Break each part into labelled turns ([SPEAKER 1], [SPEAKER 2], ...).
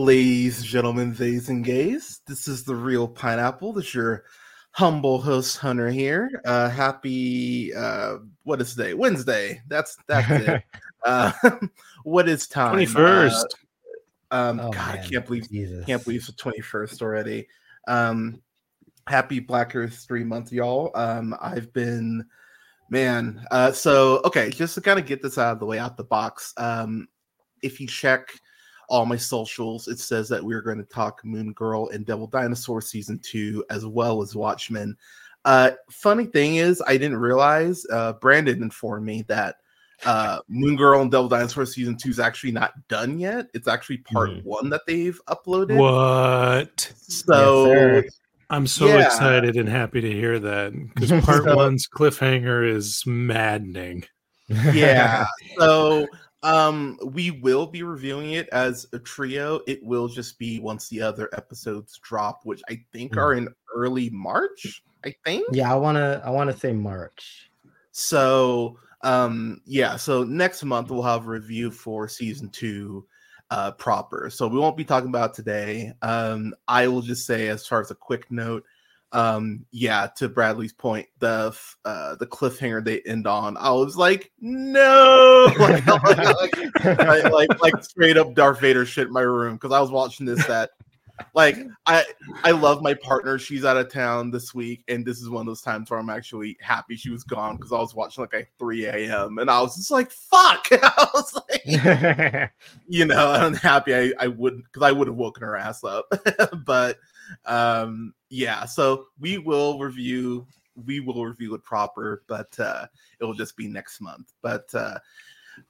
[SPEAKER 1] Ladies, gentlemen, theys, and gays. This is the Reel Pineapple. This is your humble host Hunter here. Uh, happy uh, what is today? Wednesday. That's that's it. Uh, what is time?
[SPEAKER 2] Twenty first.
[SPEAKER 1] Uh, um,
[SPEAKER 3] Oh,
[SPEAKER 1] God, I can't believe
[SPEAKER 3] Jesus.
[SPEAKER 1] can't believe it's the twenty first already. Um, happy Black History Month, y'all. Um, I've been man. Uh, so okay, just to kind of get this out of the way, out the box. Um, if you check all my socials, it says that we're going to talk Moon Girl and Devil Dinosaur season two, as well as Watchmen. Uh, funny thing is, I didn't realize. Uh, Brandon informed me that uh, Moon Girl and Devil Dinosaur season two is actually not done yet. It's actually part
[SPEAKER 3] Mhm.
[SPEAKER 1] one that they've uploaded.
[SPEAKER 2] What?
[SPEAKER 1] So
[SPEAKER 3] sir.
[SPEAKER 2] I'm so
[SPEAKER 1] Yeah.
[SPEAKER 2] excited and happy to hear that because part
[SPEAKER 1] So-
[SPEAKER 2] one's cliffhanger is maddening.
[SPEAKER 1] yeah so um we will be reviewing it as a trio it will just be once the other episodes drop which i think
[SPEAKER 3] Mm.
[SPEAKER 1] are in early march i think
[SPEAKER 3] yeah, I wanna I wanna say March.
[SPEAKER 1] so um yeah so next month we'll have a review for season two uh proper so we won't be talking about today um i will just say as far as a quick note um yeah to bradley's point the uh the cliffhanger they end on i was like no. Like, like, like, like like straight up darth vader shit in my room because i was watching this that like i i love my partner. She's out of town this week and this is one of those times where i'm actually happy she was gone because i was watching like at 3 a.m and i was just like fuck. I was like you know i'm happy i, I wouldn't because i would have woken her ass up. But um yeah so we will review we will review it proper but uh it will just be next month but uh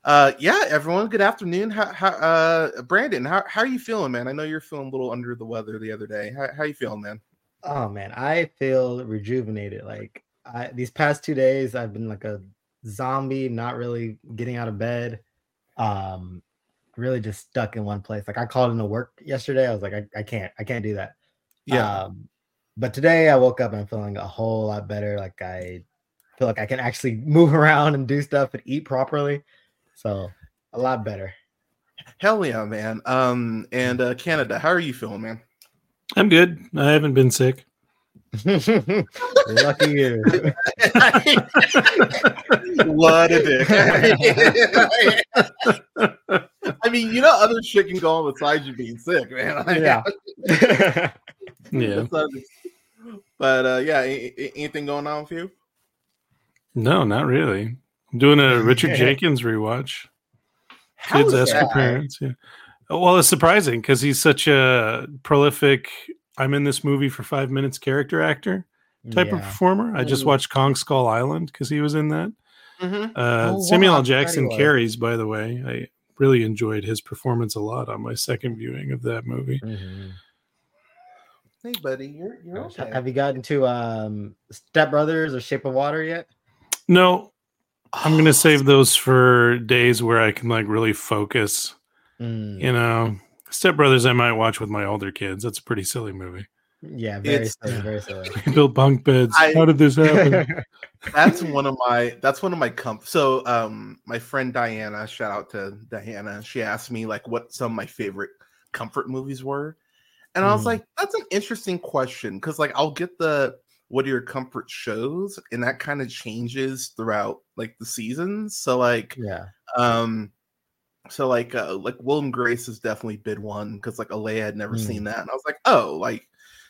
[SPEAKER 1] uh yeah everyone good afternoon how, how uh brandon how, how are you feeling man i know you're feeling a little under the weather the other day how, how you feeling man
[SPEAKER 3] oh man, I feel rejuvenated. Like I these past two days I've been like a zombie, not really getting out of bed. Um really just stuck in one place. Like I called into work yesterday. I was like, I, I can't, I can't do that.
[SPEAKER 1] Yeah
[SPEAKER 3] Um, but today I woke up and I'm feeling a whole lot better. Like I feel like I can actually move around and do stuff and eat properly. So a lot better.
[SPEAKER 1] hell yeah man um and uh canada how are you feeling man
[SPEAKER 2] I'm good. I haven't been sick.
[SPEAKER 3] Lucky you.
[SPEAKER 1] what a dick. I mean, you know, other shit can go on besides you being sick, man.
[SPEAKER 3] Yeah.
[SPEAKER 2] Yeah.
[SPEAKER 1] But uh, yeah, anything going on with you?
[SPEAKER 2] No, not really. I'm doing a Richard Jenkins rewatch.
[SPEAKER 1] How
[SPEAKER 2] Kids ask
[SPEAKER 1] that?
[SPEAKER 2] your parents. Yeah. Well, it's surprising because he's such a prolific. I'm in this movie for five minutes character actor type of performer. I just
[SPEAKER 1] Mhm.
[SPEAKER 2] watched Kong Skull Island because he was in that.
[SPEAKER 1] Mhm.
[SPEAKER 2] Uh,
[SPEAKER 3] Oh,
[SPEAKER 2] Samuel L.
[SPEAKER 3] that's right he
[SPEAKER 2] Jackson carries, by the way. I really enjoyed his performance a lot on my second viewing of that movie.
[SPEAKER 3] Mhm.
[SPEAKER 1] Hey, buddy, you're you're okay.
[SPEAKER 3] Have you gotten to um Step Brothers or Shape of Water yet?
[SPEAKER 2] No, I'm gonna save those for days where I can like really focus.
[SPEAKER 3] Mm,
[SPEAKER 2] You know, Step Brothers I might watch with my older kids. That's a pretty silly movie.
[SPEAKER 3] Yeah, very
[SPEAKER 1] It's-
[SPEAKER 3] silly, very silly.
[SPEAKER 2] They built bunk beds.
[SPEAKER 1] I-
[SPEAKER 2] How did this happen?
[SPEAKER 1] that's one of my that's one of my comp so um my friend diana shout out to diana she asked me like what some of my favorite comfort movies were and i was
[SPEAKER 3] Mm.
[SPEAKER 1] like that's an interesting question because like i'll get the what are your comfort shows and that kind of changes throughout like the seasons so like
[SPEAKER 3] yeah.
[SPEAKER 1] um so like uh like will and grace has definitely been one because like alea had never
[SPEAKER 3] Mm.
[SPEAKER 1] seen that and i was like oh like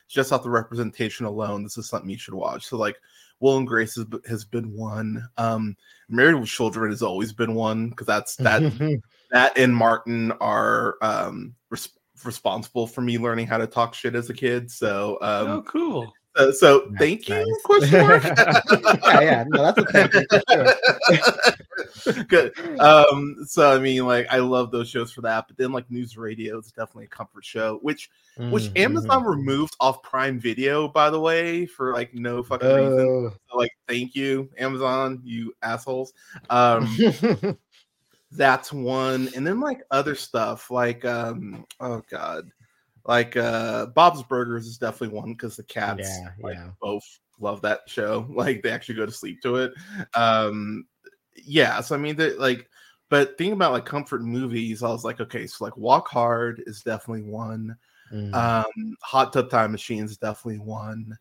[SPEAKER 1] just off the representation alone this is something you should watch so like will and grace has, has been one um married with children has always been one because that's that that and martin are um res- responsible for me learning how to talk shit as a kid so um
[SPEAKER 2] oh, cool.
[SPEAKER 1] so, so
[SPEAKER 3] Nice,
[SPEAKER 1] thank you
[SPEAKER 3] nice.
[SPEAKER 1] question mark
[SPEAKER 3] yeah, yeah. No, that's a thank you for sure.
[SPEAKER 1] Good. Um, so I mean, like, I love those shows for that. But then, like, news radio is definitely a comfort show, which which
[SPEAKER 3] Mhm,
[SPEAKER 1] Amazon removed off Prime Video, by the way, for like no fucking reason.
[SPEAKER 3] Oh.
[SPEAKER 1] So, like, thank you, Amazon, you assholes. Um, that's one, and then like other stuff, like um, oh god, like uh, Bob's Burgers is definitely one because the cats,
[SPEAKER 3] yeah,
[SPEAKER 1] like,
[SPEAKER 3] yeah.
[SPEAKER 1] both love that show. Like they actually go to sleep to it. Um yeah, so I mean that like but thinking about like comfort movies, I was like, okay, so like Walk Hard is definitely one.
[SPEAKER 3] Mm.
[SPEAKER 1] Um, Hot Tub Time Machine is definitely one.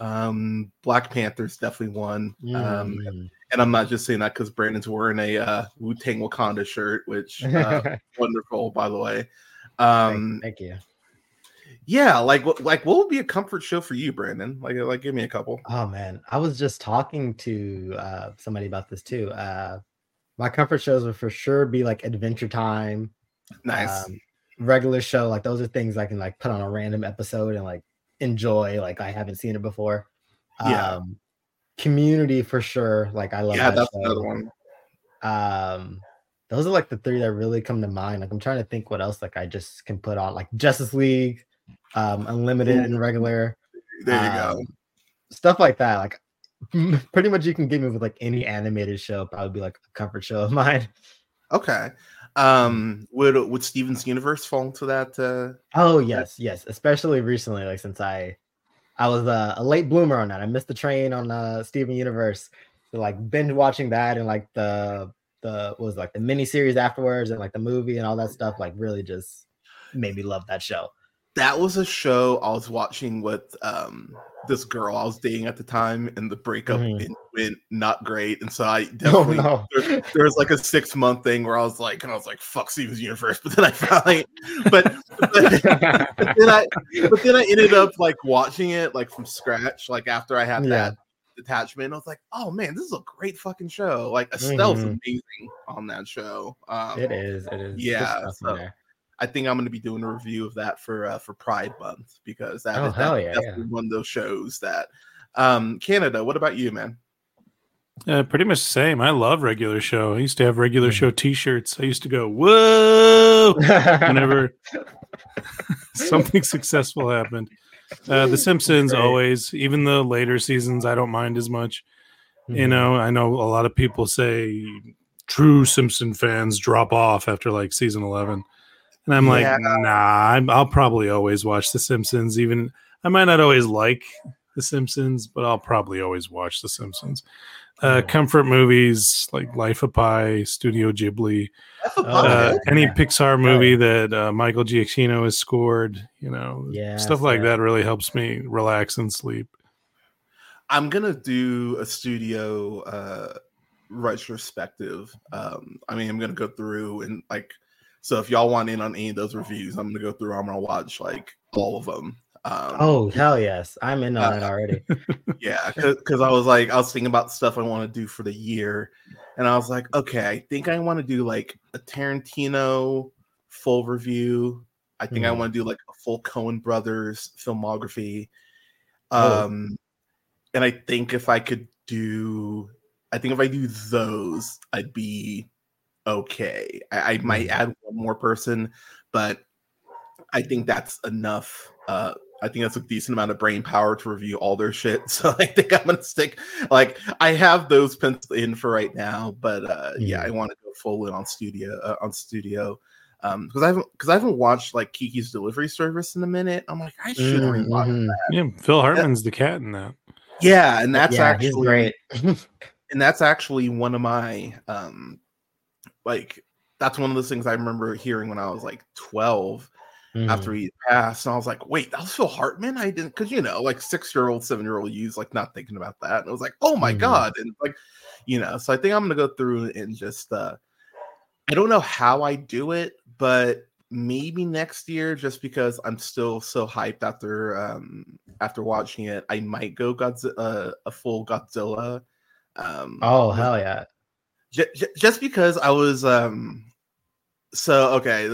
[SPEAKER 1] Um, Black Panther is definitely one. Um,
[SPEAKER 3] Mm.
[SPEAKER 1] And I'm not just saying that because Brandon's wearing a uh, Wu Tang Wakanda shirt, which uh, wonderful, by the way. Um,
[SPEAKER 3] thank, thank you.
[SPEAKER 1] yeah, like what, like what would be a comfort show for you, Brandon? Like, like give me a couple.
[SPEAKER 3] Oh man, I was just talking to uh, somebody about this too. Uh, my comfort shows would for sure be like Adventure Time,
[SPEAKER 1] Nice.
[SPEAKER 3] um, regular show. Like those are things I can like put on a random episode and like enjoy. Like I haven't seen it before.
[SPEAKER 1] Yeah.
[SPEAKER 3] Um, community for sure. Like I love
[SPEAKER 1] yeah,
[SPEAKER 3] that
[SPEAKER 1] that's
[SPEAKER 3] show.
[SPEAKER 1] another one.
[SPEAKER 3] Um, those are like the three that really come to mind. Like I'm trying to think what else like I just can put on like Justice League, um, Unlimited and regular.
[SPEAKER 1] There you go.
[SPEAKER 3] um, Stuff like that. Like pretty much you can get me with like any animated show, probably be like a comfort show of mine.
[SPEAKER 1] Okay. Um, would would Steven's Universe fall into that? Uh,
[SPEAKER 3] Oh yes, yes. Especially recently, like since I I was uh, a late bloomer on that. I missed the train on uh Steven Universe. So like binge watching that and like the the was like the mini series afterwards and like the movie and all that stuff like really just made me love that show.
[SPEAKER 1] That was a show I was watching with um this girl I was dating at the time, and the breakup
[SPEAKER 3] Mhm.
[SPEAKER 1] went, not great, and so I
[SPEAKER 3] Oh
[SPEAKER 1] definitely
[SPEAKER 3] no.
[SPEAKER 1] there, there was like a six month thing where I was like, and I was like, "Fuck Steven's Universe," but then I finally, but, but, but then I, but then I ended up like watching it like from scratch, like after I had
[SPEAKER 3] Yeah.
[SPEAKER 1] that detachment. I was like, "Oh man, this is a great fucking show!" Like Estelle's
[SPEAKER 3] Mhm.
[SPEAKER 1] amazing on that show. Um,
[SPEAKER 3] it is, it is.
[SPEAKER 1] Yeah,
[SPEAKER 3] stuff in
[SPEAKER 1] so-
[SPEAKER 3] there.
[SPEAKER 1] I think I'm going to be doing a review of that for uh, for Pride Month because that
[SPEAKER 3] Oh,
[SPEAKER 1] is
[SPEAKER 3] hell
[SPEAKER 1] that's
[SPEAKER 3] yeah,
[SPEAKER 1] definitely one of those shows that. Um, Canada, what about you, man?
[SPEAKER 2] Uh, pretty much the same. I love regular show. I used to have regular
[SPEAKER 3] Mhm.
[SPEAKER 2] show T-shirts. I used to go whoa whenever something successful happened. Uh, the Simpsons
[SPEAKER 3] Great.
[SPEAKER 2] always, even the later seasons, I don't mind as much. You
[SPEAKER 3] Mhm.
[SPEAKER 2] know, I know a lot of people say true Simpson fans drop off after like season eleven, and I'm like,
[SPEAKER 1] Yeah.
[SPEAKER 2] nah. I'm, I'll probably always watch The Simpsons. Even I might not always like The Simpsons, but I'll probably always watch The Simpsons. Uh,
[SPEAKER 3] Oh.
[SPEAKER 2] comfort movies like Life of Pi, Studio Ghibli,
[SPEAKER 3] Oh,
[SPEAKER 2] uh,
[SPEAKER 3] yeah.
[SPEAKER 2] any Pixar movie
[SPEAKER 3] yeah.
[SPEAKER 2] that uh, Michael Giacchino has scored, you know,
[SPEAKER 3] Yes,
[SPEAKER 2] stuff like
[SPEAKER 3] yeah.
[SPEAKER 2] that really helps me relax and sleep.
[SPEAKER 1] I'm gonna do a studio uh retrospective. Um, I mean, I'm gonna go through and like, so if y'all want in on any of those reviews, I'm gonna go through. I'm gonna watch like all of them. Um,
[SPEAKER 3] Oh hell yes, I'm in on
[SPEAKER 1] Uh,
[SPEAKER 3] that already.
[SPEAKER 1] yeah, because I was like, I was thinking about stuff I want to do for the year, and I was like, okay, I think I want to do like a Tarantino full review. I think I
[SPEAKER 3] Hmm.
[SPEAKER 1] want to do like a full Coen Brothers filmography.
[SPEAKER 3] Oh.
[SPEAKER 1] Um, and I think if I could do, I think if I do those, I'd be okay. I, I might
[SPEAKER 3] Mhm.
[SPEAKER 1] add one more person, but I think that's enough. Uh, I think that's a decent amount of brain power to review all their shit. So I think I'm gonna stick. Like I have those penciled in for right now, but uh, yeah,
[SPEAKER 3] Mhm.
[SPEAKER 1] I want to go full in on studio uh, on studio. Um, because I haven't because I haven't watched like Kiki's Delivery Service in a minute. I'm like, I should
[SPEAKER 3] Mm,
[SPEAKER 1] rewatch.
[SPEAKER 3] mhm.
[SPEAKER 2] Yeah, Phil Hartman's the cat in that.
[SPEAKER 1] Yeah, and that's
[SPEAKER 3] yeah,
[SPEAKER 1] actually
[SPEAKER 3] great.
[SPEAKER 1] and that's actually one of my um like that's one of those things I remember hearing when I was like 12
[SPEAKER 3] Mhm.
[SPEAKER 1] after he passed. And I was like, wait, that was Phil Hartman? I didn't because you know, like six year old, seven year old you's like not thinking about that. And I was like, oh my
[SPEAKER 3] Mhm.
[SPEAKER 1] god. And like, you know, so I think I'm gonna go through and just uh I don't know how I do it, but maybe next year just because I'm still so hyped after um after watching it, I might go Godzilla uh, a full Godzilla. Um
[SPEAKER 3] oh hell yeah.
[SPEAKER 1] Just because I was um so okay,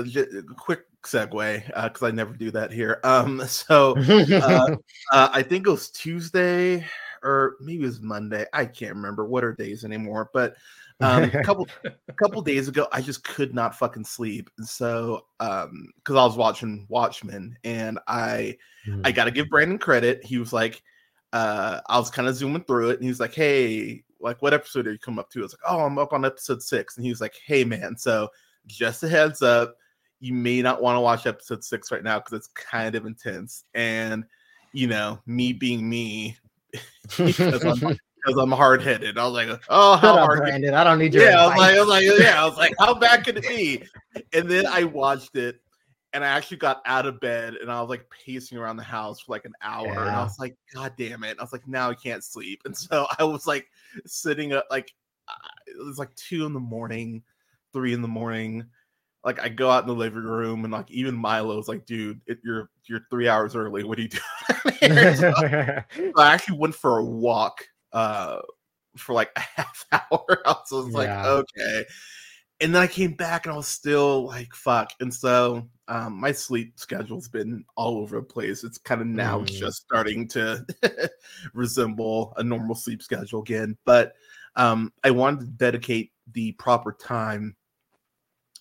[SPEAKER 1] quick segue because I never do that here. Um, so uh, uh, I think it was Tuesday or maybe it was Monday. I can't remember what are days anymore, but um, a couple a couple days ago, I just could not fucking sleep, and so um, because I was watching Watchmen, and I I got to give Brandon credit. He was like, uh, I was kind of zooming through it, and he was like, "Hey, like, what episode are you coming up to?" It's like, "Oh, I'm up on episode six. and he was like, "Hey, man, so just a heads up, you may not want to watch episode six right now because it's kind of intense." And you know, me being me, because I'm I'm hard headed. I was like, oh, how hard?
[SPEAKER 3] Brandon. I don't need your
[SPEAKER 1] Yeah, I was
[SPEAKER 3] advice.
[SPEAKER 1] like, I was like, yeah, I was like, how bad could it be? And then I watched it, and I actually got out of bed, and I was like pacing around the house for like an hour, and I was like, God damn it! I was like, now I can't sleep, and so I was like sitting up, like it was like two in the morning, three in the morning. Like I go out in the living room, and like even Milo's like, "Dude, it, you're you're three hours early. What are you doing?" here?" so I actually went for a walk uh for like a half hour. I was just like,
[SPEAKER 3] Yeah.
[SPEAKER 1] okay. And then I came back and I was still like, fuck. And so um my sleep schedule's been all over the place. It's kind of now
[SPEAKER 3] Mm.
[SPEAKER 1] just starting to resemble a normal sleep schedule again. But um I wanted to dedicate the proper time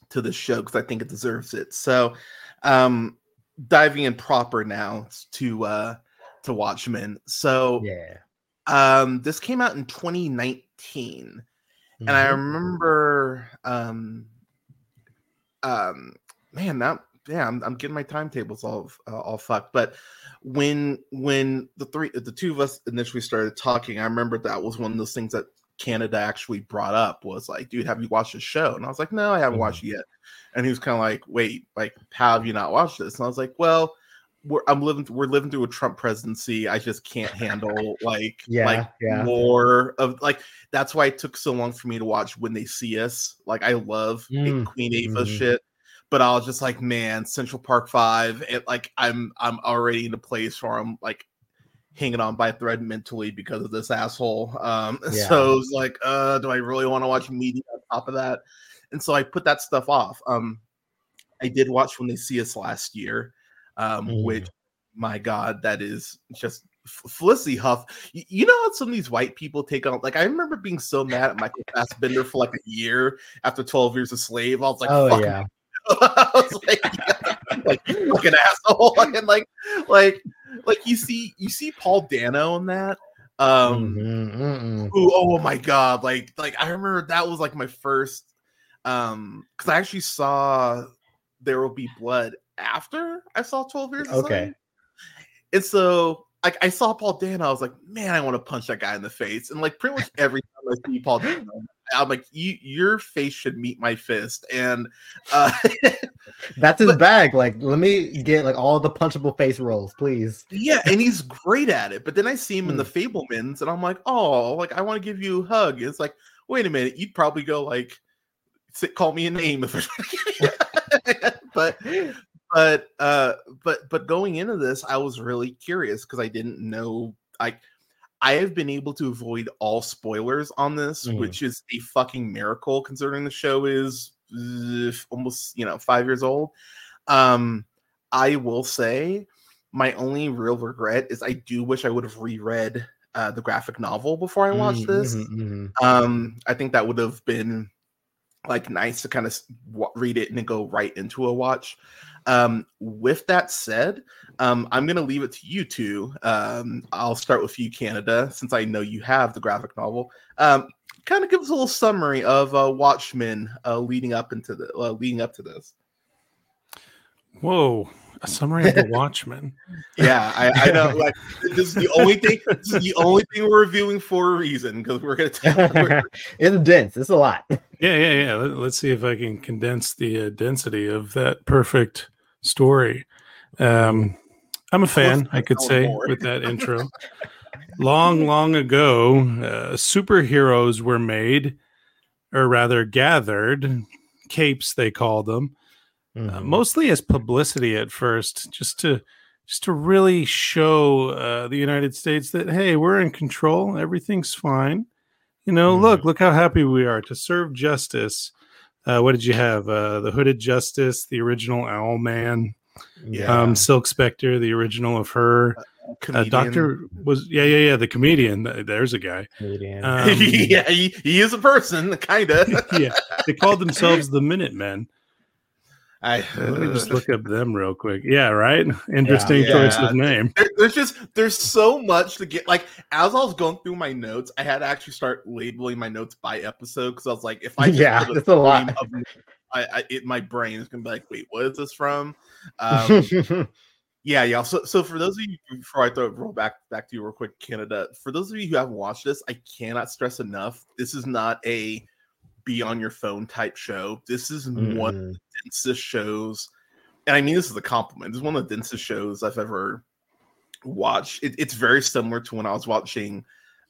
[SPEAKER 1] to the show because I think it deserves it. So um diving in proper now to uh to Watchmen. So
[SPEAKER 3] yeah.
[SPEAKER 1] um this came out in 2019 and i
[SPEAKER 3] Mhm.
[SPEAKER 1] remember um um man that yeah i'm, I'm getting my timetables all uh, all fucked but when when the three the two of us initially started talking i remember that was one of those things that canada actually brought up was like dude have you watched the show and i was like no i haven't
[SPEAKER 3] Mhm.
[SPEAKER 1] watched it yet and he was kind of like wait like how have you not watched this and i was like well we're i'm living we're living through a trump presidency i just can't handle like
[SPEAKER 3] Yeah,
[SPEAKER 1] like
[SPEAKER 3] yeah.
[SPEAKER 1] more of like that's why it took so long for me to watch when they see us like i love
[SPEAKER 3] Mm,
[SPEAKER 1] queen ava
[SPEAKER 3] mhm.
[SPEAKER 1] shit but i was just like man central park five it like i'm i'm already in a place where i'm like hanging on by a thread mentally because of this asshole um
[SPEAKER 3] Yeah.
[SPEAKER 1] so it was like uh do i really want to watch media on top of that and so i put that stuff off um i did watch when they see us last year um
[SPEAKER 3] Mm.
[SPEAKER 1] which my god that is just Felicity Huff, you, you know how some of these white people take on like I remember being so mad at Michael Fassbender for like a year after 12 years a slave. I was like,
[SPEAKER 3] oh
[SPEAKER 1] fuck
[SPEAKER 3] yeah.
[SPEAKER 1] I was like, yeah, like you fucking asshole. And like like like you see you see Paul Dano in that. Um
[SPEAKER 3] Mhm, mm-mm.
[SPEAKER 1] who oh my god, like like I remember that was like my first um because I actually saw There Will Be Blood after I saw 12 years
[SPEAKER 3] Okay.
[SPEAKER 1] slave. And so like I saw Paul Dano, I was like, man, I want to punch that guy in the face. And like pretty much every time I see Paul Dano, I'm like, you your face should meet my fist. And uh
[SPEAKER 3] That's his
[SPEAKER 1] But-
[SPEAKER 3] bag. Like, let me get like all the punchable face rolls, please.
[SPEAKER 1] yeah, and he's great at it. But then I see him in the
[SPEAKER 3] Hmm.
[SPEAKER 1] Fabelmans, and I'm like, oh, like I want to give you a hug. It's like, wait a minute, you'd probably go like sit, call me a name if but but uh but but going into this i was really curious because i didn't know like i have been able to avoid all spoilers on this
[SPEAKER 3] Mhm.
[SPEAKER 1] which is a fucking miracle considering the show is uh, almost you know five years old um i will say my only real regret is i do wish i would have reread uh, the graphic novel before i watched
[SPEAKER 3] Mm,
[SPEAKER 1] this
[SPEAKER 3] mhm, mhm.
[SPEAKER 1] um i think that would have been like nice to kind of w- read it and then go right into a watch um with that said um i'm gonna leave it to you two um i'll start with you canada since i know you have the graphic novel um kind of give us a little summary of uh watchmen uh leading up into the uh, leading up to this
[SPEAKER 2] Whoa. A summary of the Watchmen.
[SPEAKER 1] yeah i, I know like this is the only thing this is the only thing we're reviewing for a reason because we're gonna tell we're-
[SPEAKER 3] it's dense. It's a lot.
[SPEAKER 2] Yeah, yeah, yeah. Let, us see if I can condense the uh, density of that perfect story. Um, I'm a fan, I could say, with that intro. long, long ago, uh, superheroes were made, or rather gathered, capes they call them, uh,
[SPEAKER 3] Mhm.
[SPEAKER 2] mostly as publicity at first, just to just to really show uh, the United States that hey, we're in control, everything's fine. You know,
[SPEAKER 3] Mhm.
[SPEAKER 2] look, look how happy we are to serve justice. Uh, what did you have? Uh, the Hooded Justice, the original Owl Man,
[SPEAKER 1] Yeah.
[SPEAKER 2] um, Silk Spectre, the original of her. Uh. Doctor was yeah, yeah, yeah. The comedian. There's a guy.
[SPEAKER 3] Comedian.
[SPEAKER 2] Um,
[SPEAKER 1] yeah he, he is a person kind of
[SPEAKER 2] yeah, they called themselves the Minutemen.
[SPEAKER 1] I
[SPEAKER 2] Let me just look up them real quick. Yeah, right. Interesting
[SPEAKER 1] Yeah.
[SPEAKER 2] choice
[SPEAKER 1] Yeah.
[SPEAKER 2] of name.
[SPEAKER 1] There- there's just there's so much to get like as I was going through my notes, I had to actually start labeling my notes by episode because I was like, if I just
[SPEAKER 3] Yeah, it's a lot.
[SPEAKER 1] of- I, I it, my brain is gonna be like, wait, what is this from? Um, Yeah, yeah. So, so for those of you, before I throw roll back back to you real quick, Canada. For those of you who haven't watched this, I cannot stress enough. This is not a be on your phone type show. This is one of the densest shows, and I mean this is a compliment. This is one of the densest shows I've ever watched. It, it's very similar to when I was watching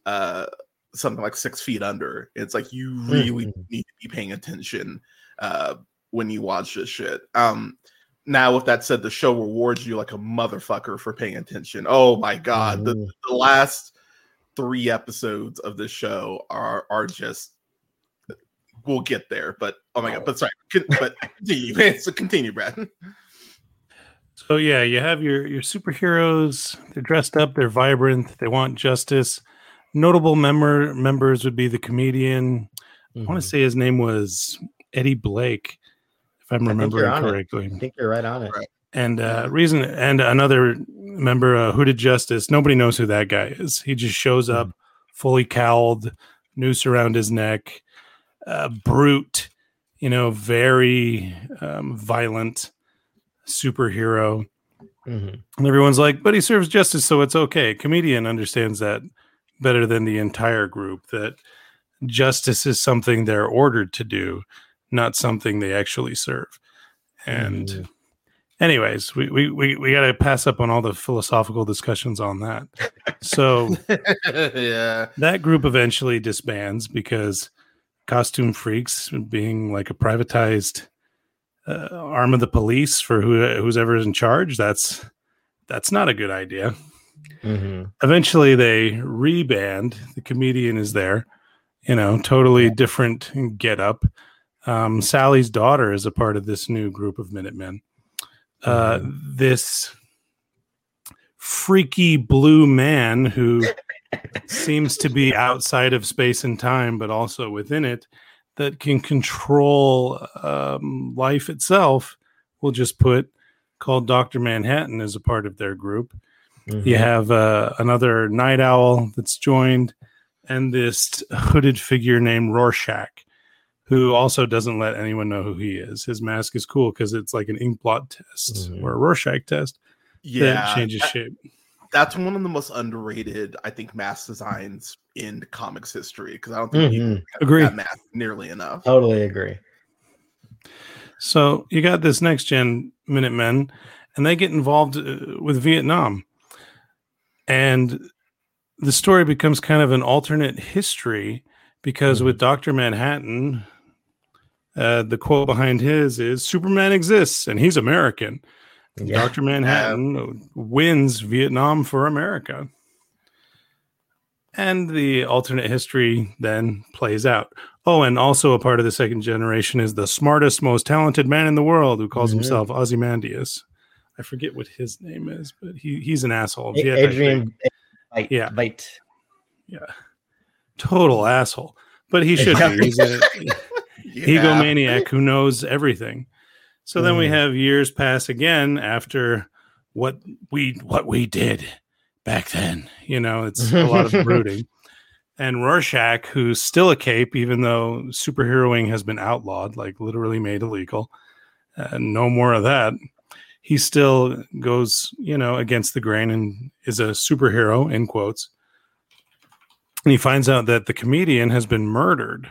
[SPEAKER 1] uh something like Six Feet Under. It's like you really
[SPEAKER 3] Mhm.
[SPEAKER 1] need to be paying attention uh when you watch this shit. Um now with that said, the show rewards you like a motherfucker for paying attention. Oh my god, the,
[SPEAKER 3] Mhm.
[SPEAKER 1] the last three episodes of this show are are just we'll get there, but oh my god, but sorry, con- but continue, so continue, Brad.
[SPEAKER 2] So yeah, you have your your superheroes. They're dressed up. They're vibrant. They want justice. Notable member members would be the comedian. I want to say his name was Eddie Blake, if I'm
[SPEAKER 3] I
[SPEAKER 2] remembering
[SPEAKER 3] you're it.
[SPEAKER 2] correctly.
[SPEAKER 3] I think you're right on it.
[SPEAKER 1] Right.
[SPEAKER 2] And uh, reason and another member, uh, Hooded Justice. Nobody knows who that guy is. He just shows up, fully cowled, noose around his neck, uh, brute. You know, very um, violent superhero.
[SPEAKER 3] Mhm.
[SPEAKER 2] And everyone's like, but he serves justice, so it's okay. Comedian understands that better than the entire group that justice is something they're ordered to do, not something they actually serve. And
[SPEAKER 3] Mhm.
[SPEAKER 2] anyways, we we we, we got to pass up on all the philosophical discussions on that. So
[SPEAKER 1] yeah,
[SPEAKER 2] that group eventually disbands because costume freaks being like a privatized uh, arm of the police for who who's ever in charge that's that's not a good idea.
[SPEAKER 3] Mhm.
[SPEAKER 2] eventually they reband. The comedian is there you know totally different get up. Um, sally's daughter is a part of this new group of minutemen. Uh, this freaky blue man who seems to be outside of space and time but also within it that can control um, life itself we'll just put called dr manhattan as a part of their group
[SPEAKER 3] Mhm.
[SPEAKER 2] you have uh, another night owl that's joined, and this hooded figure named Rorschach, who also doesn't let anyone know who he is. His mask is cool because it's like an ink blot test
[SPEAKER 3] Mhm.
[SPEAKER 2] or a Rorschach test
[SPEAKER 1] yeah.
[SPEAKER 2] that changes
[SPEAKER 1] that-
[SPEAKER 2] shape.
[SPEAKER 1] That's one of the most underrated, I think, mask designs in comics history because I don't think people
[SPEAKER 3] Mhm.
[SPEAKER 1] have
[SPEAKER 2] Agree.
[SPEAKER 1] that mask nearly enough.
[SPEAKER 3] Totally agree.
[SPEAKER 2] So you got this next gen Minutemen, and they get involved uh, with Vietnam, and the story becomes kind of an alternate history because with Doctor Manhattan, uh, the quote behind his is "Superman exists and he's American."
[SPEAKER 3] Yeah.
[SPEAKER 2] Doctor Manhattan wins Vietnam for America. And the alternate history then plays out. Oh, and also a part of the second generation is the smartest, most talented man in the world who calls
[SPEAKER 3] Mhm.
[SPEAKER 2] himself Ozymandias. I forget what his name is, but he, he's an asshole. Veidt.
[SPEAKER 3] Adrian Veidt.
[SPEAKER 2] Yeah.
[SPEAKER 3] Veidt.
[SPEAKER 2] total asshole. But he should be. He's a egomaniac who knows everything. So then we
[SPEAKER 3] Mm.
[SPEAKER 2] have years pass again after what we what we did back then. You know, it's a lot of brooding. And Rorschach, who's still a cape, even though superheroing has been outlawed, like literally made illegal. Uh, no more of that. He still goes, you know, against the grain and is a superhero in quotes. And he finds out that the comedian has been murdered.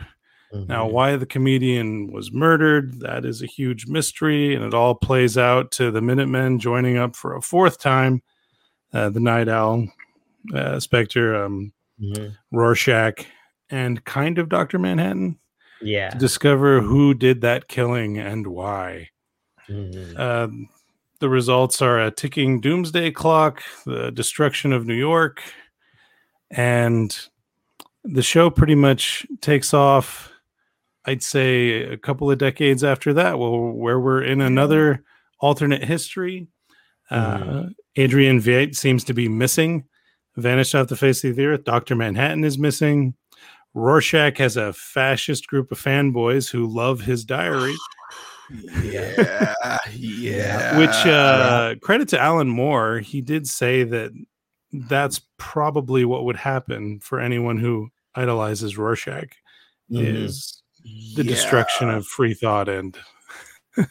[SPEAKER 2] Now,
[SPEAKER 3] Mhm.
[SPEAKER 2] why the comedian was murdered, that is a huge mystery, and it all plays out to the Minutemen joining up for a fourth time. Uh, the Night Owl, uh, Spectre, um,
[SPEAKER 3] Mhm.
[SPEAKER 2] Rorschach, and kind of Dr. Manhattan
[SPEAKER 3] Yeah.
[SPEAKER 2] to discover who did that killing and why.
[SPEAKER 3] Mhm.
[SPEAKER 2] Um, the results are a ticking doomsday clock, the destruction of New York, and the show pretty much takes off. I'd say a couple of decades after that, well, where we're in another alternate history. Uh, Adrian Veidt seems to be missing, vanished off the face of the earth. Dr. Manhattan is missing. Rorschach has a fascist group of fanboys who love his diary.
[SPEAKER 1] Yeah, yeah.
[SPEAKER 2] which uh credit to alan moore he did say that that's probably what would happen for anyone who idolizes rorschach
[SPEAKER 3] Mhm.
[SPEAKER 2] is the
[SPEAKER 1] Yeah.
[SPEAKER 2] destruction of free thought and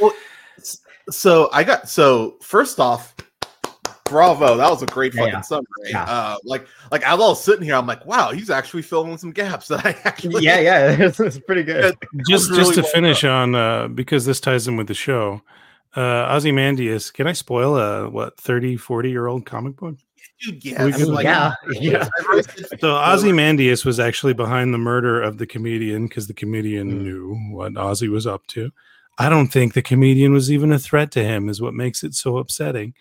[SPEAKER 2] well,
[SPEAKER 1] So I got so first off, bravo, that was a great fucking
[SPEAKER 3] yeah.
[SPEAKER 1] summary.
[SPEAKER 3] Yeah.
[SPEAKER 1] Uh, like like I was sitting here, I'm like, wow, he's actually filling some gaps that I actually
[SPEAKER 3] yeah, yeah, it's, it's pretty good.
[SPEAKER 2] just
[SPEAKER 1] really
[SPEAKER 2] just to
[SPEAKER 1] well
[SPEAKER 2] finish on uh because this ties in with the show uh ozymandias can i spoil a what 30 40 year old comic book
[SPEAKER 1] Dude, yeah, I mean, like,
[SPEAKER 3] yeah, yeah.
[SPEAKER 2] So
[SPEAKER 1] before,
[SPEAKER 2] ozymandias was actually behind the murder of the comedian because the comedian
[SPEAKER 3] Mm.
[SPEAKER 2] knew what ozzy was up to i don't think the comedian was even a threat to him is what makes it so upsetting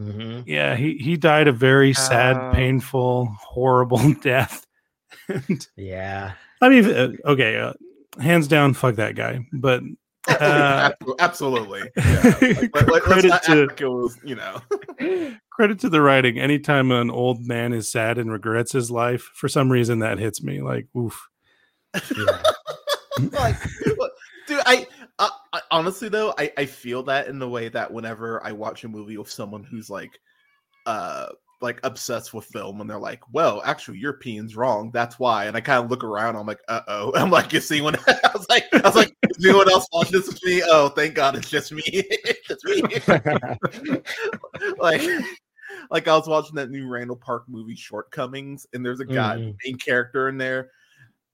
[SPEAKER 3] Mhm.
[SPEAKER 2] yeah he he died a very sad
[SPEAKER 1] Uh.
[SPEAKER 2] painful horrible death and
[SPEAKER 3] Yeah.
[SPEAKER 2] i mean uh, okay uh, hands down fuck that guy but uh,
[SPEAKER 1] absolutely. Yeah. Like, like, like,
[SPEAKER 2] Credit to-
[SPEAKER 1] was, you know.
[SPEAKER 2] credit to the writing. Anytime an old man is sad and regrets his life, for some reason that hits me. Like, oof.
[SPEAKER 3] yeah.
[SPEAKER 1] like, dude, I, I, I honestly though, I, I feel that in the way that whenever I watch a movie with someone who's like, uh, like obsessed with film, and they're like, "Well, actually, Europeans wrong. That's why." And I kind of look around. I'm like, "Uh oh." I'm like, "Is anyone?" I was like, "I was like, is anyone else watching this with me?" Oh, thank God, it's just me. it's me. like like I was watching that new Randall Park movie Shortcomings, and there's a guy,
[SPEAKER 3] Mhm.
[SPEAKER 1] main character in there.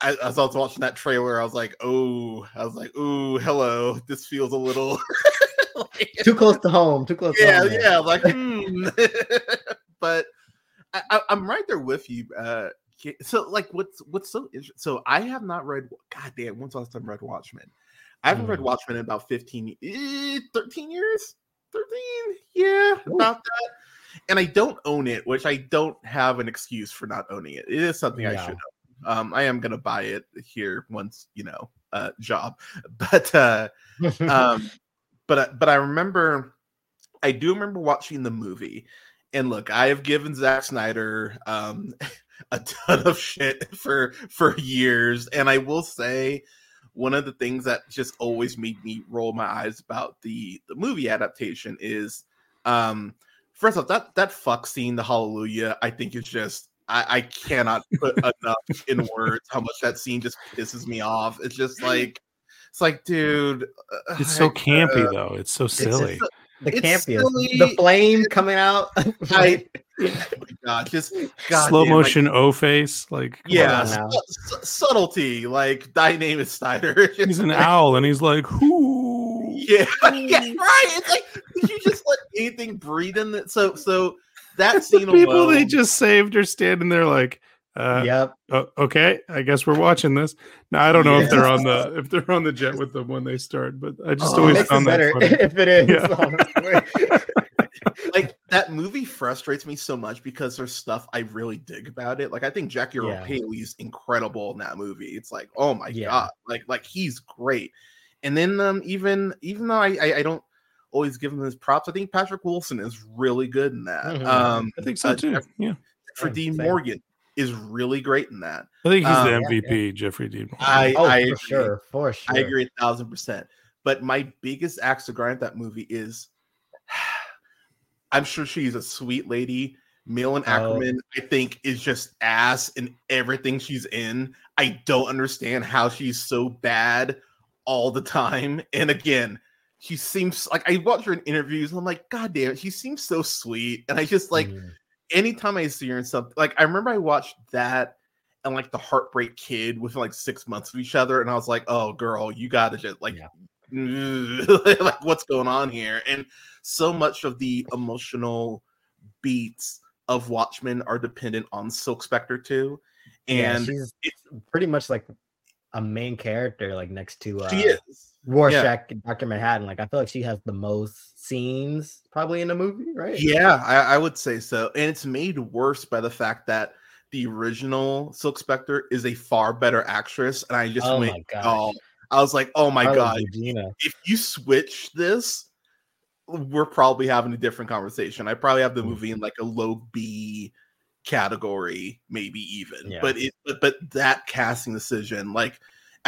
[SPEAKER 1] I, as I was watching that trailer, I was like, "Oh," I was like, "Ooh, hello." This feels a little like-
[SPEAKER 3] too close to home. Too close.
[SPEAKER 1] yeah,
[SPEAKER 3] to home,
[SPEAKER 1] yeah. Like, hmm. But I, I, I'm right there with you. Uh, so like, what's what's so interesting? So I have not read. God damn, when's the last time read Watchmen? I haven't read
[SPEAKER 3] Mm.
[SPEAKER 1] Watchmen in about 15, eh, 13 years. 13, yeah,
[SPEAKER 3] Ooh.
[SPEAKER 1] about that. And I don't own it, which I don't have an excuse for not owning it. It is something I should own. Um, I am gonna buy it here once you know, uh, job. But uh, um but I- but i remember i do remember watching the movie and look i have given Zack snyder um a ton of shit for for years and i will say one of the things that just always made me roll my eyes about the the movie adaptation is um first off that that fuck scene the hallelujah i think is just I, I cannot put enough in words how much that scene just pisses me off. It's just like it's like, dude, uh,
[SPEAKER 2] It's so
[SPEAKER 1] like,
[SPEAKER 2] campy,
[SPEAKER 1] uh,
[SPEAKER 2] though. It's so silly.
[SPEAKER 3] The
[SPEAKER 1] It's
[SPEAKER 3] campiest.
[SPEAKER 1] silly.
[SPEAKER 3] The flame coming out.
[SPEAKER 1] I, oh my God, just God
[SPEAKER 2] Slow
[SPEAKER 1] damn, like,
[SPEAKER 2] motion O face. Like,
[SPEAKER 1] yeah, su- su- subtlety. Like, thy name is Snyder.
[SPEAKER 2] He's an owl and he's like, whoo.
[SPEAKER 1] Yeah, yeah, right. It's like did you just let anything breathe in it? So, so that
[SPEAKER 2] The
[SPEAKER 1] scene
[SPEAKER 2] people they just saved are standing there like, uh,
[SPEAKER 3] yep.
[SPEAKER 2] oh, okay, I guess we're watching this. Now I don't know if they're on the if they're on the jet with them when they start, but I just
[SPEAKER 1] Oh,
[SPEAKER 2] always found that
[SPEAKER 3] better
[SPEAKER 2] funny.
[SPEAKER 3] if it is.
[SPEAKER 2] Yeah.
[SPEAKER 1] like that movie frustrates me so much because there's stuff I really dig about it. Like I think Jackie Earle
[SPEAKER 3] Yeah.
[SPEAKER 1] Haley's incredible in that movie. It's like, oh my
[SPEAKER 3] Yeah.
[SPEAKER 1] god, like like he's great. And then um even even though I I, I don't always give him his props, I think Patrick Wilson is really good in that.
[SPEAKER 3] Mhm.
[SPEAKER 1] Um
[SPEAKER 2] I think so
[SPEAKER 1] uh,
[SPEAKER 2] too. Yeah,
[SPEAKER 1] for Dean. Morgan is really great in that.
[SPEAKER 2] I think he's
[SPEAKER 1] Um,
[SPEAKER 2] the
[SPEAKER 3] yeah,
[SPEAKER 2] MVP, Jeffrey Dean. Morgan.
[SPEAKER 1] I
[SPEAKER 3] oh,
[SPEAKER 1] I
[SPEAKER 3] for
[SPEAKER 1] agree.
[SPEAKER 3] sure. For sure.
[SPEAKER 1] I agree a thousand percent. But my biggest axe to grind that movie is I'm sure she's a sweet lady. Malin
[SPEAKER 3] Oh.
[SPEAKER 1] Akerman, I think, is just ass in everything she's in. I don't understand how she's so bad all the time. And again, she seems like I watch her in interviews. And I'm like, God damn she seems so sweet. And I just like
[SPEAKER 3] Mhm.
[SPEAKER 1] Anytime I see her in something like I remember I watched that and like the Heartbreak Kid within like six months of each other, and I was like, oh girl, you gotta just like
[SPEAKER 3] Yeah.
[SPEAKER 1] like what's going on here? And so much of the emotional beats of Watchmen are dependent on Silk Spectre too.
[SPEAKER 3] Yeah,
[SPEAKER 1] And
[SPEAKER 3] she's
[SPEAKER 1] it's
[SPEAKER 3] pretty much like a main character, like next to uh,
[SPEAKER 1] she is.
[SPEAKER 3] Rorschach and Doctor Manhattan. Like I feel like she has the most scenes probably in the movie, right?
[SPEAKER 1] Yeah, I, I would say so. And it's made worse by the fact that the original Silk Spectre is a far better actress. And I just
[SPEAKER 3] Oh
[SPEAKER 1] went,
[SPEAKER 3] my
[SPEAKER 1] oh, I was like, oh my
[SPEAKER 3] Carla
[SPEAKER 1] god,
[SPEAKER 3] Gugino.
[SPEAKER 1] if you switch this, we're probably having a different conversation. I probably have the
[SPEAKER 3] Mm.
[SPEAKER 1] movie in like a low B category, maybe even.
[SPEAKER 3] Yeah.
[SPEAKER 1] But it but, but that casting decision, like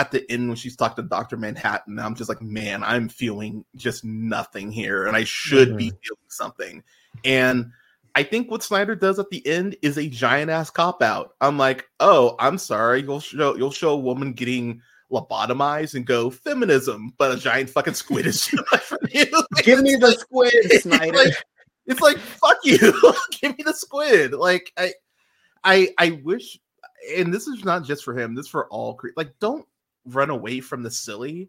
[SPEAKER 1] at the end when she's talking to Dr. Manhattan, I'm just like, man, I'm feeling just nothing here. And I should be mm-hmm. feeling something. And I think what Snyder does at the end is a giant ass cop out. I'm like, oh, I'm sorry. You'll show you'll show a woman getting lobotomized and go feminism, but a giant fucking squid is too for you. Like,
[SPEAKER 3] Give me the squid,
[SPEAKER 1] it's
[SPEAKER 3] Snyder.
[SPEAKER 1] like, it's like fuck you. Give me the squid. Like I, I, I wish, and this is not just for him. This is for all. cre- Like, don't run away from the silly.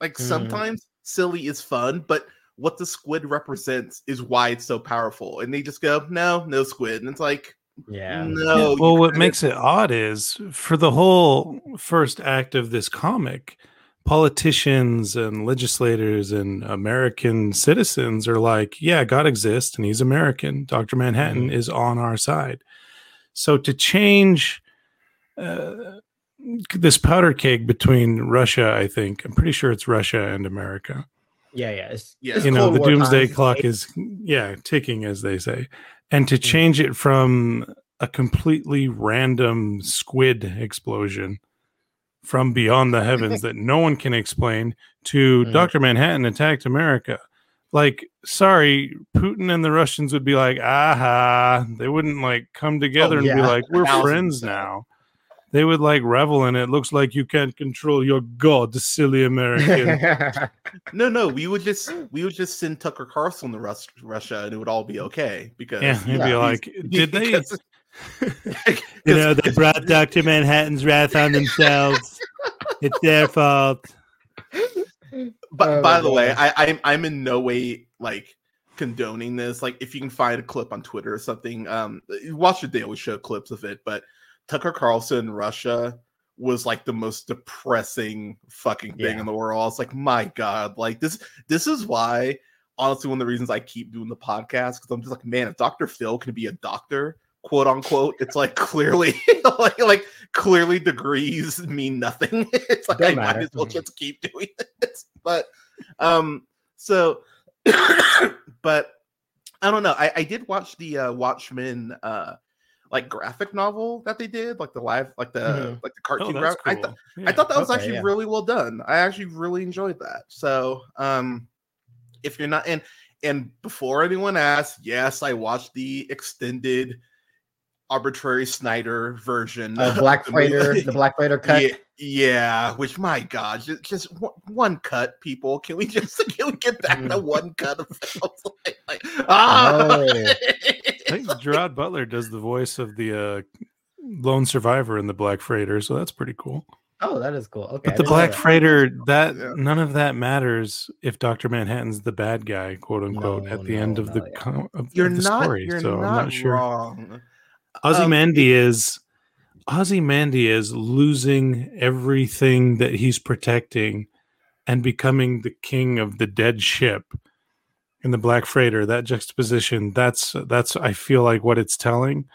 [SPEAKER 1] Like
[SPEAKER 3] Mhm.
[SPEAKER 1] sometimes silly is fun, but what the squid represents is why it's so powerful. And they just go, no, no squid, and it's like,
[SPEAKER 3] yeah.
[SPEAKER 1] no.
[SPEAKER 2] Yeah, well, what makes it odd is for the whole first act of this comic, politicians and legislators and American citizens are like, yeah, God exists and he's American. Dr. Manhattan is on our side. So to change uh, this powder keg between Russia, I think, I'm pretty sure it's Russia and America.
[SPEAKER 3] Yeah, yeah. It's,
[SPEAKER 1] Yeah.
[SPEAKER 3] it's
[SPEAKER 2] You know,
[SPEAKER 3] Cold
[SPEAKER 2] the
[SPEAKER 3] War
[SPEAKER 2] doomsday
[SPEAKER 3] times.
[SPEAKER 2] clock is, yeah, ticking, as they say. And to
[SPEAKER 3] Mm.
[SPEAKER 2] change it from a completely random squid explosion from beyond the heavens that no one can explain to
[SPEAKER 3] Mm.
[SPEAKER 2] Dr. Manhattan attacked America. Like, sorry, Putin and the Russians would be like, aha. They wouldn't like come together and be like, we're
[SPEAKER 1] Thousand
[SPEAKER 2] friends
[SPEAKER 1] percent.
[SPEAKER 2] now. They would like revel in it. Looks like you can't control your god, the silly American.
[SPEAKER 1] No, no, we would just we would just send Tucker Carlson to Rus- Russia, and it would all be okay. Because
[SPEAKER 2] yeah, he'd
[SPEAKER 3] Yeah.
[SPEAKER 2] be like, did they?
[SPEAKER 4] You know, they brought Dr. Manhattan's wrath on themselves. It's their fault.
[SPEAKER 1] But
[SPEAKER 3] Oh
[SPEAKER 1] by
[SPEAKER 3] my
[SPEAKER 1] the way, I, I'm I'm in no way like condoning this. Like, if you can find a clip on Twitter or something, um, watch the Daily Show clips of it. But Tucker Carlson, Russia, was like the most depressing fucking thing
[SPEAKER 3] Yeah.
[SPEAKER 1] in the world. I was like, my god, like this. This is why, honestly, one of the reasons I keep doing the podcast because I'm just like, man, if Doctor Phil can be a doctor, quote unquote, it's like clearly, like, like clearly degrees mean nothing. it's like
[SPEAKER 3] Don't
[SPEAKER 1] I might as well just keep doing this. But um, so, but I don't know. I, I did watch the uh, Watchmen uh like graphic novel that they did, like the live, like the
[SPEAKER 3] Mhm.
[SPEAKER 1] like the
[SPEAKER 2] Oh,
[SPEAKER 1] cartoon.
[SPEAKER 2] that's
[SPEAKER 1] graph- I, th-
[SPEAKER 2] Yeah.
[SPEAKER 1] I thought that was
[SPEAKER 3] Okay,
[SPEAKER 1] actually
[SPEAKER 3] yeah.
[SPEAKER 1] really well done. I actually really enjoyed that. So, um, if you're not and and before anyone asks, yes, I watched the extended arbitrary Snyder version.
[SPEAKER 3] Uh,
[SPEAKER 1] of
[SPEAKER 3] Black
[SPEAKER 1] the movie.
[SPEAKER 3] Freighter, the Black Freighter cut.
[SPEAKER 1] Yeah, yeah, which my God, just, just one, one cut, people. Can we just can we get back to
[SPEAKER 3] Mm.
[SPEAKER 1] one cut of films? Like, like, ah!
[SPEAKER 3] No.
[SPEAKER 2] I think Gerard Butler does the voice of the uh, lone survivor in the Black Freighter, so that's pretty cool.
[SPEAKER 3] Oh, that is cool. Okay.
[SPEAKER 2] But the Black
[SPEAKER 3] that.
[SPEAKER 2] Freighter, that
[SPEAKER 1] Yeah.
[SPEAKER 2] none of that matters if Doctor Manhattan's the bad guy, quote unquote,
[SPEAKER 3] No,
[SPEAKER 2] at the end
[SPEAKER 3] no,
[SPEAKER 2] of the
[SPEAKER 3] yeah.
[SPEAKER 2] com- of,
[SPEAKER 1] you're
[SPEAKER 2] of the
[SPEAKER 1] not.
[SPEAKER 2] story.
[SPEAKER 1] You're
[SPEAKER 2] so
[SPEAKER 1] not,
[SPEAKER 2] I'm not sure.
[SPEAKER 1] wrong.
[SPEAKER 2] Ozzy
[SPEAKER 1] Um,
[SPEAKER 2] Mandiaz, Ozymandias losing everything that he's protecting and becoming the king of the dead ship in the Black Freighter. That juxtaposition, that's that's I feel like what it's telling.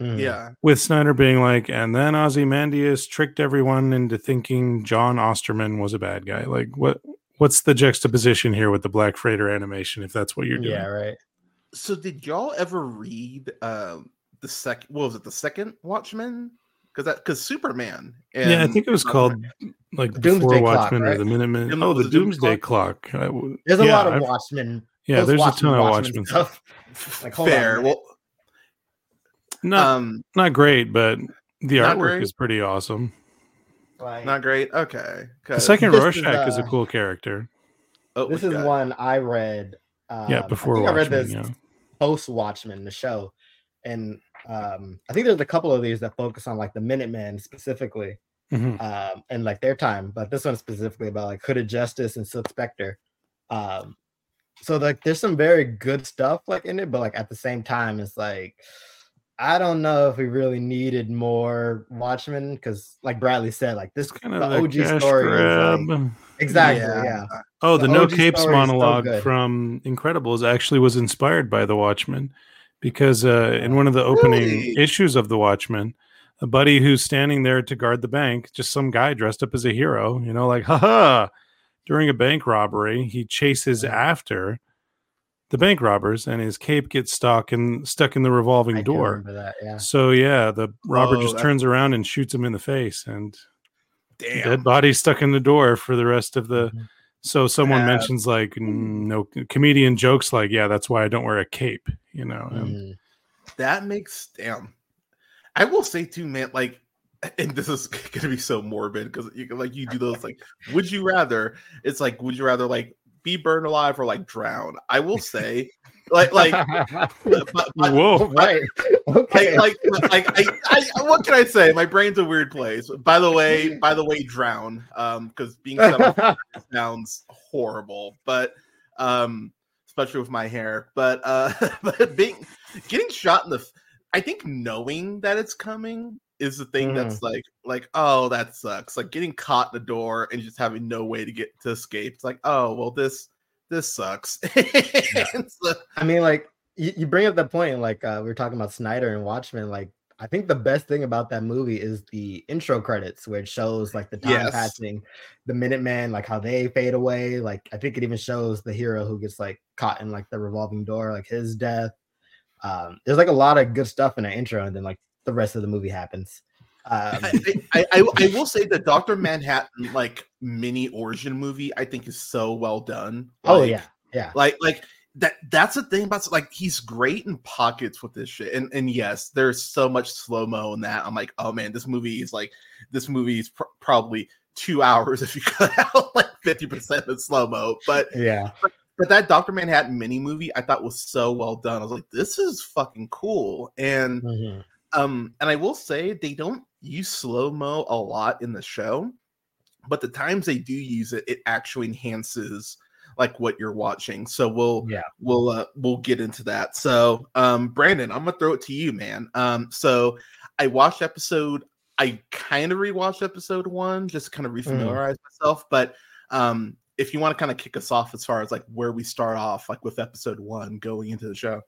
[SPEAKER 3] Mm.
[SPEAKER 1] Yeah,
[SPEAKER 2] with Snyder being like, and then Ozymandias tricked everyone into thinking John Osterman was a bad guy. Like, what? What's the juxtaposition here with the Black Freighter animation? If that's what you're doing,
[SPEAKER 3] Yeah, right.
[SPEAKER 1] So did y'all ever read um the second? What was it? The second Watchmen? Because that because Superman.
[SPEAKER 2] yeah, I think it was called like
[SPEAKER 3] Doomsday
[SPEAKER 2] before
[SPEAKER 3] Clock,
[SPEAKER 2] Watchmen or the Minutemen. Oh,
[SPEAKER 1] was
[SPEAKER 2] the
[SPEAKER 1] Doomsday
[SPEAKER 2] Doomsday
[SPEAKER 1] Clock?
[SPEAKER 2] Clock. I w-
[SPEAKER 3] There's a
[SPEAKER 2] yeah,
[SPEAKER 3] lot of
[SPEAKER 2] I've-
[SPEAKER 3] Watchmen.
[SPEAKER 2] Yeah, there's a ton of Watchmen stuff.
[SPEAKER 3] stuff. Like, hold
[SPEAKER 1] fair.
[SPEAKER 3] minute.
[SPEAKER 1] Well,
[SPEAKER 2] Not
[SPEAKER 1] um,
[SPEAKER 2] not great, but the artwork
[SPEAKER 1] great?
[SPEAKER 2] is pretty awesome.
[SPEAKER 3] Like,
[SPEAKER 1] not great. Okay.
[SPEAKER 2] The
[SPEAKER 1] 'cause-
[SPEAKER 2] second
[SPEAKER 3] This is,
[SPEAKER 2] Rorschach is a
[SPEAKER 3] uh,
[SPEAKER 2] cool character.
[SPEAKER 1] oh,
[SPEAKER 3] this is
[SPEAKER 1] got-
[SPEAKER 3] one I read. Um,
[SPEAKER 2] Yeah, before
[SPEAKER 3] I think I read this
[SPEAKER 2] Yeah.
[SPEAKER 3] post Watchmen, the show, and um, I think there's a couple of these that focus on like the Minutemen specifically,
[SPEAKER 2] Mhm.
[SPEAKER 3] um, and like their time. But this one specifically about like Hooded Justice and Silk Spectre. Um, so like there's some very good stuff like in it, but like at the same time, it's like I don't know if we really needed more Watchmen because, like Bradley said, like this
[SPEAKER 2] Kind
[SPEAKER 3] the
[SPEAKER 2] of a
[SPEAKER 3] OG
[SPEAKER 2] cash
[SPEAKER 3] story is like, exactly
[SPEAKER 1] Yeah.
[SPEAKER 3] yeah.
[SPEAKER 2] Oh, the,
[SPEAKER 3] The
[SPEAKER 2] No
[SPEAKER 3] OG
[SPEAKER 2] Capes
[SPEAKER 3] story is so
[SPEAKER 2] monologue from Incredibles actually was inspired by The Watchmen because uh, in one of the opening
[SPEAKER 1] Really?
[SPEAKER 2] issues of The Watchmen, a buddy who's standing there to guard the bank, just some guy dressed up as a hero, you know, like, haha, during a bank robbery, he chases
[SPEAKER 3] Yeah.
[SPEAKER 2] after the bank robbers and his cape gets stuck and stuck in the revolving
[SPEAKER 3] I
[SPEAKER 2] door.
[SPEAKER 3] remember that. Yeah.
[SPEAKER 2] So yeah, the robber
[SPEAKER 1] Whoa,
[SPEAKER 2] just
[SPEAKER 1] that-
[SPEAKER 2] turns around and shoots him in the face and
[SPEAKER 1] Damn.
[SPEAKER 2] dead body stuck in the door for the rest of the
[SPEAKER 3] Mhm.
[SPEAKER 2] so someone
[SPEAKER 1] Uh,
[SPEAKER 2] mentions like mm, no comedian jokes like yeah that's why i don't wear a cape you know and
[SPEAKER 3] Mhm.
[SPEAKER 1] that makes damn. I will say too, man. Like and this is gonna be so morbid because you can like you do those like would you rather it's like would you rather like be burned alive or like drown i will say like like but, but,
[SPEAKER 2] Whoa.
[SPEAKER 3] right. Okay.
[SPEAKER 1] like, like, like I, I, what can I say? My brain's a weird place. By the way, by the way, drown. Um, because being sounds horrible, but um, especially with my hair. But uh, but being getting shot in the, I think knowing that it's coming is the thing that's like like oh that sucks. Like getting caught in the door and just having no way to get to escape. It's like oh well this this sucks. And so-
[SPEAKER 3] I mean, like you, you bring up that point, like uh, we were talking about Snyder and Watchmen. Like, I think the best thing about that movie is the intro credits, where it shows like the time
[SPEAKER 1] Yes.
[SPEAKER 3] passing, the minuteman like how they fade away. Like, I think it even shows the hero who gets like caught in like the revolving door, like his death. Um, there's like a lot of good stuff in the intro, and then like the rest of the movie happens. Um,
[SPEAKER 1] I, I, I, I will say the Doctor Manhattan like mini origin movie I think is so well done.
[SPEAKER 3] oh yeah, yeah.
[SPEAKER 1] like like that that's the thing about like he's great in pockets with this shit and and yes there's so much slow mo in that i'm like oh man this movie is like this movie is pr- probably two hours if you cut out like 50% of slow mo but
[SPEAKER 3] Yeah.
[SPEAKER 1] but that dr manhattan mini movie i thought was so well done i was like this is fucking cool and
[SPEAKER 3] Mhm.
[SPEAKER 1] Um and i will say they don't use slow mo a lot in the show but the times they do use it it actually enhances like what you're watching so we'll
[SPEAKER 3] Yeah.
[SPEAKER 1] we'll uh, we'll get into that so um brandon i'm gonna throw it to you man um so i watched episode i kind of rewatched episode one just to kind of refamiliarize myself but um if you want to kind of kick us off as far as like where we start off like with episode one going into the show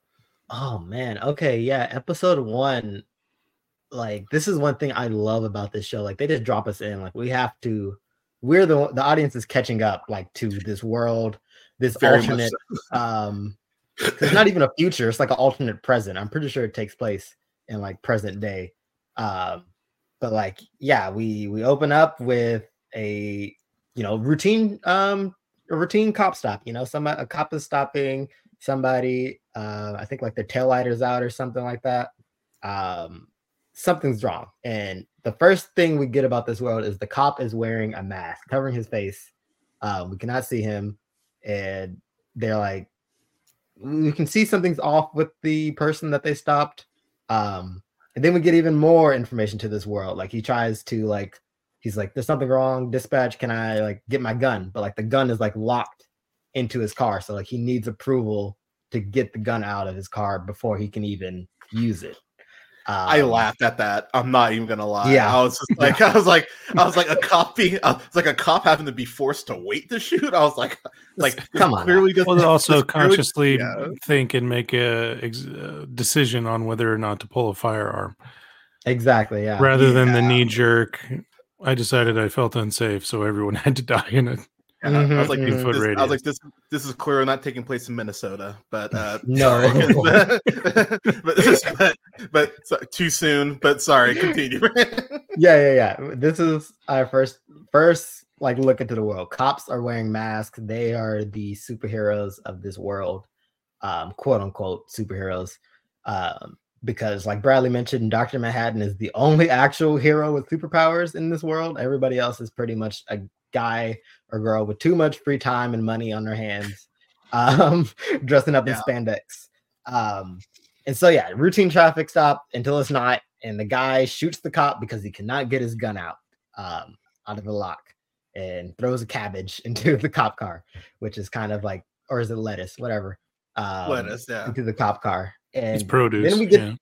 [SPEAKER 3] Oh man. Okay. Yeah. Episode one. Like this is one thing I love about this show. Like they just drop us in. Like we have to. We're the the audience is catching up like to this world, this
[SPEAKER 1] Very
[SPEAKER 3] alternate. Um, 'cause it's not even a future. It's like an alternate present. I'm pretty sure it takes place in like present day. Um, but like yeah, we we open up with a you know routine um a routine cop stop. You know, some a cop is stopping somebody uh i think like their tail lighter's out or something like that um something's wrong. And the first thing we get about this world is the cop is wearing a mask covering his face. Uh, we cannot see him. And they're like we can see something's off with the person that they stopped. Um and then we get even more information to this world. Like he tries to like he's like there's something wrong. Dispatch can i like get my gun? But like the gun is like locked into his car. So like he needs approval to get the gun out of his car before he can even use it.
[SPEAKER 1] I
[SPEAKER 3] Um,
[SPEAKER 1] laughed at that. I'm not even gonna lie.
[SPEAKER 3] Yeah.
[SPEAKER 1] I was just like, I was like, I was like a cop being, I was like a cop having to be forced to wait to shoot. I was like, like this
[SPEAKER 3] come on now.
[SPEAKER 1] clearly doesn't
[SPEAKER 2] Well, also
[SPEAKER 1] this clearly-
[SPEAKER 2] consciously
[SPEAKER 1] yeah.
[SPEAKER 2] think and make a ex- uh, decision on whether or not to pull a firearm,
[SPEAKER 3] Exactly. Yeah.
[SPEAKER 2] rather than the knee jerk. I decided I felt unsafe, so everyone had to die in it.
[SPEAKER 1] Yeah, I was like,
[SPEAKER 3] Mhm,
[SPEAKER 1] this, this- I was like, this, this is clearly not taking place in Minnesota, but uh,
[SPEAKER 3] No.
[SPEAKER 1] sorry. but, but, but so- too soon. But sorry, continue.
[SPEAKER 3] yeah, yeah, yeah. This is our first first like look into the world. Cops are wearing masks. They are the superheroes of this world, um, quote unquote superheroes. Um, because like Bradley mentioned, Dr. Manhattan is the only actual hero with superpowers in this world. Everybody else is pretty much a guy or girl with too much free time and money on their hands, um, dressing up
[SPEAKER 1] Yeah.
[SPEAKER 3] in spandex. Um, and so yeah, routine traffic stop until it's not, and the guy shoots the cop because he cannot get his gun out um, out of the lock and throws a cabbage into the cop car, which is kind of like, or is it lettuce, whatever, um,
[SPEAKER 1] Lettuce, yeah.
[SPEAKER 3] into the cop car. And
[SPEAKER 2] It's produce.
[SPEAKER 3] then we get
[SPEAKER 2] yeah.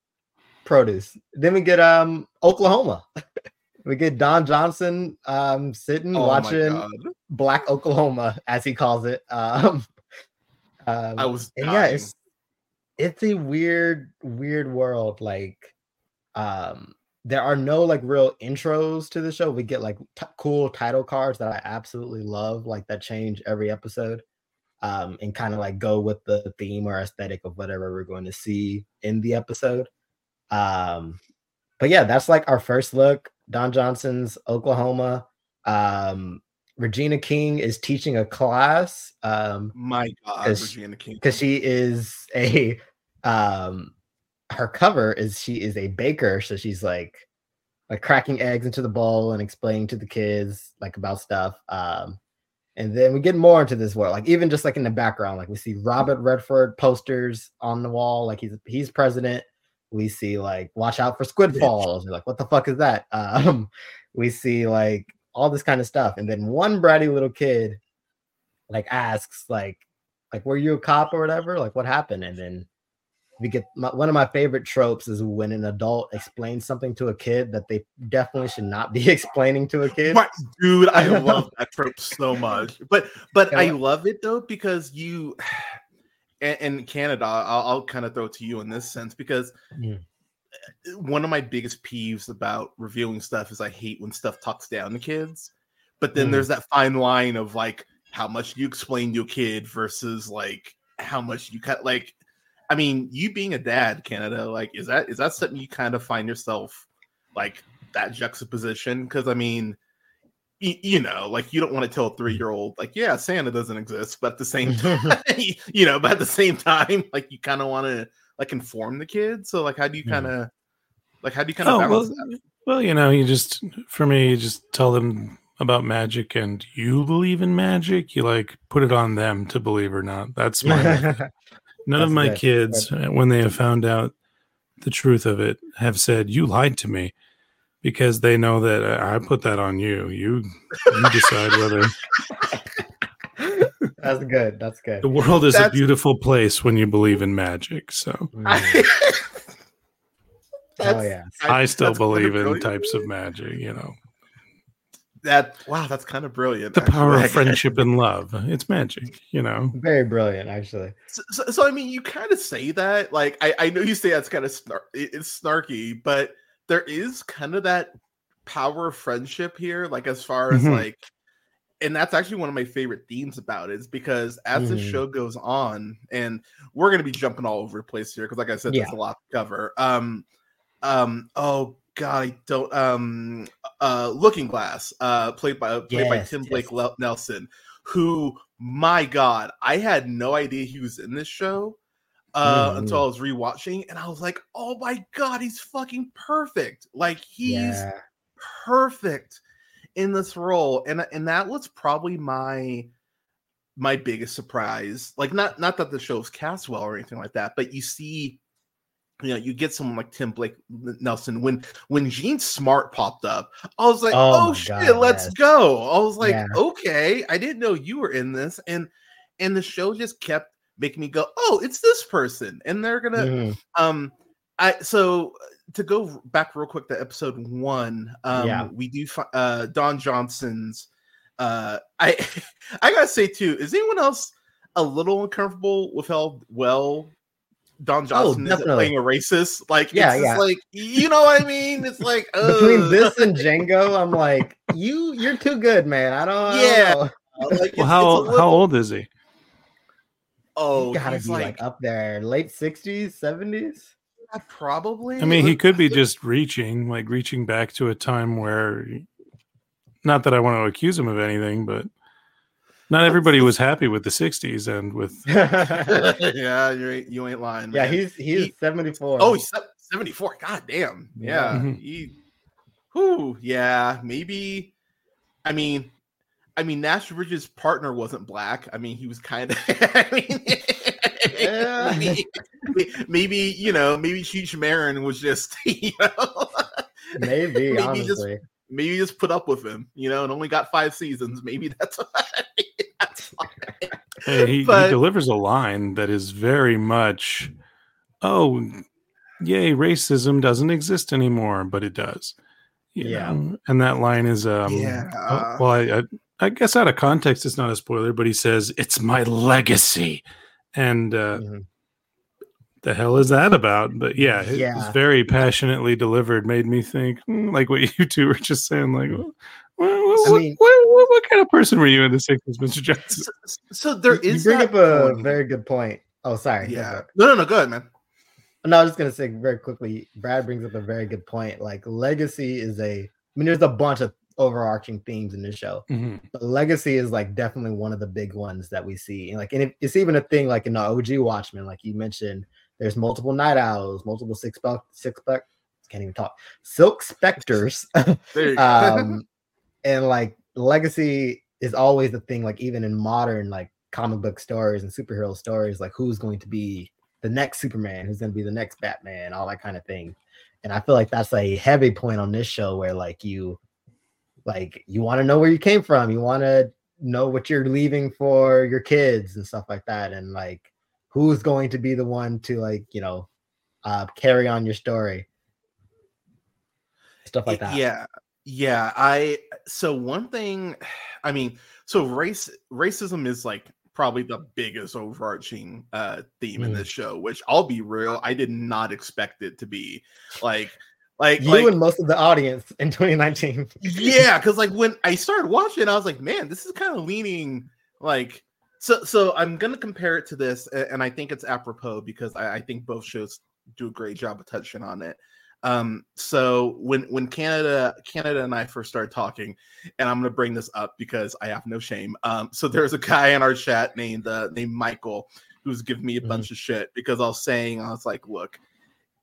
[SPEAKER 3] produce. Then we get um Oklahoma. we get Don Johnson um sitting
[SPEAKER 1] Oh
[SPEAKER 3] watching
[SPEAKER 1] God.
[SPEAKER 3] Black Oklahoma, as he calls it. Um, um
[SPEAKER 1] I was
[SPEAKER 3] and yeah, it's it's a weird, weird world. Like, um, there are no like real intros to the show. We get like t- cool title cards that I absolutely love, like that change every episode, um, and kind of like go with the theme or aesthetic of whatever we're going to see in the episode. Um, but yeah, that's like our first look. Don Johnson's Oklahoma. Um, Regina King is teaching a class. Um,
[SPEAKER 1] my God, Regina King.
[SPEAKER 3] because she is a um her cover is she is a baker so she's like like cracking eggs into the bowl and explaining to the kids like about stuff. Um, and then we get more into this world, like even just like in the background, like we see Robert Redford posters on the wall, like he's he's president. We see like watch out for squid falls. You're like, what the fuck is that? Um, we see like all this kind of stuff, and then one bratty little kid like asks like like were you a cop or whatever? Like what happened? And then we get my, one of my favorite tropes is when an adult explains something to a kid that they definitely should not be explaining to a kid.
[SPEAKER 1] Dude, I love that trope so much. But but I love it though because you in Canada, I'll, I'll kind of throw it to you in this sense because
[SPEAKER 3] Mm.
[SPEAKER 1] One of my biggest peeves about reviewing stuff is I hate when stuff talks down to kids. But then
[SPEAKER 3] Mm.
[SPEAKER 1] there's that fine line of like how much you explain to a kid versus like how much you cut. Like, I mean, you being a dad, Canada, like, is that is that something you kind of find yourself like that juxtaposition? Because I mean, y- you know, like you don't want to tell a three year old like, yeah, Santa doesn't exist, but at the same time, you know, but at the same time, like you kind of want to like inform the kids. So like, how do you kind of like how do you kind of
[SPEAKER 2] Oh well,
[SPEAKER 1] that?
[SPEAKER 2] well, you know, you just for me, you just tell them about magic, and you believe in magic. You like put it on them to believe or not. That's my method. None of my
[SPEAKER 3] good.
[SPEAKER 2] kids, uh, when they have found out the truth of it, have said, "You lied to me," because they know that uh, I put that on you. You, you decide whether
[SPEAKER 3] That's good. That's good.
[SPEAKER 2] the world is a beautiful place when you believe in magic. So
[SPEAKER 3] Mm. Oh yeah.
[SPEAKER 2] I, still
[SPEAKER 1] that's kinda
[SPEAKER 2] believe in types of magic. You know,
[SPEAKER 1] That wow, that's kind of brilliant.
[SPEAKER 2] the power of friendship and love. It's magic. You know.
[SPEAKER 3] Very brilliant, actually.
[SPEAKER 1] So, so, so, I mean, you kind of say that. Like, I, I know you say that's kind of snar- it- it's snarky, but there is kind of that power of friendship here. Like, as far as
[SPEAKER 2] Mhm.
[SPEAKER 1] like, and that's actually one of my favorite themes about it is because as the
[SPEAKER 3] Mhm.
[SPEAKER 1] show goes on, and we're gonna be jumping all over the place here because, like I said, there's a lot to cover. Um, um, oh god, I don't. Um, uh, Looking Glass, uh, played by played by
[SPEAKER 3] Yes,
[SPEAKER 1] Tim
[SPEAKER 3] yes.
[SPEAKER 1] Blake Nelson, who my god, I had no idea he was in this show uh
[SPEAKER 3] Mhm.
[SPEAKER 1] until I was rewatching, and I was like, oh my god, he's fucking perfect. Like he's
[SPEAKER 3] yeah.
[SPEAKER 1] perfect in this role, and and that was probably my my biggest surprise. Like not not that the show's cast well or anything like that, but you see. You know, you get someone like Tim Blake Nelson. When when Jean Smart popped up, I was like,
[SPEAKER 3] Oh
[SPEAKER 1] "Oh, shit,
[SPEAKER 3] God,
[SPEAKER 1] let's
[SPEAKER 3] yes.
[SPEAKER 1] go!" I was like,
[SPEAKER 3] Yeah.
[SPEAKER 1] "Okay, I didn't know you were in this," and and the show just kept making me go, "Oh, it's this person," and they're gonna
[SPEAKER 3] Mhm.
[SPEAKER 1] um i so to go back real quick to episode one um
[SPEAKER 3] Yeah.
[SPEAKER 1] we do fi- uh don johnson's uh i i gotta say too is anyone else a little uncomfortable with how well don johnson is
[SPEAKER 3] Oh, definitely.
[SPEAKER 1] playing a racist like
[SPEAKER 3] Yeah,
[SPEAKER 1] it's
[SPEAKER 3] yeah.
[SPEAKER 1] like you know what i mean it's like
[SPEAKER 3] Between this and Django, I'm like, you you're too good, man. I don't, I don't
[SPEAKER 1] Yeah.
[SPEAKER 3] know.
[SPEAKER 1] like,
[SPEAKER 2] Well, how
[SPEAKER 1] it's a
[SPEAKER 2] how old is he?
[SPEAKER 1] oh
[SPEAKER 3] gotta
[SPEAKER 1] he's
[SPEAKER 3] be like, up there, late 60s, 70s.
[SPEAKER 1] Yeah, probably
[SPEAKER 2] I mean, he could be just reaching, like reaching back to a time where, not that I want to accuse him of anything, but not everybody was happy with the '60s and with.
[SPEAKER 3] yeah,
[SPEAKER 1] yeah you ain't, you ain't lying man.
[SPEAKER 3] he's he's
[SPEAKER 1] He-
[SPEAKER 3] 74.
[SPEAKER 1] Oh, he's 74. God damn. Yeah.
[SPEAKER 2] Mhm.
[SPEAKER 1] He, whew, yeah. Maybe. I mean, I mean, Nash Bridges' partner wasn't black. I mean, he was kind of. I mean,
[SPEAKER 3] Yeah.
[SPEAKER 1] maybe, maybe, you know, maybe Cheech Marin was just, you know,
[SPEAKER 3] maybe,
[SPEAKER 1] maybe just- maybe just put up with him, you know, and only got five seasons. Maybe that's why. that's why.
[SPEAKER 2] Hey, he,
[SPEAKER 1] But-
[SPEAKER 2] he delivers a line that is very much, oh, yay, racism doesn't exist anymore, but it does. you
[SPEAKER 3] Yeah.
[SPEAKER 2] know? and that line is, um,
[SPEAKER 1] Yeah.
[SPEAKER 2] uh, well, I, I, I guess out of context, it's not a spoiler, but he says it's my legacy, and uh,
[SPEAKER 3] Mhm.
[SPEAKER 2] the hell is that about? But yeah, it was very passionately delivered. Made me think, mm, like what you two were just saying, like. What, what,
[SPEAKER 3] I mean-
[SPEAKER 2] what, what, what kind of person were you in the '60s, Mr. Johnson?
[SPEAKER 1] So, so there
[SPEAKER 3] You
[SPEAKER 1] is
[SPEAKER 3] bring
[SPEAKER 1] that
[SPEAKER 3] up a
[SPEAKER 1] point.
[SPEAKER 3] very good point. Oh, sorry.
[SPEAKER 1] yeah. No, no, no. Go ahead, man.
[SPEAKER 3] No, I was just gonna say very quickly. Brad brings up a very good point. Like legacy is a. I mean, there's a bunch of overarching themes in this show,
[SPEAKER 2] Mhm.
[SPEAKER 3] but legacy is like definitely one of the big ones that we see. And like, and it, it's even a thing like in the OG Watchmen, like you mentioned. There's multiple Nite Owls, multiple six buck, six buck, can't even talk. Silk Spectres. um, and like legacy is always the thing. Like even in modern like comic book stories and superhero stories, like who's going to be the next Superman, who's going to be the next Batman, all that kind of thing. And I feel like that's a heavy point on this show where like you, like you want to know where you came from, you want to know what you're leaving for your kids and stuff like that, and like who's going to be the one to like you know uh, carry on your story, stuff like that.
[SPEAKER 1] Yeah, yeah. I so one thing, I mean, so race racism is like probably the biggest overarching uh theme mm. in this show which i'll be real i did not expect it to be like like
[SPEAKER 3] you
[SPEAKER 1] like,
[SPEAKER 3] and most of the audience in 2019
[SPEAKER 1] yeah because like when i started watching i was like man this is kind of leaning like so so i'm gonna compare it to this and i think it's apropos because i, I think both shows do a great job of touching on it um, so when when Canada Canada and I first started talking, and I'm going to bring this up because I have no shame. Um, so there's a guy in our chat named uh, named Michael who's giving me a mm-hmm. bunch of shit because I was saying I was like, look,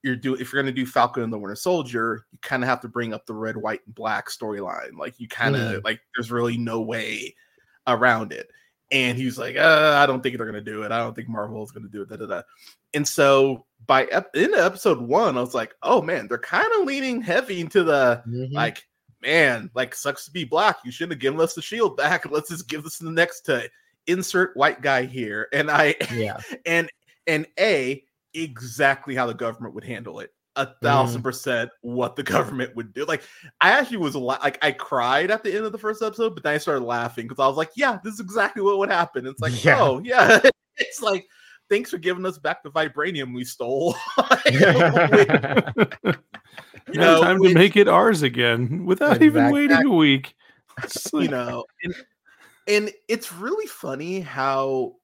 [SPEAKER 1] you're do if you're going to do Falcon and the Winter Soldier, you kind of have to bring up the red, white, and black storyline. Like you kind of mm. like there's really no way around it. And he's like, uh, I don't think they're gonna do it. I don't think Marvel is gonna do it. Da, da, da. And so by ep- in episode one, I was like, oh man, they're kind of leaning heavy into the mm-hmm. like, man, like sucks to be black. You shouldn't have given us the shield back. Let's just give this to the next to insert white guy here. And I
[SPEAKER 3] yeah,
[SPEAKER 1] and and a exactly how the government would handle it a thousand mm. percent what the government would do. Like, I actually was la- like, I cried at the end of the first episode, but then I started laughing because I was like, yeah, this is exactly what would happen. It's like, yeah. oh, yeah. it's like, thanks for giving us back the vibranium we stole. you
[SPEAKER 2] know, time to make it ours again without exactly. even waiting a week.
[SPEAKER 1] Like... You know, and, and it's really funny how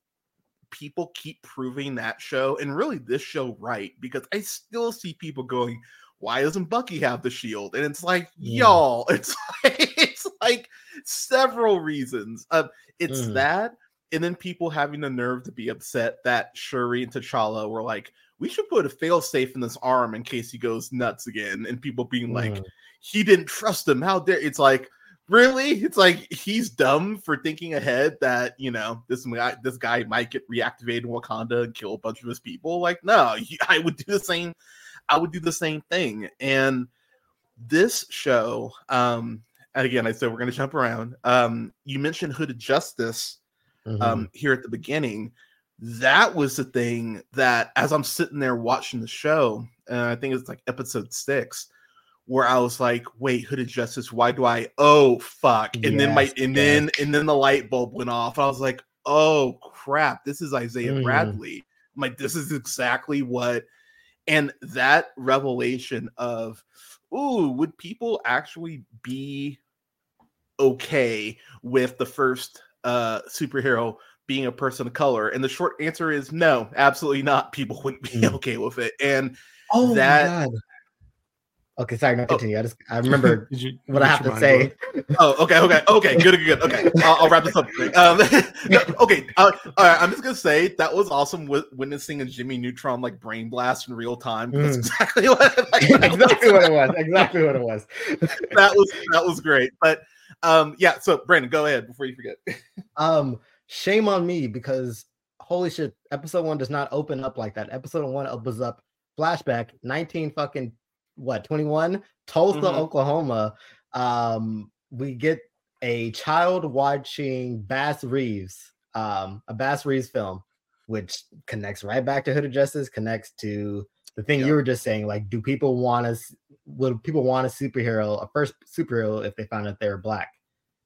[SPEAKER 1] people keep proving that show and really this show right because I still see people going, why doesn't Bucky have the shield? And it's like, yeah. y'all, it's like it's like several reasons. Um, it's mm. that, and then people having the nerve to be upset that Shuri and T'Challa were like, we should put a fail safe in this arm in case he goes nuts again, and people being like, mm. he didn't trust him. How dare it's like really? It's like he's dumb for thinking ahead that you know this guy this guy might get reactivated in wakanda and kill a bunch of his people? Like no i would do the same i would do the same thing. And this show um and again i said we're going to jump around um you mentioned hooded justice mm-hmm. um here at the beginning. That was the thing that as i'm sitting there watching the show and i think it's like episode six where I was like, wait, Hooded Justice, why do I oh fuck? And yes, then my and then and then the light bulb went off. I was like, oh crap, this is Isaiah mm. Bradley. I'm like, this is exactly what and that revelation of ooh, would people actually be okay with the first uh superhero being a person of color? And the short answer is no, absolutely not. People wouldn't be mm. okay with it. And
[SPEAKER 3] oh that Okay, sorry, no, oh. continue. Oh. I just I remember you, what I have to say.
[SPEAKER 1] Oh, okay, okay, okay, good, good, good. Okay, I'll, I'll wrap this up. Um, no, okay, uh, all right. I'm just gonna say that was awesome with witnessing a Jimmy Neutron like brain blast in real time. That's mm. exactly what like,
[SPEAKER 3] exactly what it was. Exactly what it was.
[SPEAKER 1] that was that was great. But um, yeah. So Brandon, go ahead before you forget.
[SPEAKER 3] um, shame on me because holy shit, episode one does not open up like that. Episode one opens up flashback 19 fucking what 21 tulsa mm-hmm. oklahoma um we get a child watching bass reeves um a bass reeves film which connects right back to Hooded Justice connects to the thing yep. you were just saying like do people want us would people want a superhero a first superhero if they found out they were black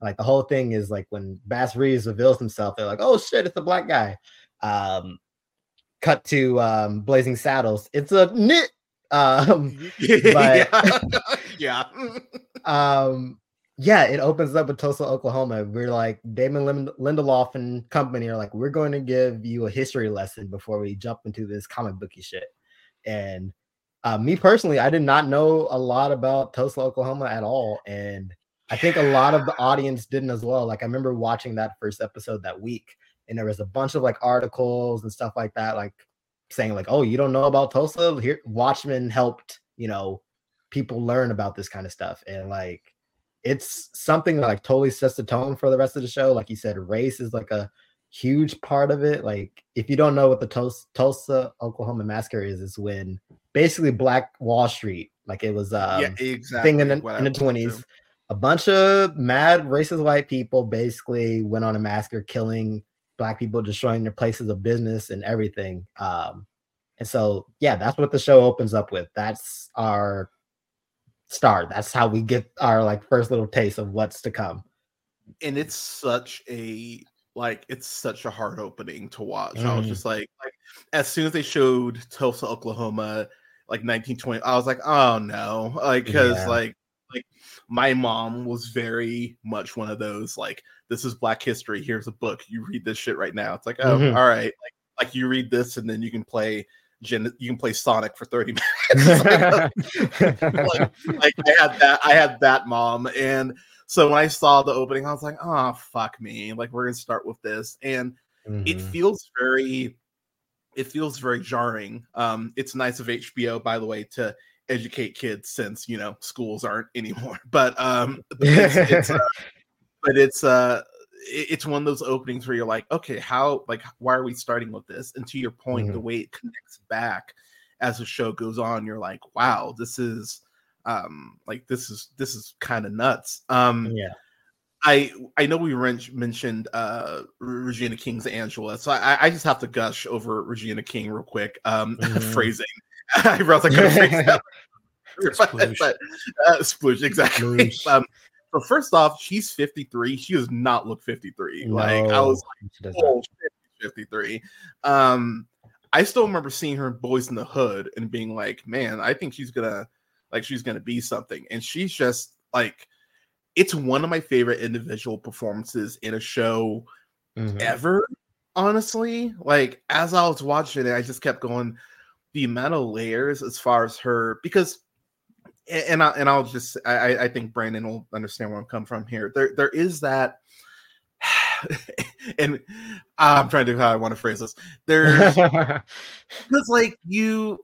[SPEAKER 3] like the whole thing is like when bass reeves reveals himself they're like oh shit it's a black guy um cut to um blazing saddles it's a knit um,
[SPEAKER 1] but yeah,
[SPEAKER 3] um, yeah, it opens up with Tulsa, Oklahoma. We're like Damon Lind- Lindelof and company are like, we're going to give you a history lesson before we jump into this comic booky shit. And uh, me personally, I did not know a lot about Tulsa, Oklahoma at all, and I think a lot of the audience didn't as well. Like I remember watching that first episode that week, and there was a bunch of like articles and stuff like that, like saying like, "Oh, you don't know about Tulsa? Here, Watchmen helped, you know, people learn about this kind of stuff and like it's something that like totally sets the tone for the rest of the show like you said race is like a huge part of it like if you don't know what the Tulsa, Tulsa Oklahoma massacre is is when basically Black Wall Street like it was um
[SPEAKER 1] yeah, exactly.
[SPEAKER 3] thing in the, in the 20s
[SPEAKER 1] do.
[SPEAKER 3] a bunch of mad racist white people basically went on a massacre killing black people destroying their places of business and everything um and so yeah that's what the show opens up with that's our start that's how we get our like first little taste of what's to come
[SPEAKER 1] and it's such a like it's such a hard opening to watch. I was
[SPEAKER 3] Mhm.
[SPEAKER 1] just like like as soon as they showed Tulsa, Oklahoma, like 1920, I was like, oh no, like because
[SPEAKER 3] Yeah.
[SPEAKER 1] like like my mom was very much one of those like this is Black History. Here's a book. You read this shit right now. It's like oh
[SPEAKER 3] Mhm.
[SPEAKER 1] all right, like like you read this and then you can play. Gen- you can play Sonic for 30 minutes. like, like I had that I had that mom and so when I saw the opening I was like oh fuck me like we're gonna start with this and it
[SPEAKER 3] Mhm.
[SPEAKER 1] feels very it feels very jarring um it's nice of HBO by the way to educate kids since you know schools aren't anymore but um but it's, it's, uh, but it's uh it's one of those openings where you're like okay how like why are we starting with this and to your point the way it connects back as the show goes on you're like wow this is um like this is this is kind of nuts um
[SPEAKER 3] yeah
[SPEAKER 1] I I know we mentioned uh Regina King's Angela, so I, I just have to gush over Regina King real quick. Um,
[SPEAKER 3] Mhm.
[SPEAKER 1] phrasing. I gonna phrase that, but,
[SPEAKER 2] Sploosh.
[SPEAKER 1] but uh, sploosh exactly.
[SPEAKER 3] Sploosh.
[SPEAKER 1] Um, so first off, she's 53. She does not look 53. Like I
[SPEAKER 3] No,
[SPEAKER 1] was
[SPEAKER 3] she
[SPEAKER 1] oh, 53. Um, I still remember seeing her in Boyz n the Hood and being like, man, I think she's gonna like she's gonna be something. And she's just like it's one of my favorite individual performances in a show
[SPEAKER 3] Mhm.
[SPEAKER 1] ever, honestly. Like as I was watching it, I just kept going the amount of layers as far as her because and I and I'll just I I- think Brandon will understand where I'm coming from here. There there is that and ah, I'm trying to how I want to phrase this. There's because like you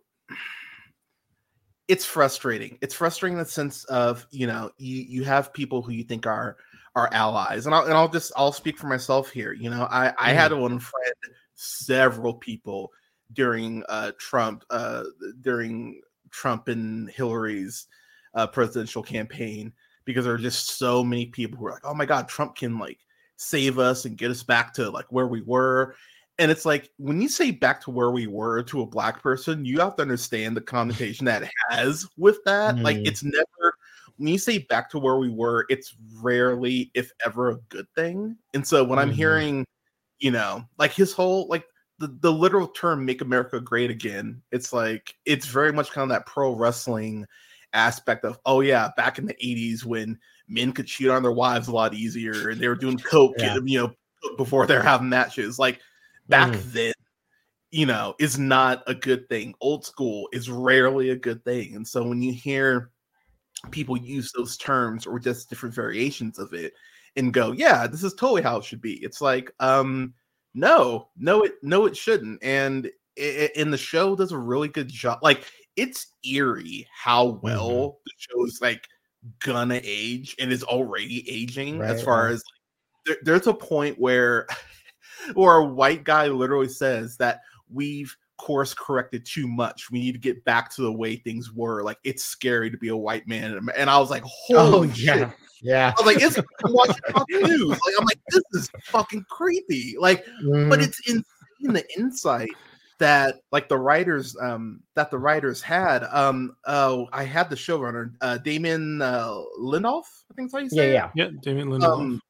[SPEAKER 1] it's frustrating it's frustrating in the sense of you know you you have people who you think are are allies and i'll, and I'll just i'll speak for myself here you know i i had mm. to unfriend several people during uh trump uh during trump and hillary's uh presidential campaign because there are just so many people who are like oh my god trump can like save us and get us back to like where we were and it's like when you say back to where we were to a black person, you have to understand the connotation that it has with that. Like
[SPEAKER 3] Mhm.
[SPEAKER 1] it's never when you say back to where we were, it's rarely, if ever, a good thing. And so when I'm
[SPEAKER 3] Mhm.
[SPEAKER 1] hearing, you know, like his whole like the, the literal term make America great again, it's like it's very much kind of that pro wrestling aspect of oh yeah, back in the 80s when men could cheat on their wives a lot easier and they were doing coke,
[SPEAKER 3] Yeah.
[SPEAKER 1] you know, before they're having matches. Like back
[SPEAKER 3] Mhm.
[SPEAKER 1] then you know is not a good thing old school is rarely a good thing and so when you hear people use those terms or just different variations of it and go yeah this is totally how it should be it's like um no no it no it shouldn't and i- i- and the show does a really good job like it's eerie how mm-hmm. well the show's like gonna age and is already aging as far
[SPEAKER 3] right.
[SPEAKER 1] as like, there, there's a point where where a white guy literally says that we've course corrected too much. We need to get back to the way things were. Like it's scary to be a white man, and I was like,
[SPEAKER 3] Oh
[SPEAKER 1] holy shit!
[SPEAKER 3] yeah, yeah.
[SPEAKER 1] I was like, it's I'm watching Fox news. Like I'm like, this is fucking creepy. Like, but
[SPEAKER 3] Mhm.
[SPEAKER 1] it's insane the insight that like the writers um that the writers had um oh i had the showrunner uh damon uh lindoff i think that's how you say
[SPEAKER 3] yeah,
[SPEAKER 1] it
[SPEAKER 3] yeah.
[SPEAKER 2] Yeah, Damien Lindelof.
[SPEAKER 1] um,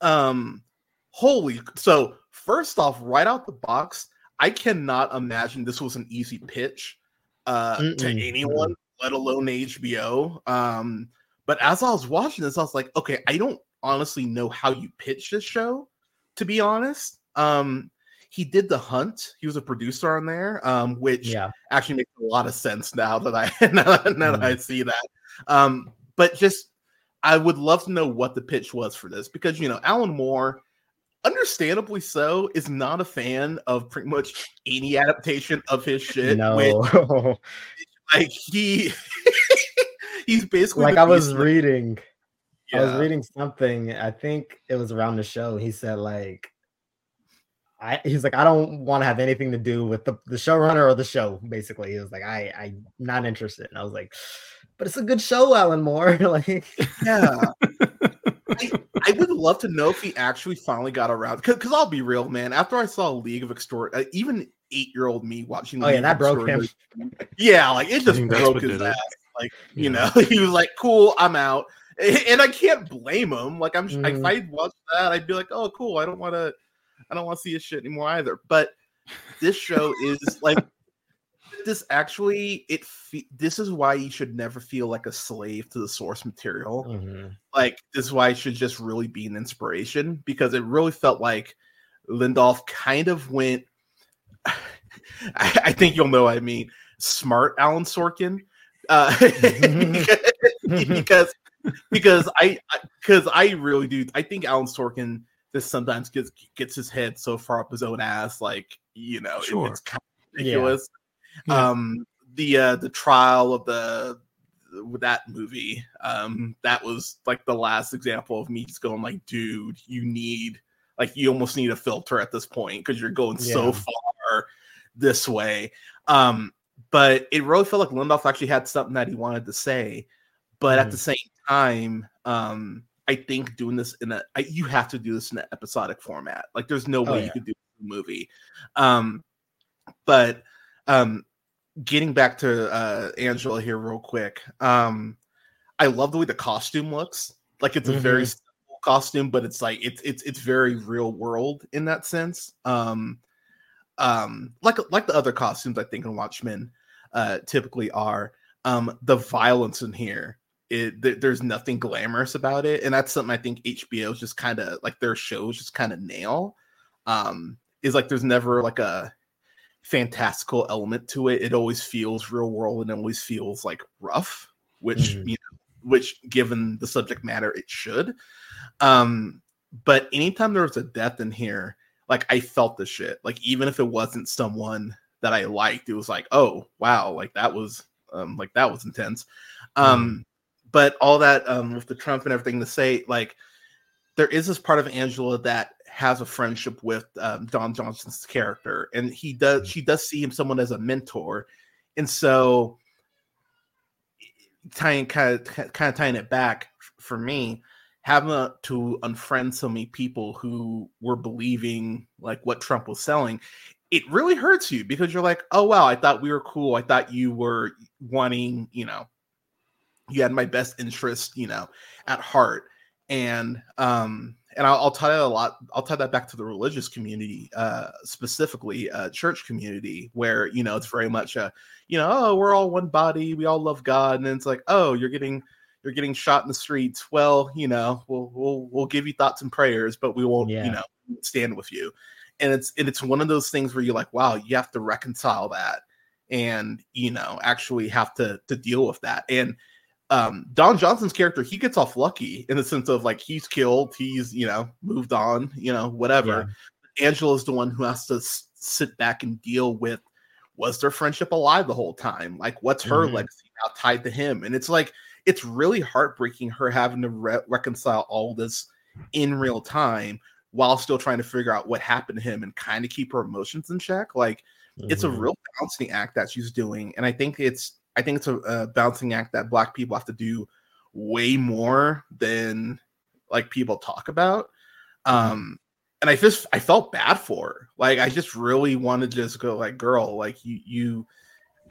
[SPEAKER 1] um, holy. So first off, right out the box, I cannot imagine this was an easy pitch uh, to anyone, let alone HBO. Um, but as I was watching this, I was like, okay, I don't honestly know how you pitch this show. To be honest, um, he did the hunt. He was a producer on there, um, which
[SPEAKER 3] Yeah.
[SPEAKER 1] actually makes a lot of sense now that I now, that- now that I see that. Um, but just I would love to know what the pitch was for this because you know Alan Moore, understandably so, is not a fan of pretty much any adaptation of his shit. Which,
[SPEAKER 3] No.
[SPEAKER 1] like he he's basically
[SPEAKER 3] like I was reading. I was reading something. I think it was around the show. He said like, I he's like I don't want to have anything to do with the the showrunner or the show. Basically, he was like I I'm not interested. And I was like, but it's a good show, Alan Moore. like,
[SPEAKER 1] Yeah. I, I would love to know if he actually finally got around. Because I'll be real, man. After I saw League of Extraordinary, uh, even eight year old me watching.
[SPEAKER 3] oh yeah,
[SPEAKER 1] League
[SPEAKER 3] that
[SPEAKER 1] of
[SPEAKER 3] broke him.
[SPEAKER 1] Yeah, like it just broke his
[SPEAKER 2] did it.
[SPEAKER 1] ass. Like you
[SPEAKER 2] Yeah.
[SPEAKER 1] know, he was like, "Cool, I'm out," and I can't blame him. Like I'm, like, if. I watched that, I'd be like, "Oh, cool. I don't want to, I don't want to see his shit anymore either." But this show is like. This actually, it. Fe- this is why you should never feel like a slave to the source material
[SPEAKER 3] Mhm.
[SPEAKER 1] like this is why it should just really be an inspiration because it really felt like Lindoff kind of went. I, I think you'll know what I mean. Smart Aaron Sorkin, uh, because because I because I really do. I think Aaron Sorkin just sometimes gets gets his head so far up his own ass, like you know,
[SPEAKER 2] Sure.
[SPEAKER 1] it's kind of ridiculous.
[SPEAKER 2] Yeah.
[SPEAKER 1] Um, the uh, the trial of the with that movie, um, that was like the last example of me just going like, dude, you need like you almost need a filter at this point because you're going so far this way. Um, but it really felt like Lindoff actually had something that he wanted to say, but at
[SPEAKER 3] Mhm.
[SPEAKER 1] the same time, um, I think doing this in a I, you have to do this in an episodic format. Like, there's no
[SPEAKER 3] Oh,
[SPEAKER 1] way you could do a movie. Um, but um, getting back to uh, Angela here real quick. Um, I love the way the costume looks. Like it's a very
[SPEAKER 3] Mhm.
[SPEAKER 1] simple costume, but it's like it's it's it's very real world in that sense. Um, um, like like the other costumes I think in Watchmen uh, typically are. Um, the violence in here, it th- there's nothing glamorous about it, and that's something I think HBO is just kind of like their shows just kind of nail. Um, is like there's never like a fantastical element to it. It always feels real world and it always feels like rough, which
[SPEAKER 3] Mhm.
[SPEAKER 1] you know, which given the subject matter, it should. Um, but anytime there was a death in here, like I felt the shit. Like even if it wasn't someone that I liked, it was like, oh wow, like that was um like that was intense. Um, but all that um with the Trump and everything to say, like there is this part of Angela that has a friendship with um, Don Johnson's character, and he does she does see him someone as a mentor, and so tying kind of kind of tying it back for me, having a, to unfriend so many people who were believing like what Trump was selling, it really hurts you because you're like, oh wow, I thought we were cool, I thought you were wanting, you know, you had my best interest, you know, at heart. And um and I'll, I'll tie that a lot i'll tie that back to the religious community uh specifically uh church community where you know it's very much a you know oh we're all one body we all love god and then it's like oh you're getting you're getting shot in the streets. Well you know we'll we'll, we'll give you thoughts and prayers but we won't
[SPEAKER 3] Yeah.
[SPEAKER 1] you know stand with you. And it's and it's one of those things where you're like wow you have to reconcile that and you know actually have to to deal with that. And um Don Johnson's character he gets off lucky in the sense of like he's killed he's you know moved on you know whatever. Angela's the one who has to s- sit back and deal with was their friendship alive the whole time? Like what's her
[SPEAKER 3] Mhm.
[SPEAKER 1] legacy now tied to him? And it's like it's really heartbreaking her having to re- reconcile all this in real time while still trying to figure out what happened to him and kind of keep her emotions in check. Like it's a
[SPEAKER 3] Mhm.
[SPEAKER 1] real balancing act that she's doing and i think it's i think it's a, a balancing act that black people have to do way more than like people talk about. Um and i just i felt bad for her. Like i just really wanted to just go like girl like you you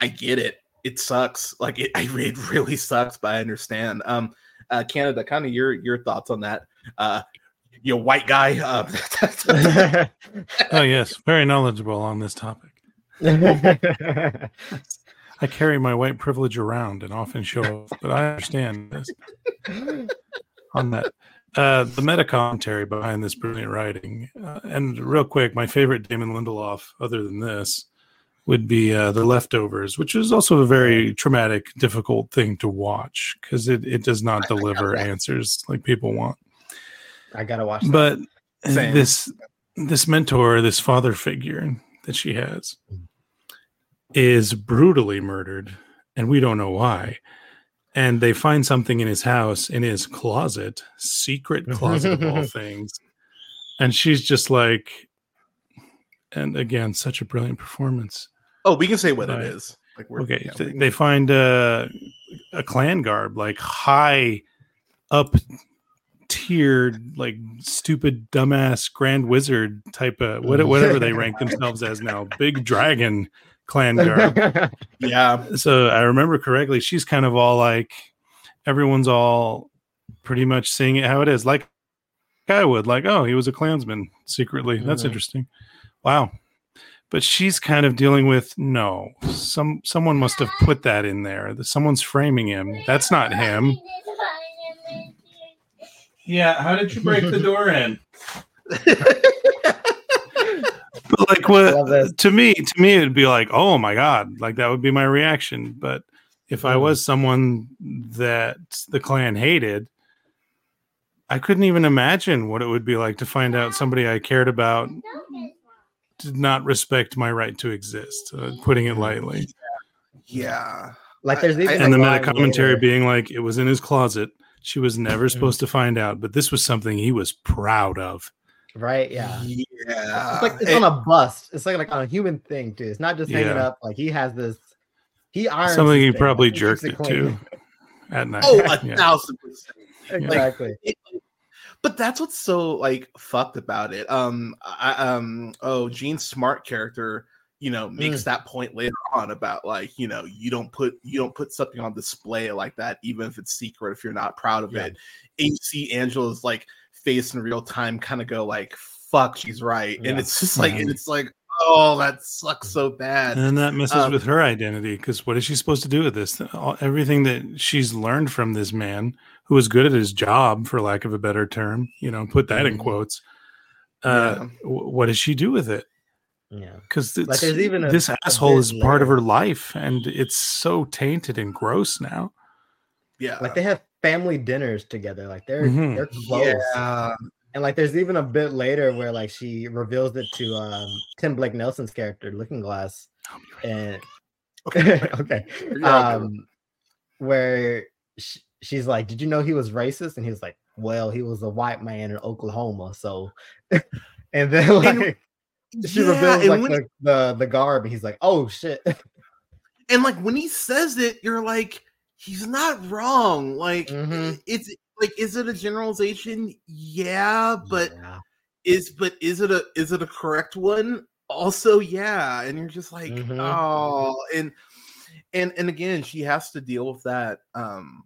[SPEAKER 1] i get it. It sucks. Like it, I, it really sucks but i understand. Um uh canada kind of your your thoughts on that? Uh you know white guy uh
[SPEAKER 2] Oh yes, very knowledgeable on this topic. I carry my white privilege around and often show off, but I understand this on that. Uh, the meta commentary behind this brilliant writing, uh, and real quick, my favorite Damon Lindelof, other than this, would be uh, The Leftovers, which is also a very traumatic, difficult thing to watch because it, it does not deliver answers like people want.
[SPEAKER 3] I gotta watch. That.
[SPEAKER 2] But
[SPEAKER 1] Same.
[SPEAKER 2] this this mentor, this father figure that she has, is brutally murdered, and we don't know why. and they find something in his house in his closet, secret closet of all things. And she's just like, and again, such a brilliant performance.
[SPEAKER 1] Oh, we can say what
[SPEAKER 2] Right.
[SPEAKER 1] it is. Like we're,
[SPEAKER 2] Okay,
[SPEAKER 1] yeah,
[SPEAKER 2] th-
[SPEAKER 1] we
[SPEAKER 2] they find uh, a Klan garb, like high up tiered, like stupid dumbass grand wizard type of what, whatever they rank themselves as now, big dragon Klan garb.
[SPEAKER 1] yeah,
[SPEAKER 2] so I remember correctly, she's kind of all like everyone's all pretty much seeing it how it is, like I would, like, oh, he was a Klansman secretly. That's
[SPEAKER 3] Mhm.
[SPEAKER 2] interesting. Wow. But she's kind of dealing with no, some someone must have put that in there. Someone's framing him. That's not him. Yeah, how did you break the door in? But like what to me, to me it'd be like, oh my god, like that would be my reaction. But if I
[SPEAKER 3] Mm.
[SPEAKER 2] was someone that the Klan hated, I couldn't even imagine what it would be like to find out somebody I cared about did not respect my right to exist. Uh, putting it lightly,
[SPEAKER 1] yeah.
[SPEAKER 3] like there's
[SPEAKER 1] I-
[SPEAKER 3] even
[SPEAKER 2] and
[SPEAKER 3] a
[SPEAKER 2] the meta commentary being like, it was in his closet. She was never
[SPEAKER 3] Mhm.
[SPEAKER 2] supposed to find out, but this was something he was proud of.
[SPEAKER 3] Right, yeah.
[SPEAKER 1] Yeah.
[SPEAKER 3] It's like it's
[SPEAKER 1] And-
[SPEAKER 3] on a bust. It's like, like on a human thing too. It's not just hanging
[SPEAKER 2] Yeah.
[SPEAKER 3] up. Like he has this. He irons
[SPEAKER 2] Something he probably
[SPEAKER 3] like,
[SPEAKER 2] jerked it
[SPEAKER 3] clean.
[SPEAKER 2] to at night.
[SPEAKER 1] oh, a
[SPEAKER 2] Yeah.
[SPEAKER 1] thousand percent.
[SPEAKER 3] Exactly.
[SPEAKER 1] It- but that's what's so like fucked about it. Um, I, um, oh, Jean Smart character, you know, makes that point later on about like, you know, you don't put you don't put something on display like that, even if it's secret, if you're not proud of
[SPEAKER 3] Yeah.
[SPEAKER 1] it. AC Angela's like face in real time, kind of go like, "Fuck, she's right," and it's just like, and it's like, oh, that sucks so bad.
[SPEAKER 2] And that messes
[SPEAKER 1] Um,
[SPEAKER 2] with her identity because what is she supposed to do with this? All, everything that she's learned from this man who was good at his job, for lack of a better term, you know, put that in
[SPEAKER 3] Mhm.
[SPEAKER 2] quotes. Uh,
[SPEAKER 1] Yeah.
[SPEAKER 2] wh- What does she do with it?
[SPEAKER 3] Yeah.
[SPEAKER 2] Because
[SPEAKER 3] Like, there's even a-
[SPEAKER 2] this
[SPEAKER 3] a
[SPEAKER 2] asshole
[SPEAKER 3] bit
[SPEAKER 2] is part of her life, and it's so tainted and gross now.
[SPEAKER 1] yeah,
[SPEAKER 3] Like they have family dinners together. Like they're
[SPEAKER 2] Mhm.
[SPEAKER 3] they're close.
[SPEAKER 1] yeah,
[SPEAKER 3] And like there's even a bit later where like she reveals it to um Tim Blake Nelson's character, Looking Glass. And okay.
[SPEAKER 1] You're all good.
[SPEAKER 3] Um where sh- she's like, Did you know he was racist? And he was like, Well, he was a white man in Oklahoma. So and then like she
[SPEAKER 1] Yeah,
[SPEAKER 3] reveals like
[SPEAKER 1] when-
[SPEAKER 3] the, the the garb and he's like, Oh shit.
[SPEAKER 1] and like when he says it you're like he's not wrong like
[SPEAKER 3] Mhm.
[SPEAKER 1] it's like is it a generalization yeah but
[SPEAKER 3] Yeah.
[SPEAKER 1] is but is it a is it a correct one also yeah and you're just like
[SPEAKER 3] Mhm.
[SPEAKER 1] oh and and and again she has to deal with that um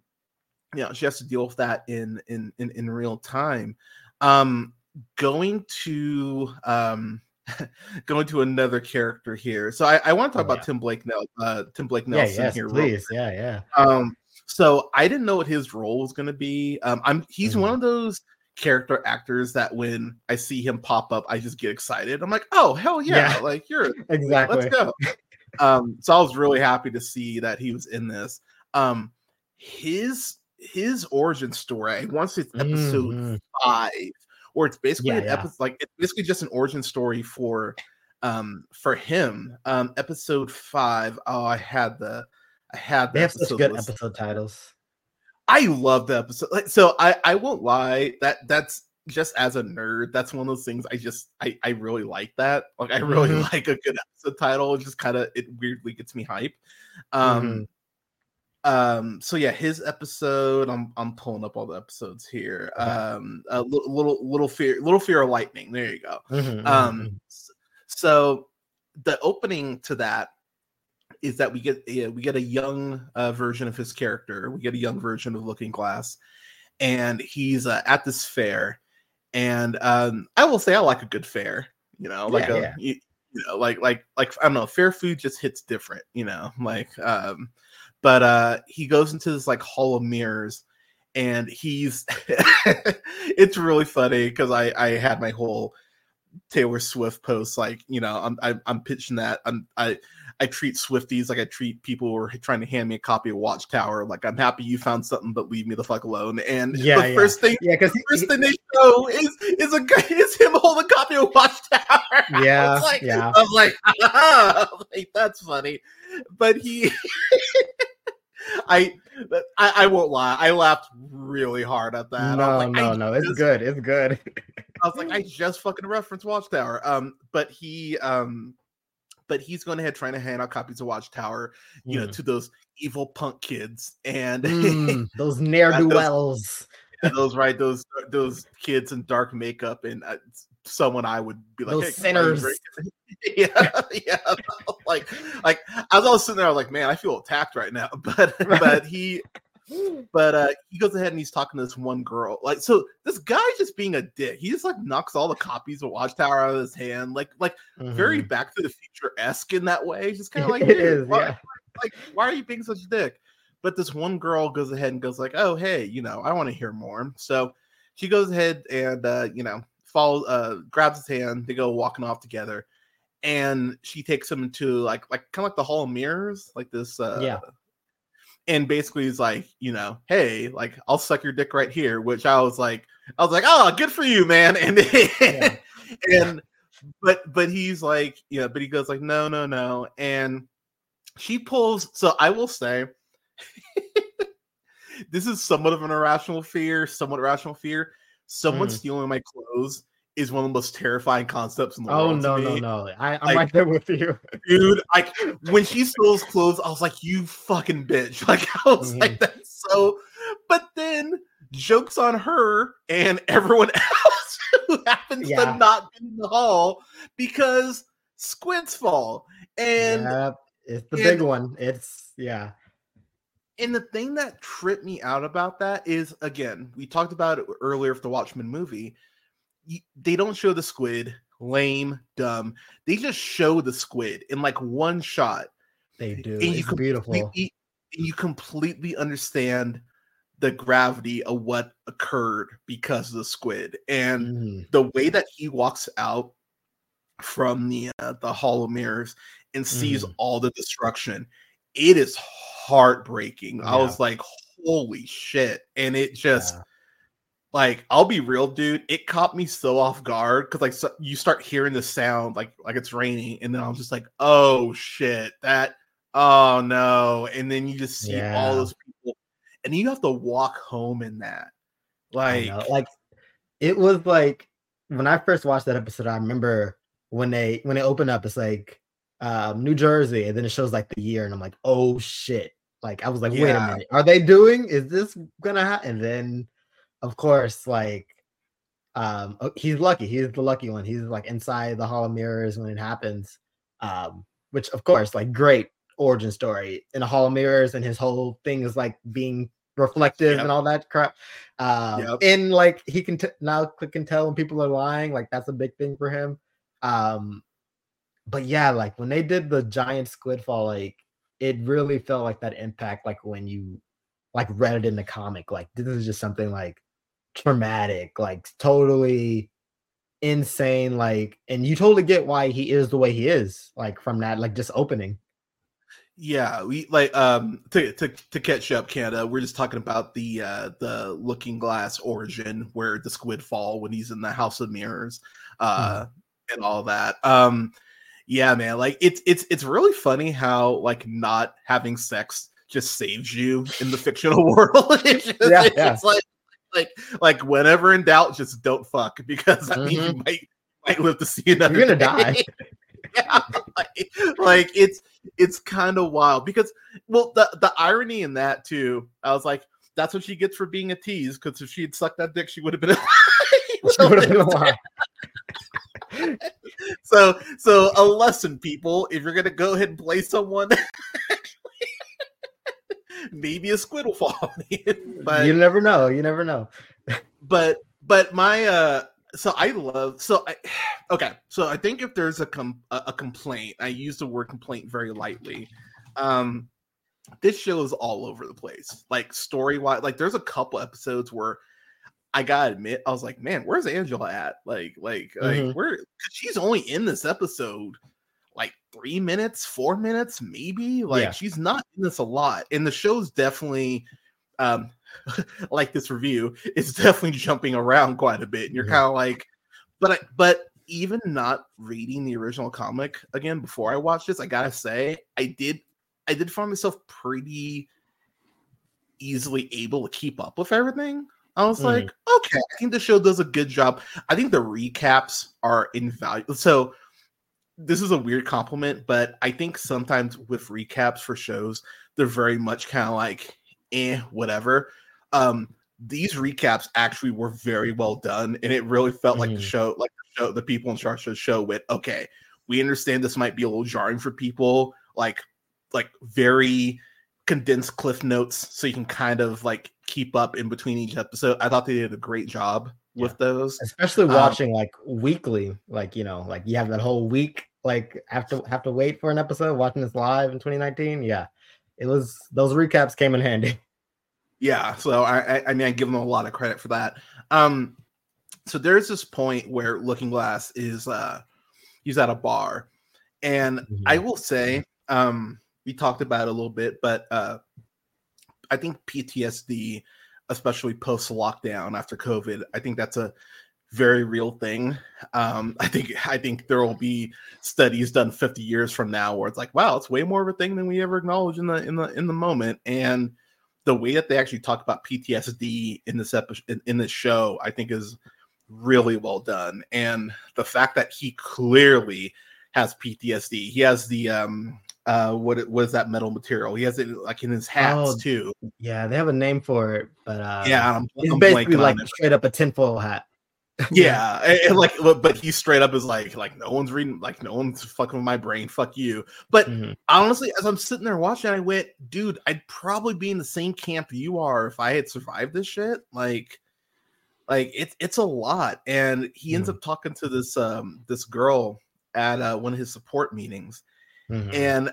[SPEAKER 1] you know she has to deal with that in in in, in real time um going to um going to another character here so i, I want to talk
[SPEAKER 3] Oh,
[SPEAKER 1] about
[SPEAKER 3] yeah.
[SPEAKER 1] tim blake Nel- uh tim blake
[SPEAKER 3] Yeah,
[SPEAKER 1] nelson
[SPEAKER 3] yes,
[SPEAKER 1] here
[SPEAKER 3] please. Yeah, yeah.
[SPEAKER 1] um, so I didn't know what his role was going to be. Um, I'm he's one of those character actors that when I see him pop up, I just get excited. I'm like, oh hell yeah,
[SPEAKER 3] Yeah.
[SPEAKER 1] like you're
[SPEAKER 3] Exactly.
[SPEAKER 1] let's go. um, so I was really happy to see that he was in this. Um, his his origin story. Once it's episode
[SPEAKER 3] Mhm.
[SPEAKER 1] five, or it's basically
[SPEAKER 3] Yeah,
[SPEAKER 1] an
[SPEAKER 3] yeah.
[SPEAKER 1] episode like it's basically just an origin story for um for him. Um, episode five. Oh, I had the I had
[SPEAKER 3] They have such good
[SPEAKER 1] listed.
[SPEAKER 3] episode titles.
[SPEAKER 1] I love the episode. Like, so I I won't lie that that's just as a nerd, that's one of those things I just I I really like that. Like I really
[SPEAKER 3] Mhm.
[SPEAKER 1] like a good episode title. It just kind of it weirdly gets me hype. Um um so yeah, his episode I'm I'm pulling up all the episodes here. Um a little little little fear little fear of lightning. There you go.
[SPEAKER 3] Mhm, mhm,
[SPEAKER 1] Um, s- so the opening to that is that we get yeah, we get a young uh, version of his character. We get a young version of Looking Glass, and he's uh, at this fair. And um, I will say I like a good fair. You know, like
[SPEAKER 3] Yeah,
[SPEAKER 1] a
[SPEAKER 3] yeah.
[SPEAKER 1] You, you know, like like like I don't know, fair food just hits different. You know, like um, but uh, he goes into this like hall of mirrors. And he's, it's really funny because I I had my whole Taylor Swift post like you know I'm I, I'm pitching that I'm I I treat Swifties like I treat people who are trying to hand me a copy of Watchtower like I'm happy you found something but leave me the fuck alone and
[SPEAKER 3] Yeah,
[SPEAKER 1] the
[SPEAKER 3] yeah.
[SPEAKER 1] first thing
[SPEAKER 3] Yeah, because
[SPEAKER 1] the first thing they show is is a is him holding a copy of Watchtower I
[SPEAKER 3] Yeah,
[SPEAKER 1] was like,
[SPEAKER 3] yeah.
[SPEAKER 1] I'm like, ah, like that's funny but he I, I I won't lie. I laughed really hard at that.
[SPEAKER 3] no,
[SPEAKER 1] like,
[SPEAKER 3] no, no. It's good. It's good.
[SPEAKER 1] I was like, I just fucking referenced Watchtower. Um, but he um, but he's going ahead trying to hand out copies of Watchtower, you know,
[SPEAKER 3] Mm.
[SPEAKER 1] to those evil punk kids and
[SPEAKER 3] Mm, those ne'er do wells.
[SPEAKER 1] those right those those kids in dark makeup and uh, someone I would be like, "Hey, why are you
[SPEAKER 3] sinners."
[SPEAKER 1] yeah, yeah. Like, like I was all sitting there, I was like, man, I feel attacked right now. But
[SPEAKER 3] Right.
[SPEAKER 1] but he but uh he goes ahead and he's talking to this one girl. Like, so this guy's just being a dick. He just like knocks all the copies of Watchtower out of his hand, like like very
[SPEAKER 3] Mhm.
[SPEAKER 1] Back to the Future esque in that way. Just kind of like,
[SPEAKER 3] it
[SPEAKER 1] "Dude,
[SPEAKER 3] is.
[SPEAKER 1] why-
[SPEAKER 3] Yeah.
[SPEAKER 1] like why are you being such a dick but this one girl goes ahead and goes like oh hey you know i want to hear more so she goes ahead and uh you know follows uh grabs his hand they go walking off together and she takes him to like like kind of like the hall of mirrors like this uh
[SPEAKER 3] Yeah.
[SPEAKER 1] and basically he's like you know hey like i'll suck your dick right here which i was like i was like oh good for you man and
[SPEAKER 3] Yeah.
[SPEAKER 1] and but but he's like yeah but he goes like no no no and she pulls so i will say this is somewhat of an irrational fear somewhat irrational fear someone
[SPEAKER 3] Mm.
[SPEAKER 1] stealing my clothes is one of the most terrifying concepts in the
[SPEAKER 3] Oh
[SPEAKER 1] world to
[SPEAKER 3] no, no, no! I, I'm
[SPEAKER 1] Like-
[SPEAKER 3] right there with you.
[SPEAKER 1] dude like when she stole clothes i was like you fucking bitch like i was
[SPEAKER 3] Mhm.
[SPEAKER 1] like that's so but then jokes on her and everyone else who happens
[SPEAKER 3] Yeah.
[SPEAKER 1] to not be in the hall because squids fall and
[SPEAKER 3] Yep, it's the
[SPEAKER 1] and-
[SPEAKER 3] big one. It's yeah.
[SPEAKER 1] And the thing that tripped me out about that is again, we talked about it earlier for the Watchmen movie. They don't show the squid, lame, dumb. They just show the squid in like one shot.
[SPEAKER 3] They do.
[SPEAKER 1] And you
[SPEAKER 3] It's beautiful.
[SPEAKER 1] and you completely understand the gravity of what occurred because of the squid. And
[SPEAKER 3] Mhm.
[SPEAKER 1] the way that he walks out from the uh, the hall of mirrors and sees
[SPEAKER 3] Mhm.
[SPEAKER 1] all the destruction it is heartbreaking. I was like holy shit. And it just
[SPEAKER 3] Yeah.
[SPEAKER 1] like i'll be real dude it caught me so off guard because like so, you start hearing the sound like like it's raining and then i'm just like oh shit that oh no. And then you just see all those people and you have to walk home in that. Like
[SPEAKER 3] like it was like when I first watched that episode, I remember when they when it opened up, it's like um New Jersey, and then it shows like the year, and I'm like, oh shit. Like I was like, wait a minute, are they doing? Is this gonna happen? And then of course, like um oh, he's lucky, he's the lucky one. He's like inside the hall of mirrors when it happens. Um, which of course, like great origin story in a hall of mirrors, and his whole thing is like being reflective
[SPEAKER 1] Yep.
[SPEAKER 3] and all that crap. Um,
[SPEAKER 1] Yep.
[SPEAKER 3] and like he can t- now click and tell when people are lying. Like that's a big thing for him. Um, but yeah, like when they did the giant squid fall, like it really felt like that impact. Like when you like read it in the comic, like this is just something like traumatic, like totally insane. Like, and you totally get why he is the way he is. Like from that, like just opening.
[SPEAKER 1] Yeah, we like um to to to catch up, Canada. We're just talking about the uh the Looking Glass origin, where the squid fall when he's in the House of Mirrors, uh, and all that. Um, yeah, man, like it's it's it's really funny how like not having sex just saves you in the fictional world. it's just,
[SPEAKER 3] Yeah,
[SPEAKER 1] it's
[SPEAKER 3] yeah.
[SPEAKER 1] like like like whenever in doubt, just don't fuck because I mean you might might live to see another.
[SPEAKER 3] Mm-hmm. You're gonna
[SPEAKER 1] day.
[SPEAKER 3] die.
[SPEAKER 1] yeah, like, like it's it's kind of wild because well the the irony in that too i was like that's what she gets for being a tease because if she had sucked that dick she would have been
[SPEAKER 3] She would have been alive.
[SPEAKER 1] So so a lesson people if you're gonna go ahead and play someone maybe a squid will fall on you but
[SPEAKER 3] you never know. You never know.
[SPEAKER 1] but but my uh so i love so i okay so i think if there's a com a, a complaint i use the word complaint very lightly um this show is all over the place like story wise like there's a couple episodes where i gotta admit i was like man where's angela at like like like
[SPEAKER 3] Mhm.
[SPEAKER 1] where she's only in this episode like three minutes four minutes maybe like
[SPEAKER 3] Yeah.
[SPEAKER 1] she's not in this a lot and the show's definitely um like this review is definitely jumping around quite a bit and you're
[SPEAKER 3] Mhm.
[SPEAKER 1] kind of like but I, but even not reading the original comic again before i watched this i gotta say i did i did find myself pretty easily able to keep up with everything. I was
[SPEAKER 3] Mhm.
[SPEAKER 1] like, okay, I think the show does a good job. I think the recaps are invaluable. So this is a weird compliment, but I think sometimes with recaps for shows, they're very much kind of like, eh, whatever. Um, these recaps actually were very well done, and it really felt like the
[SPEAKER 3] Mhm.
[SPEAKER 1] show, like the show, the people in charge of the show went, okay, we understand this might be a little jarring for people, like, like very condensed cliff notes, so you can kind of like keep up in between each episode. I thought they did a great job with those.
[SPEAKER 3] especially
[SPEAKER 1] Um,
[SPEAKER 3] watching like weekly like you know like you have that whole week like have to have to wait for an episode watching this live in 2019 yeah it was those recaps came in handy
[SPEAKER 1] Yeah, so I, I, I mean, I give them a lot of credit for that. Um, so there's this point where Looking Glass is uh, he's at a bar, and I will say, um, we talked about a little bit, but uh, I think PTSD, especially post lockdown after COVID, I think that's a very real thing. Um, I think I think there will be studies done 50 years from now where it's like, wow, it's way more of a thing than we ever acknowledged in the in the in the moment. And the way that they actually talk about PTSD in this episode in, in this show, I think is really well done. And the fact that he clearly has PTSD, he has the um uh what it- what is that metal material? He has it like in his hats
[SPEAKER 3] Oh,
[SPEAKER 1] too.
[SPEAKER 3] yeah they have a name for it but uh
[SPEAKER 1] yeah, I'm,
[SPEAKER 3] it's
[SPEAKER 1] I'm
[SPEAKER 3] basically like straight up a tinfoil hat
[SPEAKER 1] yeah and, and like but he straight up is like like no one's reading like no one's fucking with my brain fuck you but
[SPEAKER 3] Mhm.
[SPEAKER 1] honestly as i'm sitting there watching i went dude i'd probably be in the same camp you are if i had survived this shit like like it's it's a lot and he ends
[SPEAKER 3] Mhm.
[SPEAKER 1] up talking to this um this girl at uh, one of his support meetings
[SPEAKER 3] Mhm.
[SPEAKER 1] and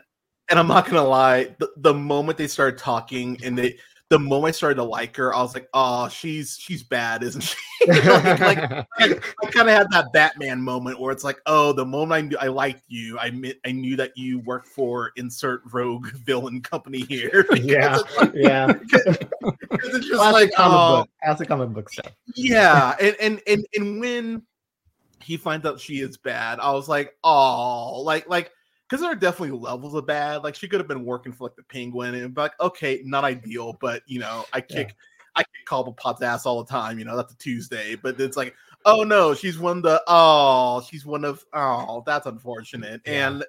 [SPEAKER 1] and i'm not gonna lie the, the moment they started talking and they the moment i started to like her i was like oh she's she's bad isn't she like, like I, kind of had that Batman moment where it's like, oh, the moment I knew I liked you, I admit I knew that you worked for insert rogue villain company here.
[SPEAKER 3] Yeah
[SPEAKER 1] like-
[SPEAKER 3] yeah
[SPEAKER 1] it's just
[SPEAKER 3] classic
[SPEAKER 1] like,
[SPEAKER 3] comic
[SPEAKER 1] oh,
[SPEAKER 3] book classic comic book stuff
[SPEAKER 1] yeah, and and and and when he finds out she is bad, I was like, oh, like like because there are definitely levels of bad. Like she could have been working for like the Penguin and be like, okay, not ideal, but you know, I kick. I kick Cobblepot's ass all the time, you know, that's a Tuesday, but it's like, oh no, she's one of the oh, she's one of oh, that's unfortunate.
[SPEAKER 3] Yeah.
[SPEAKER 1] And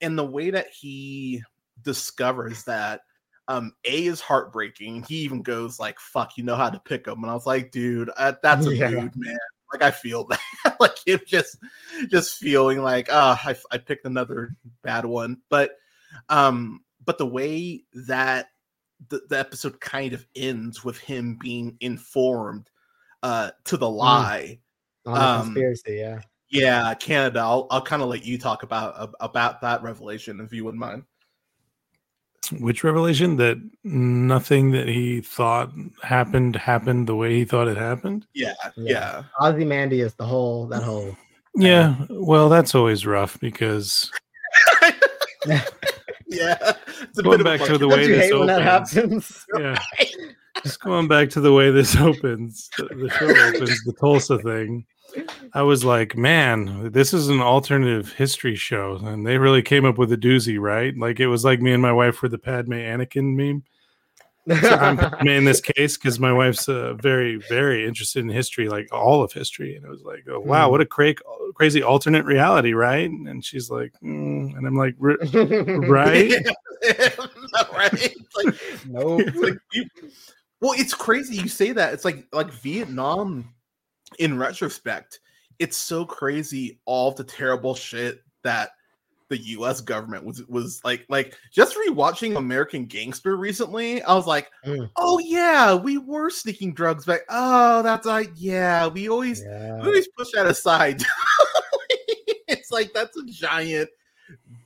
[SPEAKER 1] and the way that he discovers that um A is heartbreaking. He even goes like, fuck, you know how to pick them. And I was like, dude, uh, that's a
[SPEAKER 3] Yeah.
[SPEAKER 1] dude, man. Like I feel that. like him just just feeling like, ah, I, I picked another bad one. But um, but the way that the, the episode kind of ends with him being informed uh to the lie.
[SPEAKER 3] on the
[SPEAKER 1] Um,
[SPEAKER 3] conspiracy yeah
[SPEAKER 1] Yeah, Canada. I'll I'll kind of let you talk about about that revelation if you wouldn't mind.
[SPEAKER 2] Which revelation that nothing that he thought happened happened the way he thought it happened?
[SPEAKER 1] Yeah,
[SPEAKER 3] Yeah.
[SPEAKER 1] yeah.
[SPEAKER 3] Ozymandias, the whole that mm-hmm. whole
[SPEAKER 2] Yeah, well, that's always rough because
[SPEAKER 1] Yeah. It's a
[SPEAKER 2] Going
[SPEAKER 1] bit of a
[SPEAKER 2] back to the way this
[SPEAKER 3] hate that
[SPEAKER 2] opens.
[SPEAKER 3] happens?
[SPEAKER 2] yeah, just going back to the way this opens, the, the show opens, the Tulsa thing. I was like, man, this is an alternative history show, and they really came up with a doozy, right? Like it was like me and my wife were the Padme Anakin meme. So I'm Padme in this case because my wife's uh, very, very interested in history, like all of history, and it was like, oh, wow,
[SPEAKER 3] Hmm.
[SPEAKER 2] what a cra- crazy alternate reality, right? And she's like, mm, and I'm like, "R- right?
[SPEAKER 1] No, right? Like, it's like you, well, it's crazy you say that. It's like like Vietnam in retrospect, it's so crazy all the terrible shit that the US government was was like like just rewatching American Gangster recently, I was like,
[SPEAKER 3] Mm.
[SPEAKER 1] oh yeah, we were sneaking drugs back. Oh, that's like yeah, we always we always push that aside. it's like that's a giant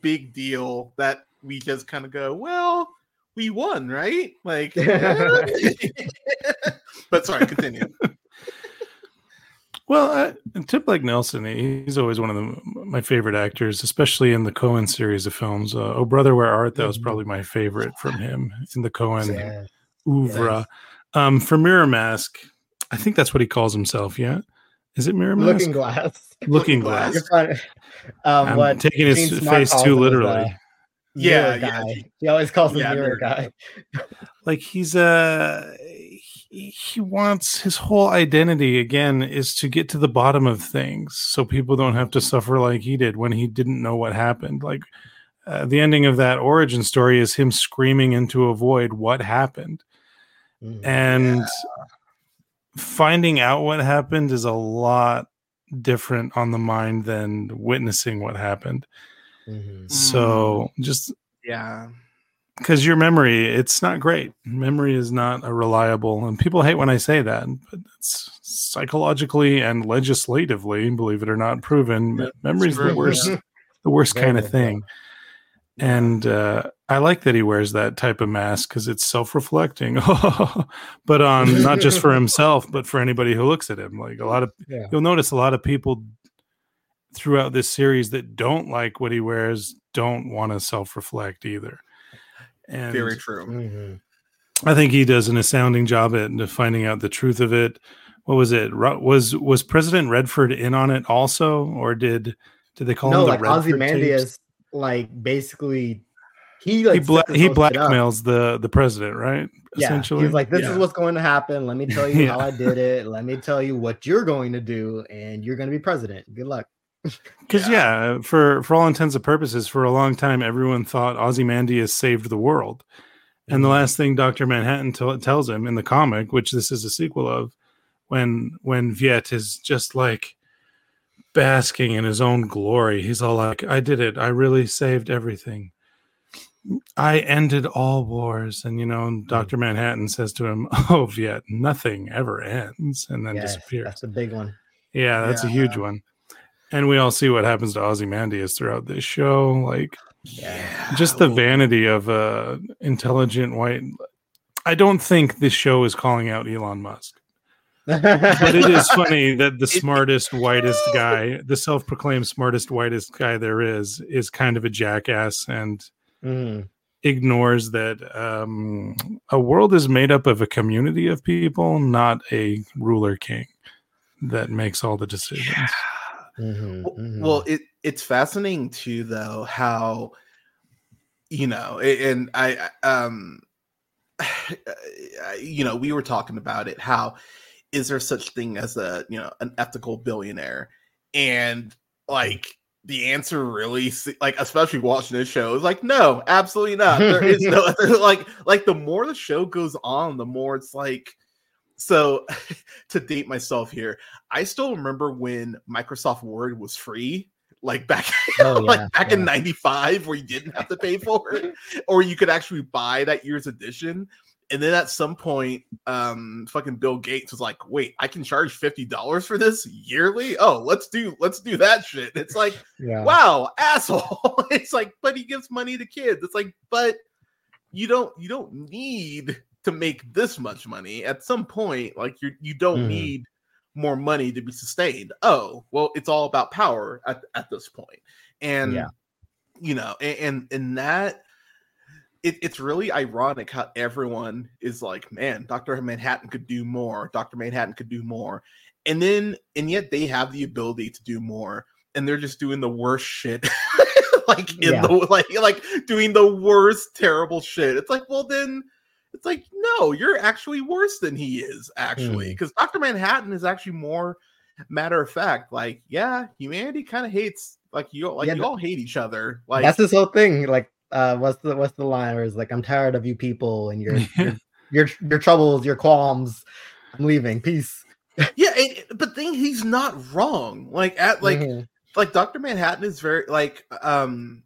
[SPEAKER 1] big deal that we just kind of go, well, we won, right? Like, but sorry, continue.
[SPEAKER 2] Well, I, Tim Blake Nelson, he- he's always one of the, my favorite actors, especially in the Coen series of films. Uh, oh, brother, where art thou is
[SPEAKER 3] Mhm.
[SPEAKER 2] probably my favorite from him in the Coen
[SPEAKER 3] Yeah.
[SPEAKER 2] oeuvre. Um, for Mirror Mask, I think that's what he calls himself. Yeah, is it Mirror Mask?
[SPEAKER 3] Looking glass.
[SPEAKER 2] Looking
[SPEAKER 1] Glass.
[SPEAKER 2] glass.
[SPEAKER 3] You're fine. Um,
[SPEAKER 2] I'm
[SPEAKER 3] what
[SPEAKER 2] taking his
[SPEAKER 3] Smart
[SPEAKER 2] face too literally.
[SPEAKER 1] Yeah,
[SPEAKER 3] mirror
[SPEAKER 1] yeah,
[SPEAKER 3] guy. He always calls him
[SPEAKER 1] Yeah,
[SPEAKER 3] mirror
[SPEAKER 1] mirror
[SPEAKER 3] guy.
[SPEAKER 2] like he's uh he, he wants his whole identity again is to get to the bottom of things so people don't have to suffer like he did when he didn't know what happened like uh, the ending of that origin story is him screaming into a void what happened
[SPEAKER 3] Mm.
[SPEAKER 2] and finding out what happened is a lot different on the mind than witnessing what happened
[SPEAKER 3] Mhm.
[SPEAKER 2] so just
[SPEAKER 1] Yeah.
[SPEAKER 2] Because your memory it's not great. Memory is not a reliable and people hate when i say that but it's psychologically and legislatively believe it or not proven
[SPEAKER 1] Yeah,
[SPEAKER 2] memory is the worst
[SPEAKER 1] yeah.
[SPEAKER 2] the worst
[SPEAKER 3] Very
[SPEAKER 2] kind of thing. And uh, i like that he wears that type of mask because it's self-reflecting. But on not just for himself but for anybody who looks at him. Like a lot of you'll notice a lot of people throughout this series that don't like what he wears don't want to self-reflect either and
[SPEAKER 1] Very true.
[SPEAKER 3] Mhm.
[SPEAKER 2] I think he does an astounding job at finding out the truth of it. What was it? Was was President Redford in on it also, or did did they call
[SPEAKER 3] No,
[SPEAKER 2] him the
[SPEAKER 3] like
[SPEAKER 2] Redford tapes?
[SPEAKER 3] Ozymandias, like basically, he like
[SPEAKER 2] he bla-
[SPEAKER 3] set this
[SPEAKER 2] he
[SPEAKER 3] whole shit up.
[SPEAKER 2] blackmails the the president, right?
[SPEAKER 3] Yeah,
[SPEAKER 2] Essentially,
[SPEAKER 3] he's like, "This
[SPEAKER 1] Yeah.
[SPEAKER 3] is what's going to happen. Let me tell you
[SPEAKER 2] Yeah.
[SPEAKER 3] how I did it. Let me tell you what you're going to do, and you're going to be president. Good luck."
[SPEAKER 2] because yeah. for for all intents and purposes, for a long time, everyone thought Ozymandias saved the world, and the
[SPEAKER 3] Mhm.
[SPEAKER 2] last thing Doctor Manhattan tell tells him in the comic, which this is a sequel of, when when Veidt is just like basking in his own glory, he's all like, "I did it. I really saved everything. I ended all wars." And you know, Doctor Manhattan says to him, "Oh, Veidt, nothing ever ends," and then disappears.
[SPEAKER 3] That's a big one.
[SPEAKER 2] Yeah, that's a huge one. And we all see what happens to Ozymandias throughout this show. Like
[SPEAKER 1] Yeah.
[SPEAKER 2] just the vanity of a intelligent white. I don't think this show is calling out Elon Musk, but it is funny that the smartest, whitest guy, the self-proclaimed smartest, whitest guy there is, is kind of a jackass and
[SPEAKER 3] Mhm.
[SPEAKER 2] ignores that um, a world is made up of a community of people, not a ruler king that makes all the decisions.
[SPEAKER 3] Mhm.
[SPEAKER 1] Well,
[SPEAKER 3] Mhm.
[SPEAKER 1] well, it it's fascinating too, though, how you know, and I, I- um, you know, we were talking about it. How is there such thing as a you know an ethical billionaire? And like the answer really, like especially watching this show, is like no, absolutely not. There is no like like the more the show goes on, the more it's like. So, to date myself here, I still remember when Microsoft Word was free, like back
[SPEAKER 3] Oh,
[SPEAKER 1] like
[SPEAKER 3] yeah,
[SPEAKER 1] back in '95, where you didn't have to pay for it, or you could actually buy that year's edition. And then at some point, um, fucking Bill Gates was like, "Wait, I can charge fifty dollars for this yearly? Oh, let's do let's do that shit." It's like,
[SPEAKER 3] yeah.
[SPEAKER 1] wow, asshole. it's like, but he gives money to kids. It's like, but you don't you don't need to make this much money. At some point, like you you don't
[SPEAKER 3] Mhm.
[SPEAKER 1] need more money to be sustained. Oh, well, it's all about power at, at this point. And
[SPEAKER 3] Yeah.
[SPEAKER 1] you know, and and, and that it, it's really ironic how everyone is like, man, Dr. Manhattan could do more. Dr. Manhattan could do more. And then and yet they have the ability to do more and they're just doing the worst shit. like in
[SPEAKER 3] Yeah.
[SPEAKER 1] the like like doing the worst terrible shit. It's like, well then it's like no, you're actually worse than he is actually
[SPEAKER 3] Hmm.
[SPEAKER 1] because Dr. Manhattan is actually more matter of fact like yeah, humanity kind of hates like you like
[SPEAKER 3] Yeah,
[SPEAKER 1] you all hate each other. Like
[SPEAKER 3] That's this whole thing. Like, uh, what's the what's the line? Where it's like, "I'm tired of you people and your your your, your troubles, your qualms. I'm leaving. Peace."
[SPEAKER 1] yeah, and, but thing he's not wrong. Like at like
[SPEAKER 3] Mhm.
[SPEAKER 1] like Dr. Manhattan is very like um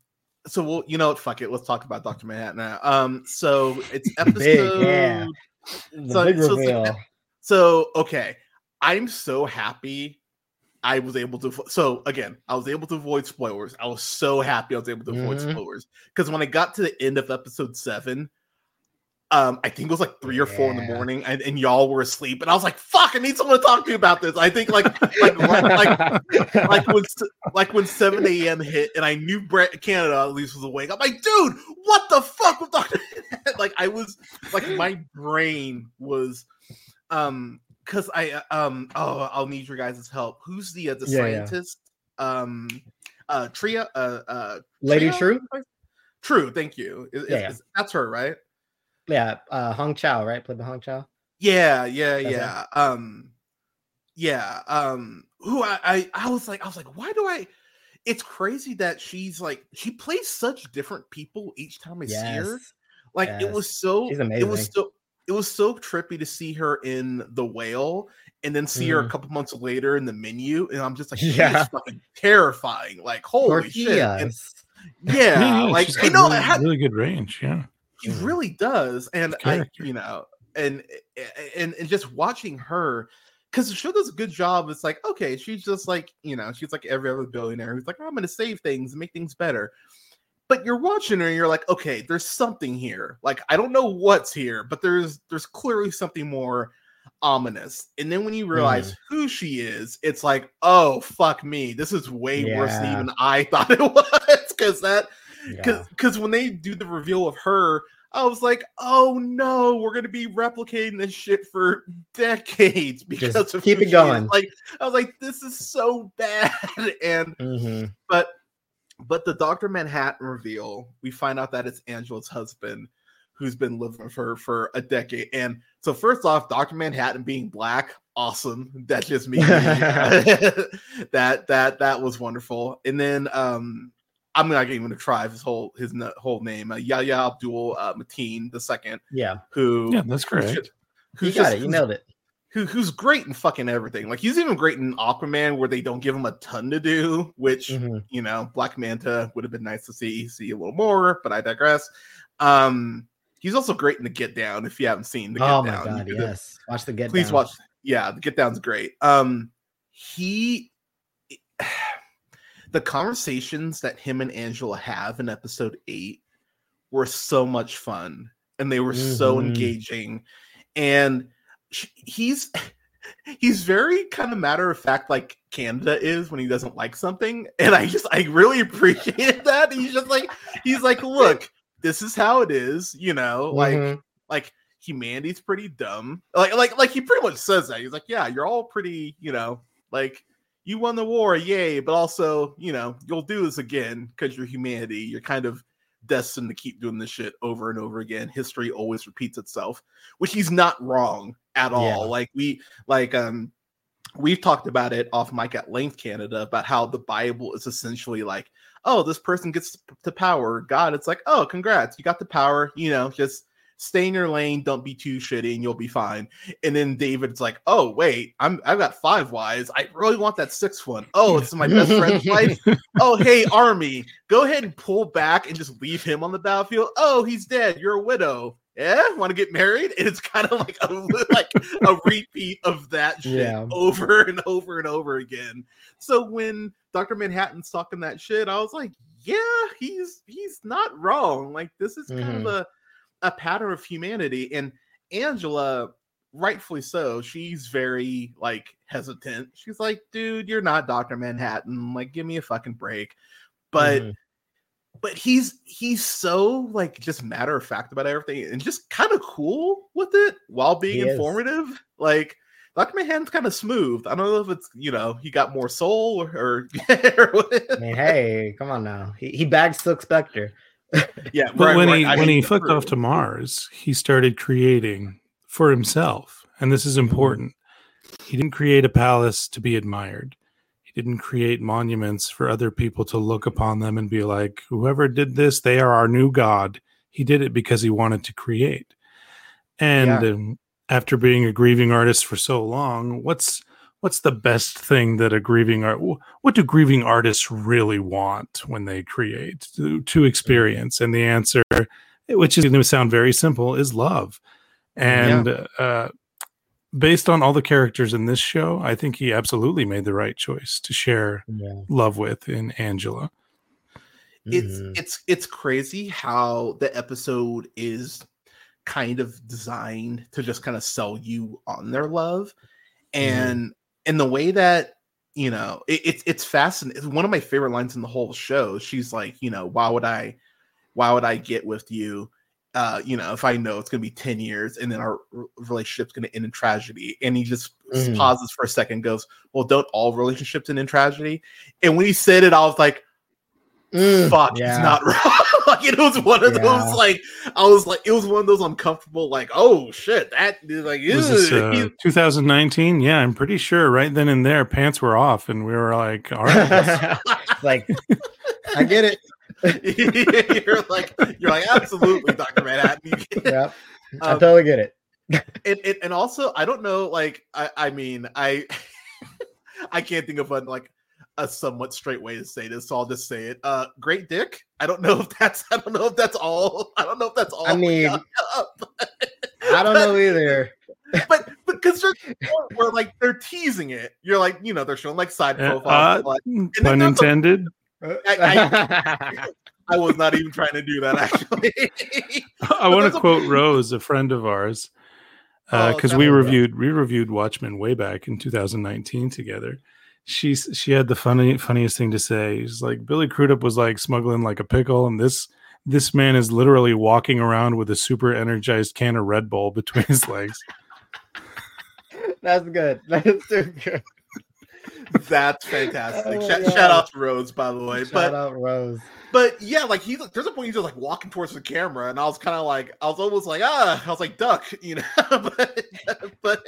[SPEAKER 1] so we'll you know what fuck it let's talk about Dr. Manhattan now. Um so it's episode
[SPEAKER 3] Big, yeah.
[SPEAKER 1] so-
[SPEAKER 3] big
[SPEAKER 1] so like- so okay I'm so happy I was able to so again I was able to avoid spoilers. I was so happy I was able to avoid
[SPEAKER 3] Mhm.
[SPEAKER 1] spoilers because when I got to the end of episode seven um, I think it was like three or four in the morning, and, and y'all were asleep, and I was like, "Fuck, I need someone to talk to you about this." I think like like like like when like when 7 a.m. hit and I knew Brett Canada at least was awake. I'm like, dude, what the fuck with Dr. like I was like my brain was um because I uh, um oh I'll need your guys' help. Who's the uh, the
[SPEAKER 3] Yeah, yeah.
[SPEAKER 1] scientist? Um uh Tria uh uh
[SPEAKER 3] Lady
[SPEAKER 1] Trieu?
[SPEAKER 3] Shrew?
[SPEAKER 1] Trieu. Thank you. Is-
[SPEAKER 3] Yeah, yeah.
[SPEAKER 1] is- that's her, right?
[SPEAKER 3] Yeah, uh, Hong Chau, right? Played by Hong Chau.
[SPEAKER 1] Yeah, yeah,
[SPEAKER 3] That's
[SPEAKER 1] yeah. Um, yeah. Um, who I, I I was like, I was like, why do I? It's crazy that she's like she plays such different people each time I see her.
[SPEAKER 3] Yes,
[SPEAKER 1] Like it was so
[SPEAKER 3] She's
[SPEAKER 1] it was so it was so trippy to see her in the whale and then see her a
[SPEAKER 3] Mhm.
[SPEAKER 1] couple months later in the menu and I'm just like she
[SPEAKER 3] Yeah.
[SPEAKER 1] is fucking terrifying like holy shit and
[SPEAKER 3] Tortillas.
[SPEAKER 1] yeah, like
[SPEAKER 2] she's
[SPEAKER 1] I
[SPEAKER 2] got
[SPEAKER 1] know
[SPEAKER 2] really,
[SPEAKER 1] it had,
[SPEAKER 2] really good range. Yeah.
[SPEAKER 1] He
[SPEAKER 3] Mhm.
[SPEAKER 1] really does and I, you know and eh, eh, eh, and and just watching her because the show does a good job it's like okay she's just like you know she's like every other billionaire who's like i'm gonna save things and make things better. But you're watching her and you're like okay there's something here. Like i don't know what's here but there's there's clearly something more ominous and then when you realize mm-hmm. who she is it's like oh fuck me this is way worse than even i thought it was because that
[SPEAKER 3] Yeah.
[SPEAKER 1] because when they do the reveal of her i was like oh no we're gonna be replicating this shit for decades because
[SPEAKER 3] Just
[SPEAKER 1] of
[SPEAKER 3] keep it
[SPEAKER 1] is.
[SPEAKER 3] going.
[SPEAKER 1] like i was like this is so bad and
[SPEAKER 3] Mhm.
[SPEAKER 1] but but the dr manhattan reveal we find out that it's angela's husband who's been living with her for a decade and so first off dr manhattan being black awesome that just me that that that was wonderful and then um i'm not even gonna try his whole his whole name uh, yahya abdul uh, mateen the second
[SPEAKER 3] Yeah,
[SPEAKER 1] who
[SPEAKER 2] Yeah, that's
[SPEAKER 1] who's
[SPEAKER 2] correct.
[SPEAKER 3] you
[SPEAKER 1] who's
[SPEAKER 3] got
[SPEAKER 1] just-
[SPEAKER 3] it. You
[SPEAKER 1] who's-
[SPEAKER 3] nailed it.
[SPEAKER 1] who who's great in fucking everything. Like he's even great in Aquaman, where they don't give him a ton to do, which
[SPEAKER 3] Mhm.
[SPEAKER 1] you know, Black Manta would have been nice to see see a little more, but I digress. Um, he's also great in the Get Down. If you haven't seen the Get
[SPEAKER 3] Oh
[SPEAKER 1] Down,
[SPEAKER 3] god,
[SPEAKER 1] you could-
[SPEAKER 3] yes. Watch the get. Down.
[SPEAKER 1] Please
[SPEAKER 3] Down.
[SPEAKER 1] watch. Yeah, the Get Down's great. Um, he. The conversations that him and Angela have in episode eight were so much fun and they were so
[SPEAKER 3] Mhm.
[SPEAKER 1] engaging and he's he's very kind of matter of fact like canada is when he doesn't like something and i just i really appreciated that he's just like he's like look this is how it is you know like
[SPEAKER 3] Mhm.
[SPEAKER 1] like humanity's pretty dumb like like like he pretty much says that he's like yeah you're all pretty you know like you won the war yay but also you know you'll do this again because you're humanity you're kind of destined to keep doing this shit over and over again. History always repeats itself which he's not wrong at all.
[SPEAKER 3] Yeah.
[SPEAKER 1] like we like um we've talked about it off mic at length canada about how the bible is essentially like oh this person gets to power god. It's like oh congrats you got the power you know just stay in your lane don't be too shitty and you'll be fine. And then david's like oh wait i'm i've got five wives i really want that sixth one. Oh it's my best friend's wife. Oh hey army go ahead and pull back and just leave him on the battlefield. Oh he's dead. You're a widow. Yeah? Want to get married? And it's kind of like a like a repeat of that shit
[SPEAKER 3] Yeah.
[SPEAKER 1] over and over and over again. So when dr manhattan's talking that shit i was like yeah he's he's not wrong. Like this is kind of
[SPEAKER 3] Mhm.
[SPEAKER 1] a a pattern of humanity and angela rightfully so she's very like hesitant she's like dude you're not dr manhattan like give me a fucking break but
[SPEAKER 3] Mhm.
[SPEAKER 1] but he's he's so like just matter of fact about everything and just kind of cool with it while being
[SPEAKER 3] He is.
[SPEAKER 1] informative like Dr. Manhattan's kind of smooth. I don't know if it's you know he got more soul or, or.
[SPEAKER 3] I mean, hey, come on now. He he bagged Silk Spectre.
[SPEAKER 1] yeah.
[SPEAKER 2] But
[SPEAKER 1] right,
[SPEAKER 2] when
[SPEAKER 1] right,
[SPEAKER 2] he
[SPEAKER 1] I
[SPEAKER 2] when he flipped off to Mars, he started creating for himself, and this is important. He didn't create a palace to be admired. He didn't create monuments for other people to look upon them and be like, "Whoever did this, they are our new god." He did it because he wanted to create. And
[SPEAKER 3] Yeah.
[SPEAKER 2] um, after being a grieving artist for so long, what's what's the best thing that a grieving art what do grieving artists really want when they create to, to experience? And the answer which is going to sound very simple is love. And uh, based on all the characters in this show i think he absolutely made the right choice to share
[SPEAKER 3] Yeah.
[SPEAKER 2] love with in angela.
[SPEAKER 1] It's
[SPEAKER 3] Mhm.
[SPEAKER 1] it's it's crazy how the episode is kind of designed to just kind of sell you on their love. And in the way that you know it, it's it's fascinating one of my favorite lines in the whole show she's like you know why would i why would i get with you uh you know if i know it's gonna be 10 years and then our relationship's gonna end in tragedy and he just
[SPEAKER 3] Mhm.
[SPEAKER 1] pauses for a second and goes well don't all relationships end in tragedy and when he said it i was like
[SPEAKER 3] Mm,
[SPEAKER 1] fuck,
[SPEAKER 3] yeah.
[SPEAKER 1] he's not wrong. Like it was one of
[SPEAKER 3] Yeah.
[SPEAKER 1] those like I was like it was one of those uncomfortable like oh shit that like
[SPEAKER 2] Was this uh, 2019? Yeah, I'm pretty sure right then and there pants were off, and we were like, all right.
[SPEAKER 3] like, I get it.
[SPEAKER 1] you're like you're like absolutely Dr. Manhattan. yeah get
[SPEAKER 3] I
[SPEAKER 1] Um,
[SPEAKER 3] totally get it.
[SPEAKER 1] and, and and also I don't know like I I mean I I can't think of a like a somewhat straight way to say this so I'll just say it uh great dick I don't know if that's I don't know if that's all I don't know if that's all
[SPEAKER 3] I mean,
[SPEAKER 1] got up.
[SPEAKER 3] I don't know either.
[SPEAKER 1] but because there's a point where like they're teasing it you're like you know they're showing like side
[SPEAKER 2] Uh,
[SPEAKER 1] profiles
[SPEAKER 2] uh,
[SPEAKER 1] like,
[SPEAKER 2] pun
[SPEAKER 1] there's a-
[SPEAKER 2] intended.
[SPEAKER 1] I- I was not even trying to do that actually
[SPEAKER 2] I want
[SPEAKER 1] there's
[SPEAKER 2] to
[SPEAKER 1] a-
[SPEAKER 2] quote Rose, a friend of ours,
[SPEAKER 1] Oh,
[SPEAKER 2] because
[SPEAKER 1] tell
[SPEAKER 2] we
[SPEAKER 1] me about
[SPEAKER 2] reviewed we reviewed Watchmen way back in 2019 together. She's she had the funny funniest thing to say. She's like Billy Crudup was like smuggling like a pickle, and this this man is literally walking around with a super energized can of Red Bull between his legs.
[SPEAKER 3] That's good. That's too good.
[SPEAKER 1] that's fantastic
[SPEAKER 3] Oh my
[SPEAKER 1] shout,
[SPEAKER 3] God.
[SPEAKER 1] shout out to Rose by the way
[SPEAKER 3] Shout
[SPEAKER 1] but
[SPEAKER 3] out Rose.
[SPEAKER 1] But yeah, like he there's a point he's just like walking towards the camera, and I was kind of like I was almost like ah, I was like duck, you know. but but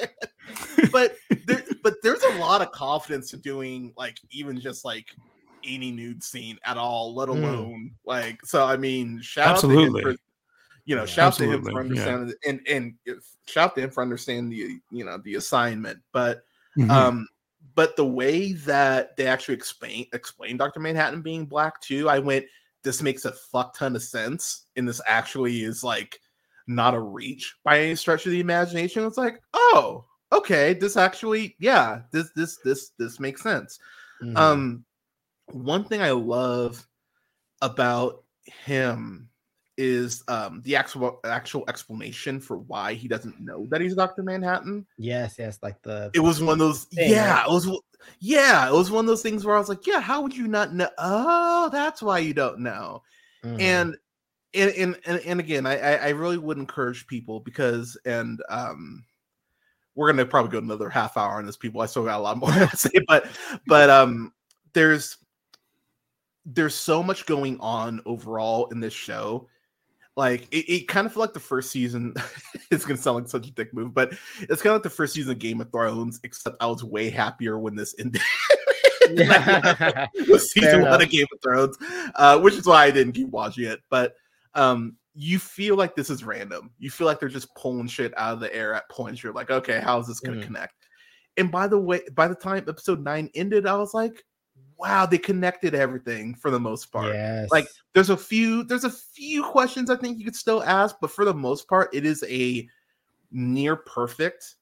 [SPEAKER 1] but there, but there's a lot of confidence to doing like even just like any nude scene at all, let
[SPEAKER 3] Mm.
[SPEAKER 1] alone like so. I mean, shout
[SPEAKER 2] Absolutely.
[SPEAKER 1] out to him for you know,
[SPEAKER 3] Yeah.
[SPEAKER 1] shout out to him for
[SPEAKER 2] Absolutely, yeah.
[SPEAKER 1] understanding and and if- shout to him for understanding the you know the assignment, but
[SPEAKER 2] Mhm.
[SPEAKER 1] um but the way that they actually explain explain dr manhattan being black too i went this makes a fuck ton of sense and this actually is like not a reach by any stretch of the imagination it's like oh okay this actually yeah this this this this makes sense
[SPEAKER 3] Mhm.
[SPEAKER 1] um one thing i love about him is um the actual actual explanation for why he doesn't know that he's dr manhattan
[SPEAKER 3] yes, yes, like the
[SPEAKER 1] it was one of those
[SPEAKER 3] thing,
[SPEAKER 1] yeah
[SPEAKER 3] right?
[SPEAKER 1] it was yeah it was one of those things where i was like yeah how would you not know oh that's why you don't know
[SPEAKER 3] Mhm.
[SPEAKER 1] and and and and, and again I, I i really would encourage people because and um we're gonna probably go another half hour on this people i still got a lot more to say but but um there's there's so much going on overall in this show like it, it kind of felt like the first season it's gonna sound like such a dick move but it's kind of like the first season of game of thrones except i was way happier when this ended. Than I was with season one of game of thrones uh, which is why i didn't keep watching it but um you feel like this is random. You feel like they're just pulling shit out of the air at points. You're like okay how is this gonna
[SPEAKER 3] Mm.
[SPEAKER 1] connect? And by the way by the time episode nine ended i was like wow they connected everything for the most part.
[SPEAKER 3] Yes.
[SPEAKER 1] like there's a few there's a few questions i think you could still ask but for the most part it is a near perfect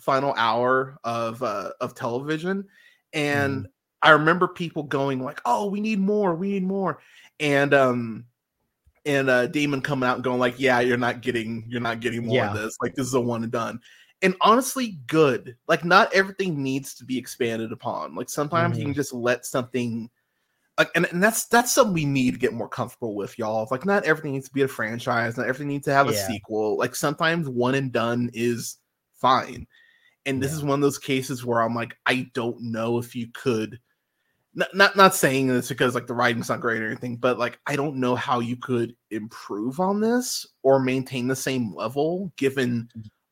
[SPEAKER 1] final hour of uh of television. And i remember people going like oh we need more we need more. And um and uh damon coming out and going like yeah you're not getting you're not getting more
[SPEAKER 3] Yeah.
[SPEAKER 1] of this. Like this is a one and done and honestly good. Like not everything needs to be expanded upon. Like sometimes you
[SPEAKER 3] Mhm.
[SPEAKER 1] can just let something like and, and that's that's something we need to get more comfortable with y'all. Like not everything needs to be a franchise not everything needs to have a sequel. Like sometimes one and done is fine. And this
[SPEAKER 3] Yeah.
[SPEAKER 1] is one of those cases where i'm like i don't know if you could not, not not saying this because like the writing's not great or anything but like i don't know how you could improve on this or maintain the same level given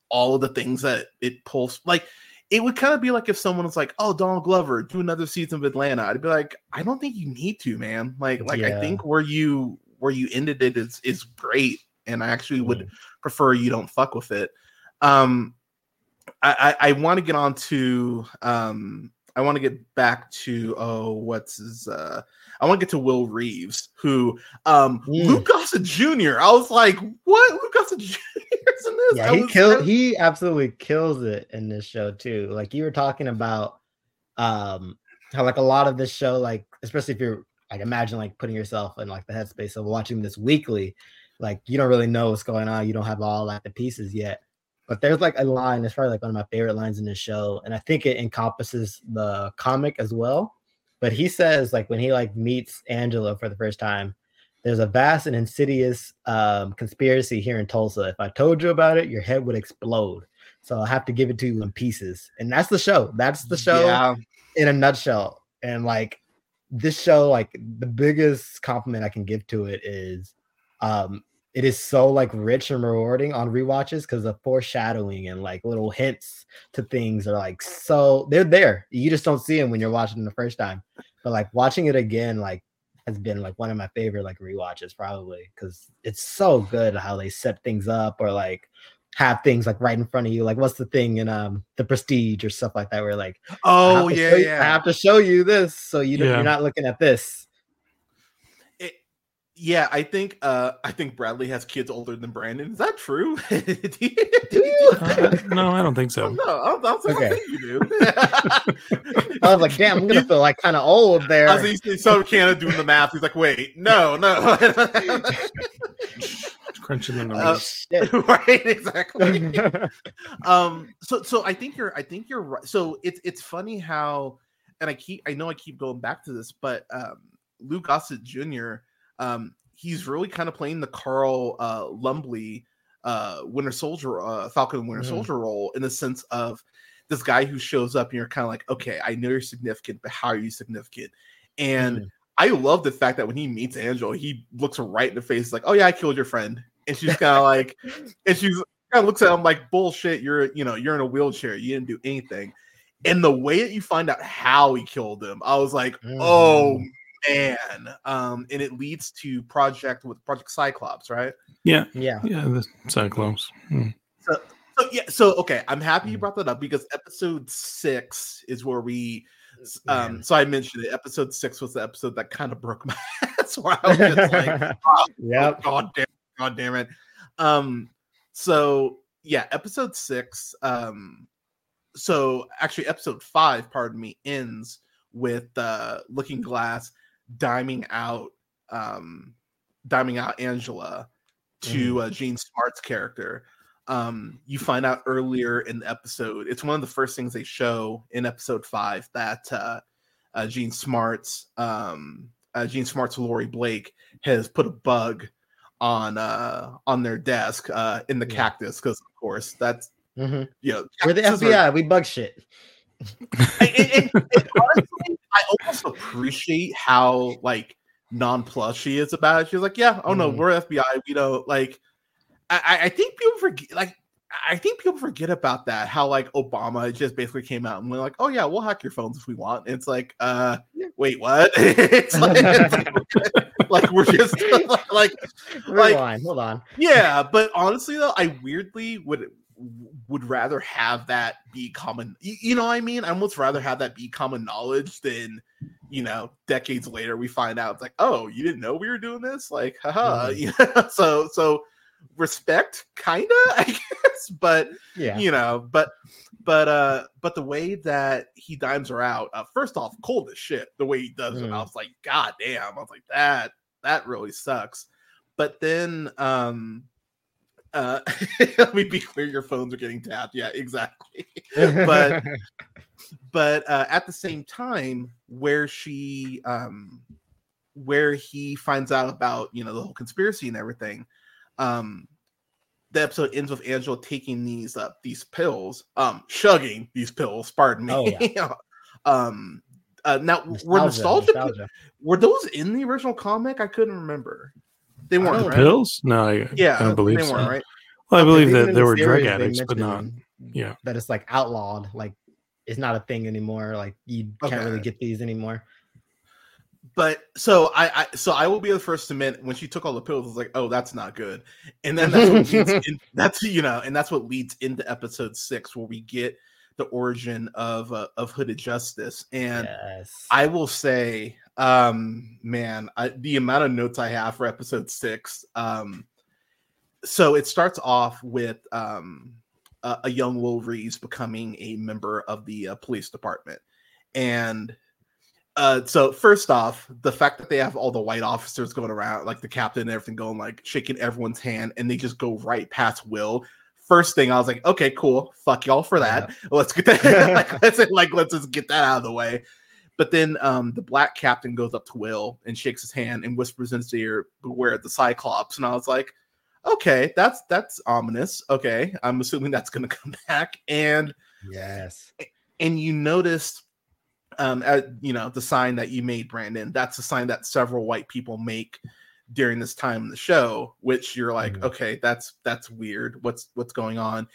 [SPEAKER 1] all of the things that it pulls like it would kind of be like if someone was like, "Oh, Donald Glover, do another season of Atlanta." I'd be like, "I don't think you need to, man. Like, like I think where you where you ended it is is great, and I actually would
[SPEAKER 3] Mm.
[SPEAKER 1] prefer you don't fuck with it." Um, I I, I want to get on to um I want to get back to oh what's his uh I want to get to Will Reeves who um
[SPEAKER 3] Mm.
[SPEAKER 1] Lou Gossett Jr. I was like, what Lou Gossett Jr. is in this?
[SPEAKER 3] yeah,
[SPEAKER 1] I
[SPEAKER 3] he
[SPEAKER 1] was-
[SPEAKER 3] killed. He absolutely kills it in this show too. Like you were talking about, um, how like a lot of this show, like especially if you're like imagine like putting yourself in like the headspace of watching this weekly, like you don't really know what's going on. You don't have all like the pieces yet. But there's like a line. It's probably like one of my favorite lines in the show, and I think it encompasses the comic as well. But he says like when he like meets Angela for the first time, there's a vast and insidious um, conspiracy here in Tulsa. If I told you about it, your head would explode. So I have to give it to you in pieces. And that's the show. That's the show
[SPEAKER 1] Yeah.
[SPEAKER 3] in a nutshell. And like this show, like the biggest compliment I can give to it is um, it is so like rich and rewarding on rewatches because the foreshadowing and like little hints to things are like so they're there. You just don't see them when you're watching the first time. But like watching it again, like has been like one of my favorite like rewatches probably because it's so good how they set things up or like have things like right in front of you. Like what's the thing in um the prestige or stuff like that where like
[SPEAKER 1] oh yeah,
[SPEAKER 3] you,
[SPEAKER 1] yeah.
[SPEAKER 3] I have to show you this so you yeah. you're not looking at this
[SPEAKER 1] yeah, I think uh I think Bradley has kids older than Brandon. Is that true? do
[SPEAKER 2] you, do you? Uh, no, I don't think so.
[SPEAKER 1] no, I, I, okay. I think you do.
[SPEAKER 3] I was like, damn, I'm gonna feel like kind of old there.
[SPEAKER 1] I was like, so Canada doing the math. He's like, wait, no, no.
[SPEAKER 2] Crunching the numbers.
[SPEAKER 1] Uh, right, exactly. um, so so I think you're I think you're right. So it's it's funny how, and I keep I know I keep going back to this, but um, Lou Gossett Jr um, he's really kind of playing the Carl uh, Lumbly uh, Winter Soldier, uh, Falcon Winter mm. Soldier role in the sense of this guy who shows up and you're kind of like, okay, I know you're significant, but how are you significant? And mm. I love the fact that when he meets Angel, he looks right in the face, like, oh yeah, I killed your friend, and she's kind of like, and she's kind of looks at him like, bullshit, you're you know you're in a wheelchair, you didn't do anything. And the way that you find out how he killed him, I was like, mm. oh man. Um, and it leads to project with Project Cyclops, right?
[SPEAKER 2] Yeah,
[SPEAKER 3] yeah,
[SPEAKER 2] yeah. The Cyclops. Hmm.
[SPEAKER 1] So, so yeah, so okay, I'm happy you mm. brought that up because episode six is where we. Um, so I mentioned it. Episode six was the episode that kind of broke my ass. Where I was just like, oh,
[SPEAKER 3] yep.
[SPEAKER 1] God damn, God damn it. Um, so yeah, episode six. Um, so actually, episode five, pardon me, ends with uh, Looking Glass diming out um diming out Angela to mm. uh, Jean Smart's character. Um, you find out earlier in the episode, it's one of the first things they show in episode five that uh, uh Jean Smart's um uh, Jean Smart's Laurie Blake has put a bug on uh on their desk uh in the yeah. cactus because of course that's
[SPEAKER 3] mm-hmm.
[SPEAKER 1] you know
[SPEAKER 3] we're the FBI, are, we bug shit.
[SPEAKER 1] and, and, and honestly, I almost appreciate how like nonplussed she is about it. She's like, "Yeah, oh no, mm. we're FBI. We know." Like, I, I think people forget. Like, I think people forget about that. How like Obama just basically came out and went like, "Oh yeah, we'll hack your phones if we want." And it's like, uh, wait, what? it's, like, it's like, like, we're just like,
[SPEAKER 3] Rewind, like, hold on.
[SPEAKER 1] Yeah, but honestly though, I weirdly would would rather have that be common you know what i mean i almost rather have that be common knowledge than you know decades later we find out it's like oh you didn't know we were doing this like haha mm. you know? so so respect kinda i guess but
[SPEAKER 3] yeah
[SPEAKER 1] you know but but uh but the way that he dimes her out uh, first off cold as shit the way he does mm. it i was like god damn i was like that that really sucks but then um uh, let me be clear: your phones are getting tapped. Yeah, exactly. but but uh, at the same time, where she um, where he finds out about you know the whole conspiracy and everything, um, the episode ends with Angela taking these uh, these pills, um, chugging these pills. Pardon me.
[SPEAKER 3] Oh, yeah.
[SPEAKER 1] um, uh, now nostalgia, were nostalgia, nostalgia, were those in the original comic? I couldn't remember. They weren't oh, right?
[SPEAKER 2] pills. No, I, yeah, I don't believe they so. weren't right. Well, I believe that there were drug addicts, but not. Yeah,
[SPEAKER 3] that it's like outlawed. Like it's not a thing anymore. Like you okay. can't really get these anymore.
[SPEAKER 1] But so I, I, so I will be the first to admit when she took all the pills, I was like, oh, that's not good. And then that's what leads in, that's you know, and that's what leads into episode six where we get the origin of uh, of hooded justice. And
[SPEAKER 3] yes.
[SPEAKER 1] I will say, um, man, I, the amount of notes I have for episode six, um, so it starts off with um, a, a, young Will Reeves becoming a member of the uh, police department, and uh, so first off, the fact that they have all the white officers going around, like the captain and everything, going like shaking everyone's hand, and they just go right past Will. First thing I was like, okay, cool, fuck y'all for that. Yeah. Let's get that. like, let's like let's just get that out of the way. But then um, the black captain goes up to Will and shakes his hand and whispers in his ear, "Beware of the Cyclops." And I was like, okay, that's that's ominous. Okay, I'm assuming that's going to come back. And
[SPEAKER 3] yes,
[SPEAKER 1] and you noticed, um, at, you know, the sign that you made, Brandon. That's a sign that several white people make during this time in the show, which you're like,
[SPEAKER 3] Mhm.
[SPEAKER 1] okay, that's that's weird. What's what's going on?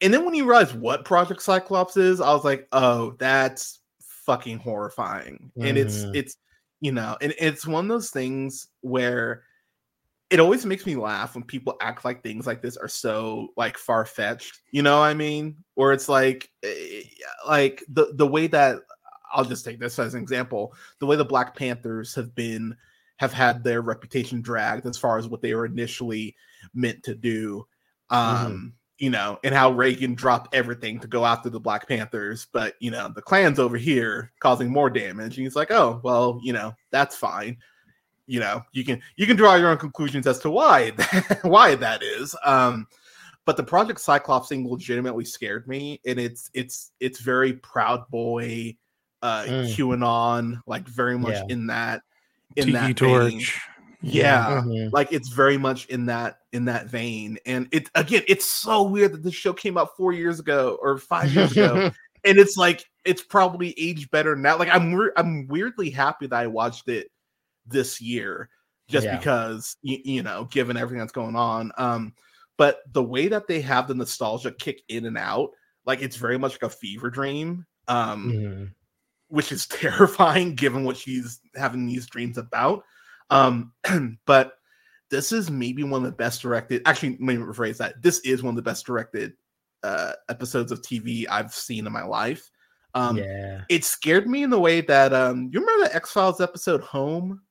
[SPEAKER 1] And then when you realize what Project Cyclops is, I was like, oh, that's fucking horrifying. And it's
[SPEAKER 3] Mhm.
[SPEAKER 1] it's you know, and it's one of those things where it always makes me laugh when people act like things like this are so like far fetched. You know what I mean? Or it's like, eh, like the the way that I'll just take this as an example. The way the Black Panthers have been have had their reputation dragged as far as what they were initially meant to do. Um, you know, and how Reagan dropped everything to go after the Black Panthers, but you know, the Klan's over here causing more damage. And he's like, oh, well, you know, that's fine. You know, you can you can draw your own conclusions as to why why that is. Um, but the Project Cyclops thing legitimately scared me, and it's it's it's very Proud Boy, uh,
[SPEAKER 3] Mm.
[SPEAKER 1] QAnon, like very much
[SPEAKER 3] Yeah.
[SPEAKER 1] in that in
[SPEAKER 2] Tiki
[SPEAKER 1] that vein.
[SPEAKER 2] torch.
[SPEAKER 1] Yeah,
[SPEAKER 3] Mhm.
[SPEAKER 1] like it's very much in that in that vein and it again it's so weird that this show came out four years ago or five years ago and it's like it's probably aged better now like i'm weir- i'm weirdly happy that i watched it this year just
[SPEAKER 3] Yeah.
[SPEAKER 1] because you, you know given everything that's going on um but the way that they have the nostalgia kick in and out like it's very much like a fever dream um
[SPEAKER 3] Mhm.
[SPEAKER 1] Which is terrifying given what she's having these dreams about. Um, but this is maybe one of the best directed. Actually, let me rephrase that. This is one of the best directed uh, episodes of TV I've seen in my life. Um,
[SPEAKER 3] yeah.
[SPEAKER 1] It scared me in the way that um, you remember the X Files episode Home.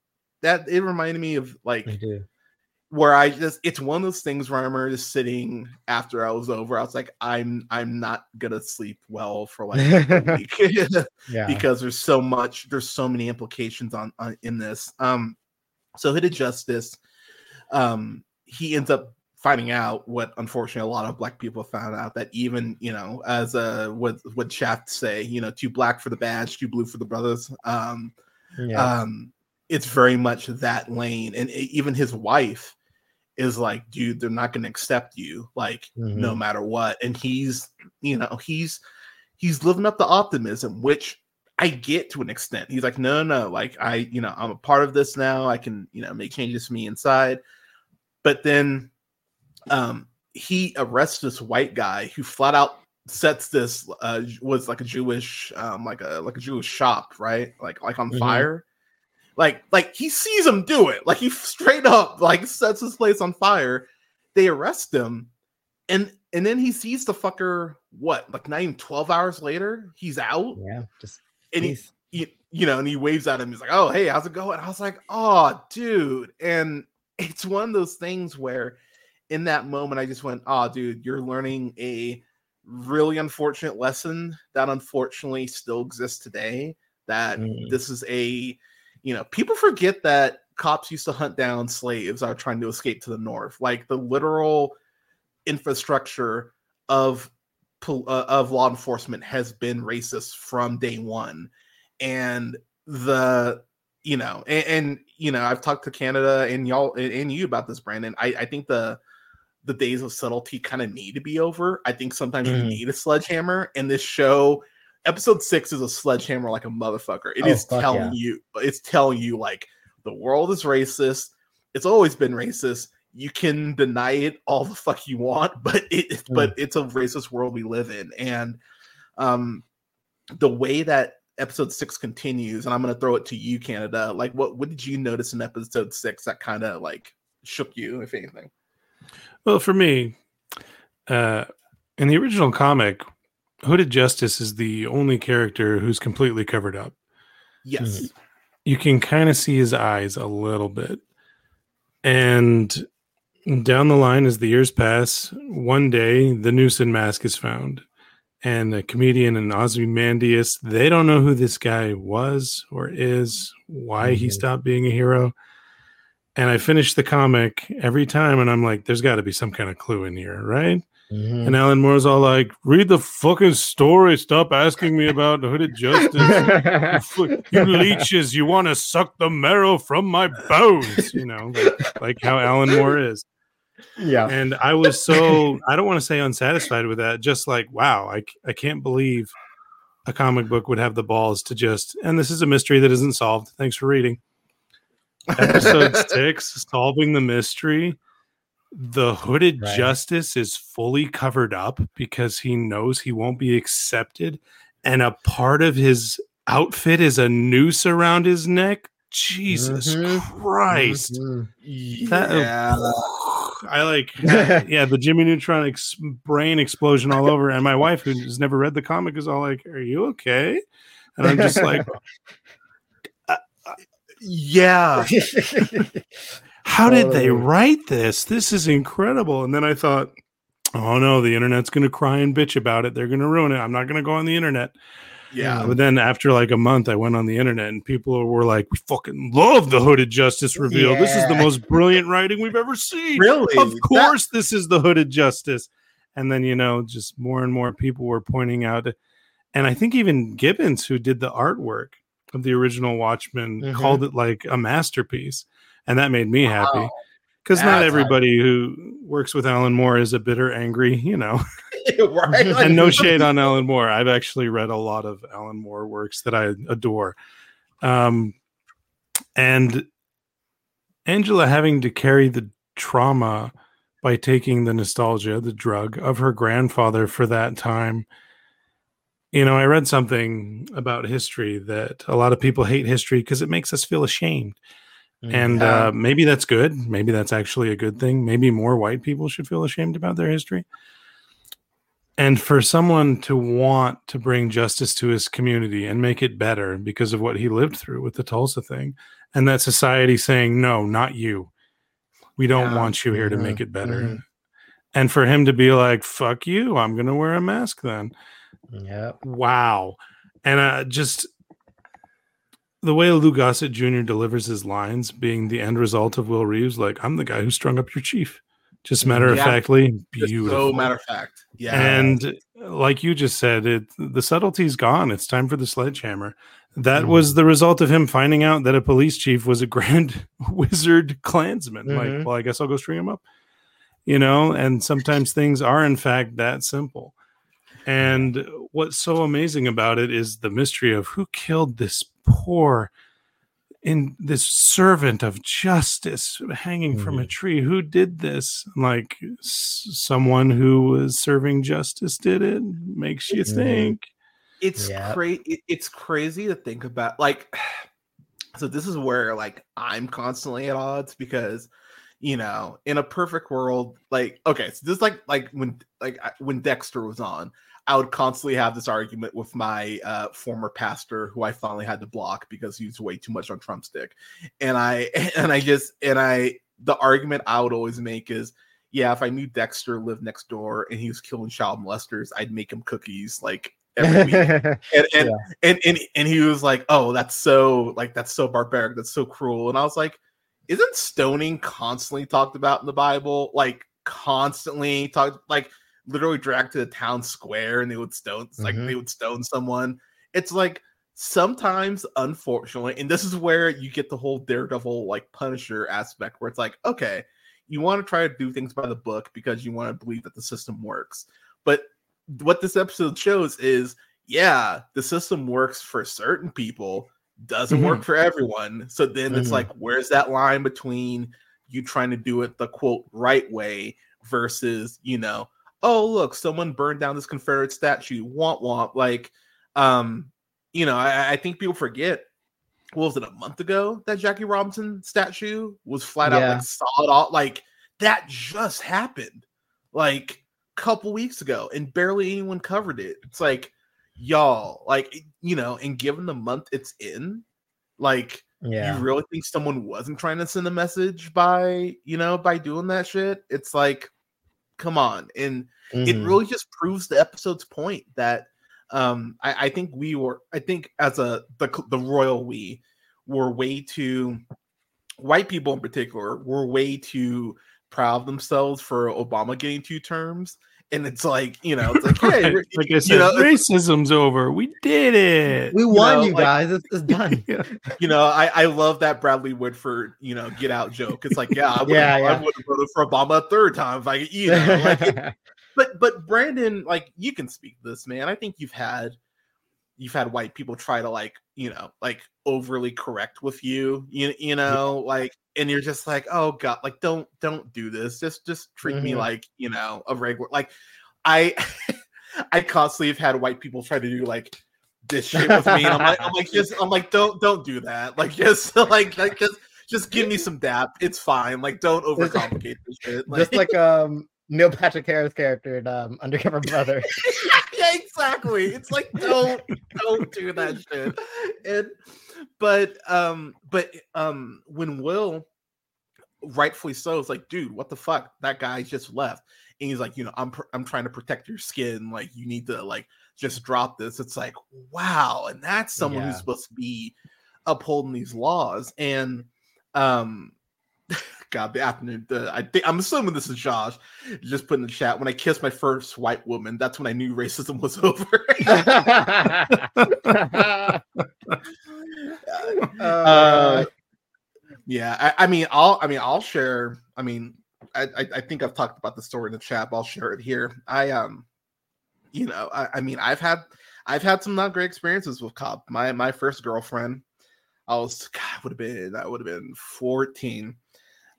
[SPEAKER 1] That it reminded me of like
[SPEAKER 3] I do.
[SPEAKER 1] Where I just it's one of those things where I remember just sitting after I was over. I was like, I'm I'm not gonna sleep well for like a week.
[SPEAKER 3] Yeah.
[SPEAKER 1] because there's so much there's so many implications on, on in this um so hooded justice um he ends up finding out what unfortunately a lot of black people found out that even you know as uh what what shaft say you know too black for the badge too blue for the brothers um
[SPEAKER 3] yeah.
[SPEAKER 1] um it's very much that lane and even his wife is like dude they're not going to accept you like no
[SPEAKER 3] Mhm.
[SPEAKER 1] matter what. And he's you know he's he's living up to optimism which i get to an extent. He's like no no like i you know i'm a part of this now. I can you know make changes to me inside. But then um he arrests this white guy who flat out sets this uh was like a jewish um like a like a jewish shop right? Like like on
[SPEAKER 3] Mhm.
[SPEAKER 1] fire like like he sees him do it. Like he straight up like sets his place on fire. They arrest him and and then he sees the fucker what like not even 12 hours later he's out?
[SPEAKER 3] Yeah. Just
[SPEAKER 1] and he, you, you know and he waves at him. He's like oh hey how's it going? I was like oh dude. And it's one of those things where in that moment i just went oh dude you're learning a really unfortunate lesson that unfortunately still exists today that
[SPEAKER 3] Mm.
[SPEAKER 1] this is a you know people forget that cops used to hunt down slaves that are trying to escape to the north like the literal infrastructure of uh, of law enforcement has been racist from day one. And the you know and, and you know i've talked to canada and y'all and, and you about this brandon. I i think the the days of subtlety kind of need to be over. I think sometimes you
[SPEAKER 3] Mhm.
[SPEAKER 1] need a sledgehammer and this show episode six is a sledgehammer like a motherfucker. It
[SPEAKER 3] Oh,
[SPEAKER 1] is telling
[SPEAKER 3] yeah.
[SPEAKER 1] you it's telling you like the world is racist. It's always been racist. You can deny it all the fuck you want but it
[SPEAKER 3] Mm.
[SPEAKER 1] but it's a racist world we live in. And um the way that episode six continues and i'm going to throw it to you canada like what what did you notice in episode six that kind of like shook you if anything?
[SPEAKER 2] Well, for me, uh, in the original comic, Hooded Justice is the only character who's completely covered up.
[SPEAKER 1] yes
[SPEAKER 2] You can kind of see his eyes a little bit. And down the line, as the years pass, one day the Newson mask is found. And the comedian and Ozymandias, they don't know who this guy was or is, why he
[SPEAKER 3] Mhm.
[SPEAKER 2] stopped being a hero. And I finish the comic every time, and I'm like, there's got to be some kind of clue in here, right?
[SPEAKER 3] Mhm.
[SPEAKER 2] And Alan Moore's all like, read the fucking story. Stop asking me about hooded justice. You you leeches, you want to suck the marrow from my bones, you know, like, like how Alan Moore is.
[SPEAKER 3] yeah.
[SPEAKER 2] And I was so, I don't want to say unsatisfied with that, just like, wow, I, I can't believe a comic book would have the balls to just, and this is a mystery that isn't solved. Thanks for reading. episode six, solving the mystery, the hooded
[SPEAKER 3] Right.
[SPEAKER 2] justice is fully covered up because he knows he won't be accepted, and a part of his outfit is a noose around his neck. Jesus
[SPEAKER 3] Mhm.
[SPEAKER 2] Christ!
[SPEAKER 3] Mhm.
[SPEAKER 2] That-
[SPEAKER 1] yeah.
[SPEAKER 2] I like, yeah, the Jimmy Neutron ex- brain explosion all over. And my wife, who's never read the comic, is all like, "Are you okay?" And I'm just like,
[SPEAKER 1] yeah.
[SPEAKER 2] how did they write this? This is incredible. And then I thought, oh no, the internet's going to cry and bitch about it. They're going to ruin it. I'm not going to go on the internet.
[SPEAKER 1] Yeah.
[SPEAKER 2] But then after like a month, I went on the internet and people were like, we fucking love the Hooded Justice reveal. This is the most brilliant writing we've ever seen.
[SPEAKER 1] Really?
[SPEAKER 2] Of
[SPEAKER 1] That-
[SPEAKER 2] course, this is the Hooded Justice. And then, you know, just more and more people were pointing out. And I think even Gibbons, who did the artwork of the original Watchmen,
[SPEAKER 3] Mhm.
[SPEAKER 2] called it like a masterpiece. And that made me happy
[SPEAKER 1] Wow.
[SPEAKER 2] because not everybody who works with Alan Moore is a bitter, angry, you know.
[SPEAKER 1] right?
[SPEAKER 2] and no shade on Alan Moore. I've actually read a lot of Alan Moore works that I adore. Um, and Angela having to carry the trauma by taking the nostalgia, the drug of her grandfather for that time. You know, I read something about history that a lot of people hate history because it makes us feel ashamed. And
[SPEAKER 1] Yeah.
[SPEAKER 2] uh, maybe that's good. Maybe that's actually a good thing. Maybe more white people should feel ashamed about their history. And for someone to want to bring justice to his community and make it better because of what he lived through with the Tulsa thing, and that society saying, no, not you. We don't
[SPEAKER 1] Yeah.
[SPEAKER 2] want you here to
[SPEAKER 3] Mhm.
[SPEAKER 2] make it better.
[SPEAKER 3] Mhm.
[SPEAKER 2] And for him to be like, fuck you, I'm going to wear a mask then
[SPEAKER 3] Yeah.
[SPEAKER 2] wow and uh just the way Lou Gossett Jr. delivers his lines being the end result of Will Reeves, like I'm the guy who strung up your chief. Just matter of
[SPEAKER 1] Yeah.
[SPEAKER 2] factly, beautiful.
[SPEAKER 1] So matter of fact. Yeah.
[SPEAKER 2] And like you just said, it the subtlety's gone. It's time for the sledgehammer. That
[SPEAKER 3] Mhm.
[SPEAKER 2] was the result of him finding out that a police chief was a grand wizard Klansman.
[SPEAKER 3] Mhm.
[SPEAKER 2] Like, well, I guess I'll go string him up. You know, and sometimes things are in fact that simple. And what's so amazing about it is the mystery of who killed this poor in this servant of justice hanging from a tree. Who did this? Like s- someone who was serving justice did it? Makes you
[SPEAKER 3] Mhm.
[SPEAKER 2] think.
[SPEAKER 1] It's
[SPEAKER 3] Yeah.
[SPEAKER 1] crazy it's crazy to think about like so this is where like i'm constantly at odds because you know in a perfect world like okay so this is like like when like when dexter was on i would constantly have this argument with my uh former pastor who i finally had to block because he was way too much on trump stick and i and i just and i the argument i would always make is yeah if i knew dexter lived next door and he was killing child molesters i'd make him cookies like every week and and, and and and he was like, "Oh, that's so like that's so barbaric, that's so cruel." And I was like, "Isn't stoning constantly talked about in the Bible? Like constantly talked, like literally dragged to the town square, and they would stone, like
[SPEAKER 3] Mhm.
[SPEAKER 1] they would stone someone. It's like sometimes, unfortunately, and this is where you get the whole Daredevil like Punisher aspect, where it's like, okay, you want to try to do things by the book because you want to believe that the system works, but what this episode shows is yeah the system works for certain people doesn't work for everyone so then it's
[SPEAKER 3] Mhm.
[SPEAKER 1] like where's that line between you trying to do it the quote right way versus you know oh look someone burned down this confederate statue want want like um you know I, I think people forget what was it a month ago that jackie robinson statue was flat out like like that just happened like a couple weeks ago and barely anyone covered it. It's like, y'all, like, you know, and given the month it's in, like,
[SPEAKER 3] yeah.
[SPEAKER 1] you really think someone wasn't trying to send a message by, you know, by doing that shit? It's like, come on. And it
[SPEAKER 3] Mhm.
[SPEAKER 1] really just proves the episode's point that um I, I think we were I think as a the the royal we were way too white people in particular were way too proud of themselves for Obama getting two terms. And it's like, you know, it's like, hey,
[SPEAKER 2] Right. like I
[SPEAKER 1] you know,
[SPEAKER 2] racism's over. We did it.
[SPEAKER 3] we won,
[SPEAKER 1] know,
[SPEAKER 3] you
[SPEAKER 1] like-
[SPEAKER 3] guys. It's, it's done.
[SPEAKER 2] Yeah.
[SPEAKER 1] you know, I, I love that Bradley Whitford, you know, get out joke. It's like, yeah, I would
[SPEAKER 3] Yeah,
[SPEAKER 1] have voted for Obama a third time if I, you know, like, it- but but Brandon, like, you can speak this, man. I think you've had you've had white people try to like you know like overly correct with you you, you know like and you're just like oh god like don't don't do this just just treat me
[SPEAKER 3] Mhm.
[SPEAKER 1] like you know a regular like i i constantly have had white people try to do like this shit with me and i'm like i'm like just i'm like don't don't do that like just like like just just give me some dap it's fine like don't overcomplicate this shit like,
[SPEAKER 3] Just like um Neil Patrick Harris character in um, Undercover Brother.
[SPEAKER 1] yeah, exactly. It's like don't don't do that shit. And but um but um when Will rightfully so is like, dude, what the fuck? That guy just left. And he's like, you know, I'm pr- I'm trying to protect your skin. Like you need to like just drop this. It's like, wow. And that's someone who's supposed to be upholding these laws. And um God, the afternoon. The, I think I'm assuming this is Josh. Just put in the chat. When I kissed my first white woman, that's when I knew racism was over. uh, yeah, I, I mean, I'll. I mean, I'll share. I mean, I, I, think I've talked about the story in the chat. But I'll share it here. I um, you know, I, I mean, I've had I've had some not great experiences with cop. My my first girlfriend, I was God would have been I would have been 14.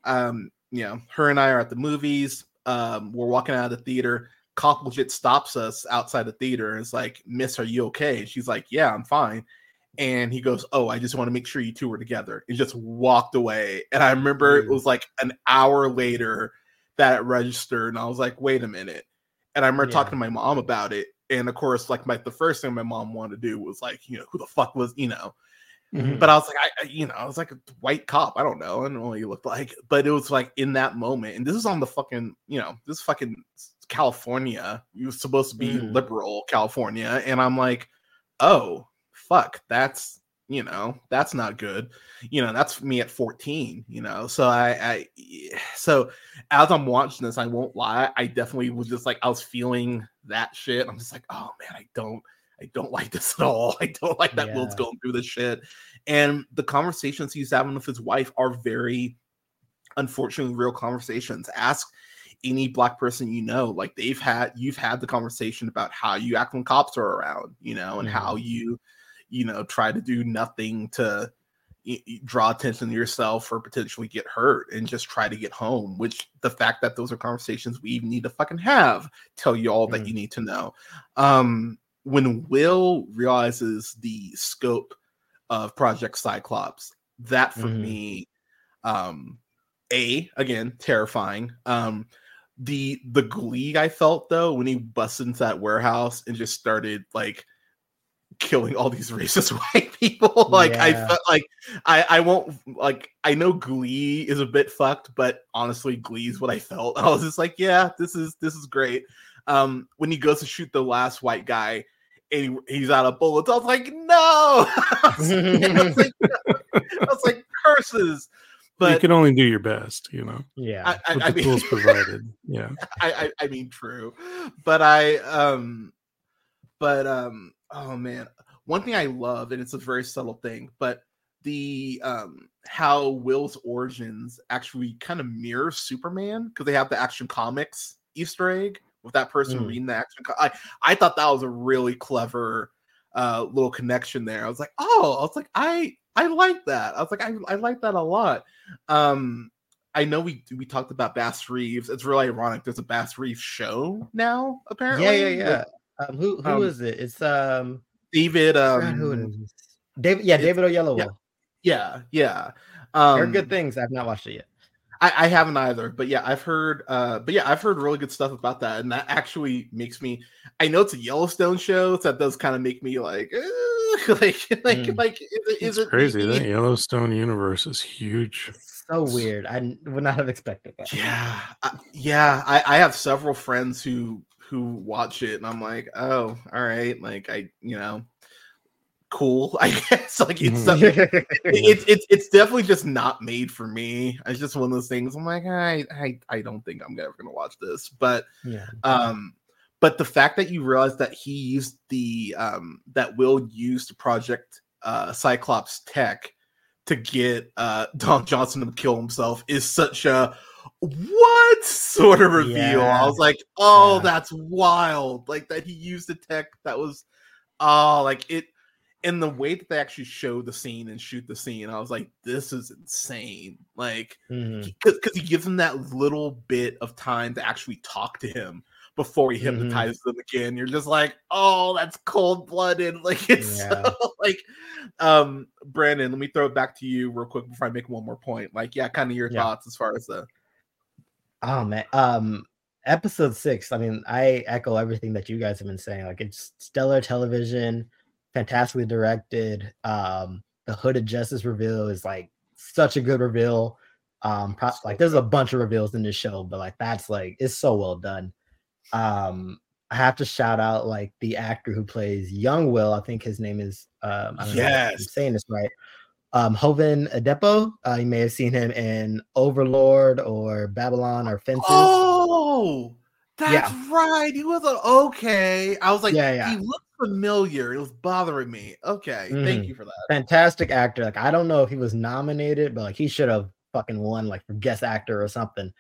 [SPEAKER 1] Um, you know, her and I are at the movies. Um, we're walking out of the theater. Cop legit stops us outside the theater and is like, Miss, are you okay? And she's like, Yeah, I'm fine. And he goes, Oh, I just want to make sure you two were together. And just walked away. And I remember it was like an hour later that it registered. And I was like, wait a minute. And I remember
[SPEAKER 3] Yeah.
[SPEAKER 1] talking to my mom about it. And of course, like my the first thing my mom wanted to do was like, you know, who the fuck was, you know,
[SPEAKER 3] Mhm.
[SPEAKER 1] but I was like, I, you know, I was like a white cop. I don't know. I don't know what he looked like, but it was like in that moment. And this is on the fucking, you know, this fucking California. You were supposed to be
[SPEAKER 3] Mm.
[SPEAKER 1] liberal California. And I'm like, oh, fuck, that's, you know, that's not good. You know, that's me at 14, you know. So I, I, so as I'm watching this, I won't lie. I definitely was just like, I was feeling that shit. I'm just like, oh man, I don't. I don't like this at all. I don't like that Will's going through this shit. And the conversations he's having with his wife are very, unfortunately, real conversations. Ask any black person you know, like they've had, you've had the conversation about how you act when cops are around, you know, and how mm-hmm. you, you know, try to do nothing to draw attention to yourself or potentially get hurt and just try to get home. Which the fact that those are conversations we even need to fucking have tell you all that
[SPEAKER 3] Mm.
[SPEAKER 1] you need to know. Um, when Will realizes the scope of Project Cyclops, that for
[SPEAKER 3] Mhm.
[SPEAKER 1] me, um, a again terrifying. Um, the the glee I felt though when he busted into that warehouse and just started like killing all these racist white people. like I felt like I I won't like I know Glee is a bit fucked, but honestly, Glee is what I felt. I was just like, yeah, this is this is great. Um, when he goes to shoot the last white guy and he, he's out of bullets, I was like, no. I was, I was like, I was like, curses. But you
[SPEAKER 2] can only do your best, you know,
[SPEAKER 3] yeah.
[SPEAKER 1] I, I,
[SPEAKER 2] with
[SPEAKER 1] I
[SPEAKER 2] the
[SPEAKER 1] mean,
[SPEAKER 2] tools provided. Yeah.
[SPEAKER 1] I, I I mean true, but I um, but um, oh man, one thing I love, and it's a very subtle thing, but the um how Will's origins actually kind of mirror Superman because they have the Action Comics Easter egg with that person
[SPEAKER 3] Mm.
[SPEAKER 1] reading the Action. I I thought that was a really clever uh little connection there. I was like, oh, I was like, I I like that. I was like, I I like that a lot. Um, I know we we talked about Bass Reeves. It's really ironic. There's a Bass Reeves show now, apparently.
[SPEAKER 3] yeah, yeah, yeah. Um, who who
[SPEAKER 1] um,
[SPEAKER 3] is it? It's um,
[SPEAKER 1] David.
[SPEAKER 3] I forgot who it
[SPEAKER 1] Um.
[SPEAKER 3] David. Yeah, David Oyelowo.
[SPEAKER 1] yeah, yeah.
[SPEAKER 3] I
[SPEAKER 1] Um,
[SPEAKER 3] good things. I've not watched it yet.
[SPEAKER 1] I, I haven't either, but yeah, I've heard. Uh, but yeah, I've heard really good stuff about that, and that actually makes me. I know it's a Yellowstone show, so that does kind of make me like, "Ugh," like, like,
[SPEAKER 3] Mm.
[SPEAKER 1] like, is it, is
[SPEAKER 2] It's
[SPEAKER 1] it
[SPEAKER 2] crazy.
[SPEAKER 1] me?
[SPEAKER 2] That Yellowstone universe is huge.
[SPEAKER 3] It's so weird. I would not have expected that.
[SPEAKER 1] Yeah, I, yeah. I, I have several friends who who watch it, and I'm like, oh, all right, like I, you know, cool. I guess like it's
[SPEAKER 2] Mhm.
[SPEAKER 1] something- it's it's it's definitely just not made for me. It's just one of those things. I'm like, I I I don't think I'm ever gonna watch this, but
[SPEAKER 3] yeah.
[SPEAKER 1] um, but the fact that you realize that he used the um that Will used Project uh Cyclops tech to get uh Don Johnson to kill himself is such a what sort of reveal. I was like, oh,
[SPEAKER 3] Yeah.
[SPEAKER 1] that's wild. Like that he used the tech that was oh, like it in the way that they actually show the scene and shoot the scene, I was like, this is insane. Like, because he gives him that little bit of time to actually talk to him before he
[SPEAKER 3] Mhm.
[SPEAKER 1] hypnotizes them again. You're just like, oh, that's cold blooded. Like, it's
[SPEAKER 3] Yeah.
[SPEAKER 1] so, like, um, Brandon, let me throw it back to you real quick before I make one more point. Like, yeah, kind of your
[SPEAKER 3] Yeah.
[SPEAKER 1] thoughts as far as the
[SPEAKER 3] Oh man. Um episode six, I mean, I echo everything that you guys have been saying. Like it's stellar television, fantastically directed. Um, the Hooded Justice reveal is like such a good reveal. Um, pro- like there's a bunch of reveals in this show, but like that's like it's so well done. Um, I have to shout out like the actor who plays young Will. I think his name is um I don't know if I'm
[SPEAKER 1] Yes.
[SPEAKER 3] saying this right. Um Jovan Adepo. Uh, you may have seen him in Overlord or Babylon or Fences.
[SPEAKER 1] Oh, that's
[SPEAKER 3] Yeah.
[SPEAKER 1] right. He was a, okay. I was like,
[SPEAKER 3] Yeah, yeah.
[SPEAKER 1] he looked familiar. It was bothering me. Okay, thank
[SPEAKER 3] Mhm.
[SPEAKER 1] you for that.
[SPEAKER 3] fantastic actor. Like I don't know if he was nominated, but like he should have fucking won like for guest actor or something.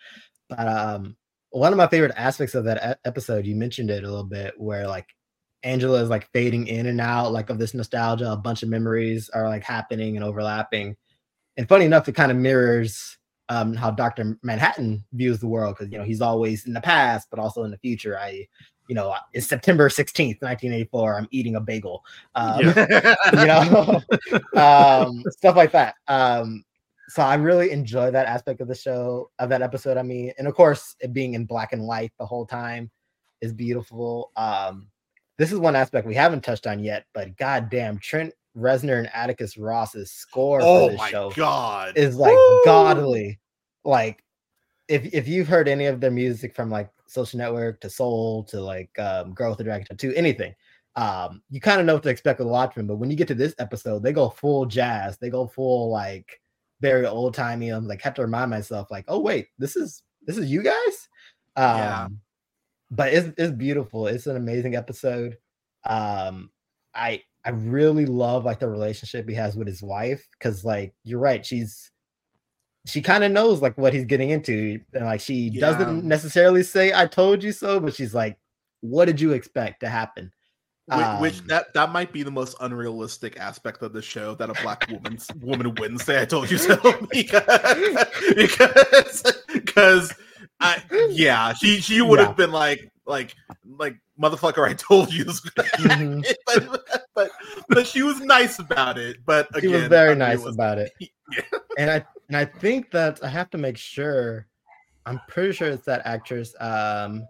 [SPEAKER 3] But um one of my favorite aspects of that episode, you mentioned it a little bit, where like Angela is like fading in and out like of this nostalgia, a bunch of memories are like happening and overlapping. And funny enough, it kind of mirrors um how Dr. Manhattan views the world because you know he's always in the past, but also in the future. I you know, it's September 16th, 1984. I'm eating a bagel. Um, you know um stuff like that um so i really enjoy that aspect of the show of that episode i mean and of course it being in black and white the whole time is beautiful um this is one aspect we haven't touched on yet but goddamn trent reznor and atticus ross's score
[SPEAKER 1] oh
[SPEAKER 3] for this show
[SPEAKER 1] god,
[SPEAKER 3] is like
[SPEAKER 1] Woo!
[SPEAKER 3] godly like if if you've heard any of their music from like social network to soul to like um girl with the dragon tattoo anything um you kind of know what to expect with Watchmen, but when you get to this episode they go full jazz they go full like very old timey i'm like have to remind myself like oh wait this is this is you guys um
[SPEAKER 1] Yeah.
[SPEAKER 3] But it's, it's beautiful. It's an amazing episode. Um i i really love like the relationship he has with his wife because like you're right she's she kind of knows like what he's getting into and like she
[SPEAKER 1] Yeah.
[SPEAKER 3] doesn't necessarily say i told you so but she's like what did you expect to happen?
[SPEAKER 1] Which
[SPEAKER 3] um,
[SPEAKER 1] that that might be the most unrealistic aspect of the show that a black woman woman wouldn't say I told you so because because I yeah she she would have
[SPEAKER 3] Yeah.
[SPEAKER 1] been like like like motherfucker I told you
[SPEAKER 3] Mhm.
[SPEAKER 1] but, but but she was nice about it but
[SPEAKER 3] she
[SPEAKER 1] again
[SPEAKER 3] was very nice
[SPEAKER 1] unrealistic.
[SPEAKER 3] about it
[SPEAKER 1] Yeah.
[SPEAKER 3] and i and i think that i have to make sure i'm pretty sure it's that actress um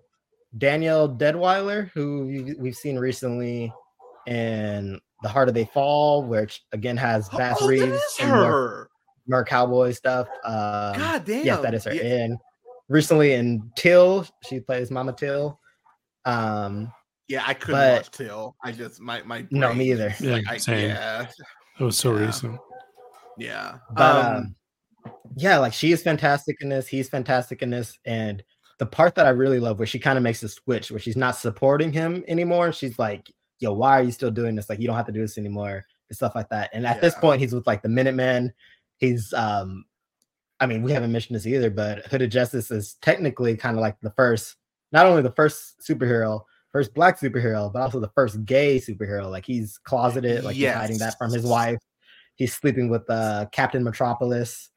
[SPEAKER 3] danielle deadwyler who we- we've seen recently in the harder they fall which again has bass
[SPEAKER 1] oh,
[SPEAKER 3] reeves and more,
[SPEAKER 1] her
[SPEAKER 3] more cowboy stuff um
[SPEAKER 1] god damn
[SPEAKER 3] yes that is her
[SPEAKER 1] Yeah.
[SPEAKER 3] and recently in till she plays mama till um
[SPEAKER 1] Yeah, I couldn't
[SPEAKER 3] But-
[SPEAKER 1] watch Till. I just my my
[SPEAKER 3] No, me either.
[SPEAKER 2] Yeah,
[SPEAKER 1] like, I,
[SPEAKER 2] same.
[SPEAKER 1] yeah,
[SPEAKER 2] It was so
[SPEAKER 1] Yeah.
[SPEAKER 2] recent.
[SPEAKER 1] yeah.
[SPEAKER 3] But
[SPEAKER 1] um,
[SPEAKER 3] um, yeah, like she is fantastic in this. He's fantastic in this. And the part that I really love where she kind of makes a switch where she's not supporting him anymore. She's like, yo, why are you still doing this? Like, you don't have to do this anymore and stuff like that. And at this point, he's with like the Minutemen. He's um I mean, we haven't mentioned this either, but Hooded Justice is technically kind of like the first, not only the first superhero, first black superhero, but also the first gay superhero. Like he's closeted, like he's hiding that from his wife. He's sleeping with uh, Captain Metropolis,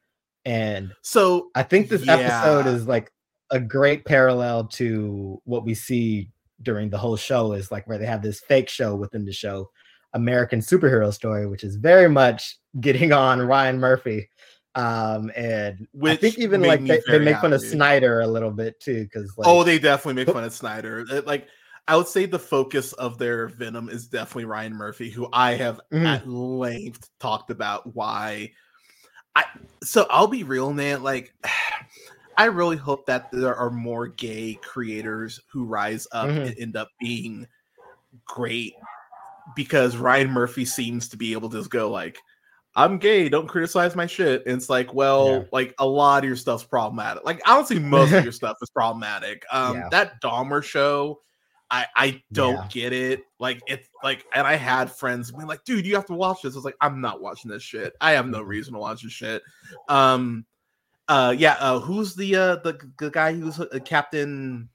[SPEAKER 3] and
[SPEAKER 1] so
[SPEAKER 3] I think this episode is like a great parallel to what we see during the whole show. Is like where they have this fake show within the show, American Superhero Story, which is very much getting on Ryan Murphy. Um, and I
[SPEAKER 1] Which
[SPEAKER 3] think even like they, they make fun of. Snyder a little bit too, because like,
[SPEAKER 1] oh, they definitely make fun of Snyder. It- like I would say the focus of their Venom is definitely Ryan Murphy, who I have
[SPEAKER 3] Mhm.
[SPEAKER 1] at length talked about why. I so I'll be real, man. Like I really hope that there are more gay creators who rise up
[SPEAKER 3] Mhm.
[SPEAKER 1] and end up being great because Ryan Murphy seems to be able to just go like I'm gay, don't criticize my shit. And it's like, well,
[SPEAKER 3] Yeah.
[SPEAKER 1] like a lot of your stuff's problematic. Like honestly, most of your stuff is problematic. Um
[SPEAKER 3] Yeah.
[SPEAKER 1] that Dahmer show, I I don't
[SPEAKER 3] Yeah.
[SPEAKER 1] get it. Like it's like and I had friends being like, dude, you have to watch this. I was like, I'm not watching this shit. I have no
[SPEAKER 3] Mhm.
[SPEAKER 1] reason to watch this shit. Um uh yeah, uh who's the uh the, the guy who's uh, Captain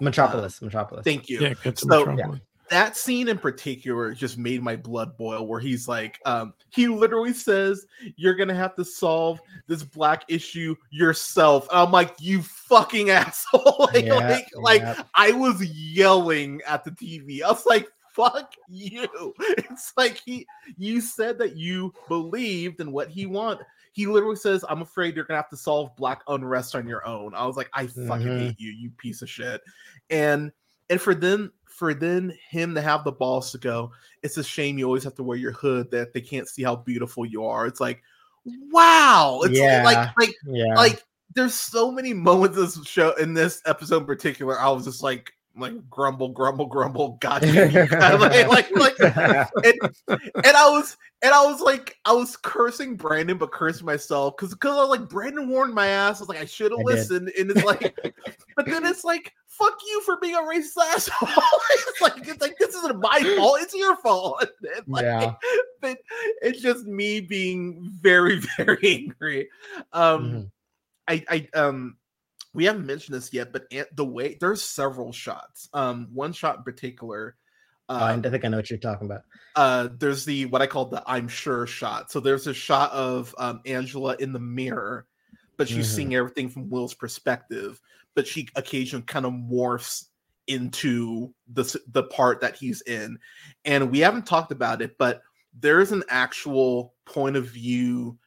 [SPEAKER 3] Metropolis, Metropolis.
[SPEAKER 1] Thank you.
[SPEAKER 2] Yeah, get
[SPEAKER 1] So-
[SPEAKER 2] Metropolis.
[SPEAKER 1] That scene in particular just made my blood boil where he's like um he literally says you're gonna have to solve this black issue yourself. And i'm like you fucking asshole. Like,
[SPEAKER 3] Yeah,
[SPEAKER 1] like, like i was yelling at the tv i was like fuck you. It's like he you said that you believed in what he want. He literally says i'm afraid you're gonna have to solve black unrest on your own. I was like i fucking
[SPEAKER 3] Mhm.
[SPEAKER 1] hate you you piece of shit. And and for then for then him to have the balls to go it's a shame you always have to wear your hood that they can't see how beautiful you are it's like wow it's
[SPEAKER 3] Yeah.
[SPEAKER 1] like like
[SPEAKER 3] Yeah.
[SPEAKER 1] like there's so many moments in this show in this episode in particular i was just like like grumble grumble grumble god damn you guys. like, like like and, and I was and I was like I was cursing Brandon, but cursing myself because because I was like Brandon warned my ass. I was like I should have
[SPEAKER 3] I did.
[SPEAKER 1] listened, and it's like, but then it's like fuck you for being a racist asshole. it's like it's like this isn't my fault; it's your fault. And, like,
[SPEAKER 3] Yeah.
[SPEAKER 1] but it's just me being very very angry. Um,
[SPEAKER 3] Mhm.
[SPEAKER 1] I I um we haven't mentioned this yet, but the way there's several shots. Um, one shot in particular.
[SPEAKER 3] Oh, I
[SPEAKER 1] Uh,
[SPEAKER 3] think I know what you're talking about.
[SPEAKER 1] uh there's the what I call the I'm sure shot. So there's a shot of um Angela in the mirror, but she's
[SPEAKER 3] Mhm.
[SPEAKER 1] seeing everything from Will's perspective, but she occasionally kind of morphs into the the part that he's in. And we haven't talked about it, but there's an actual point of view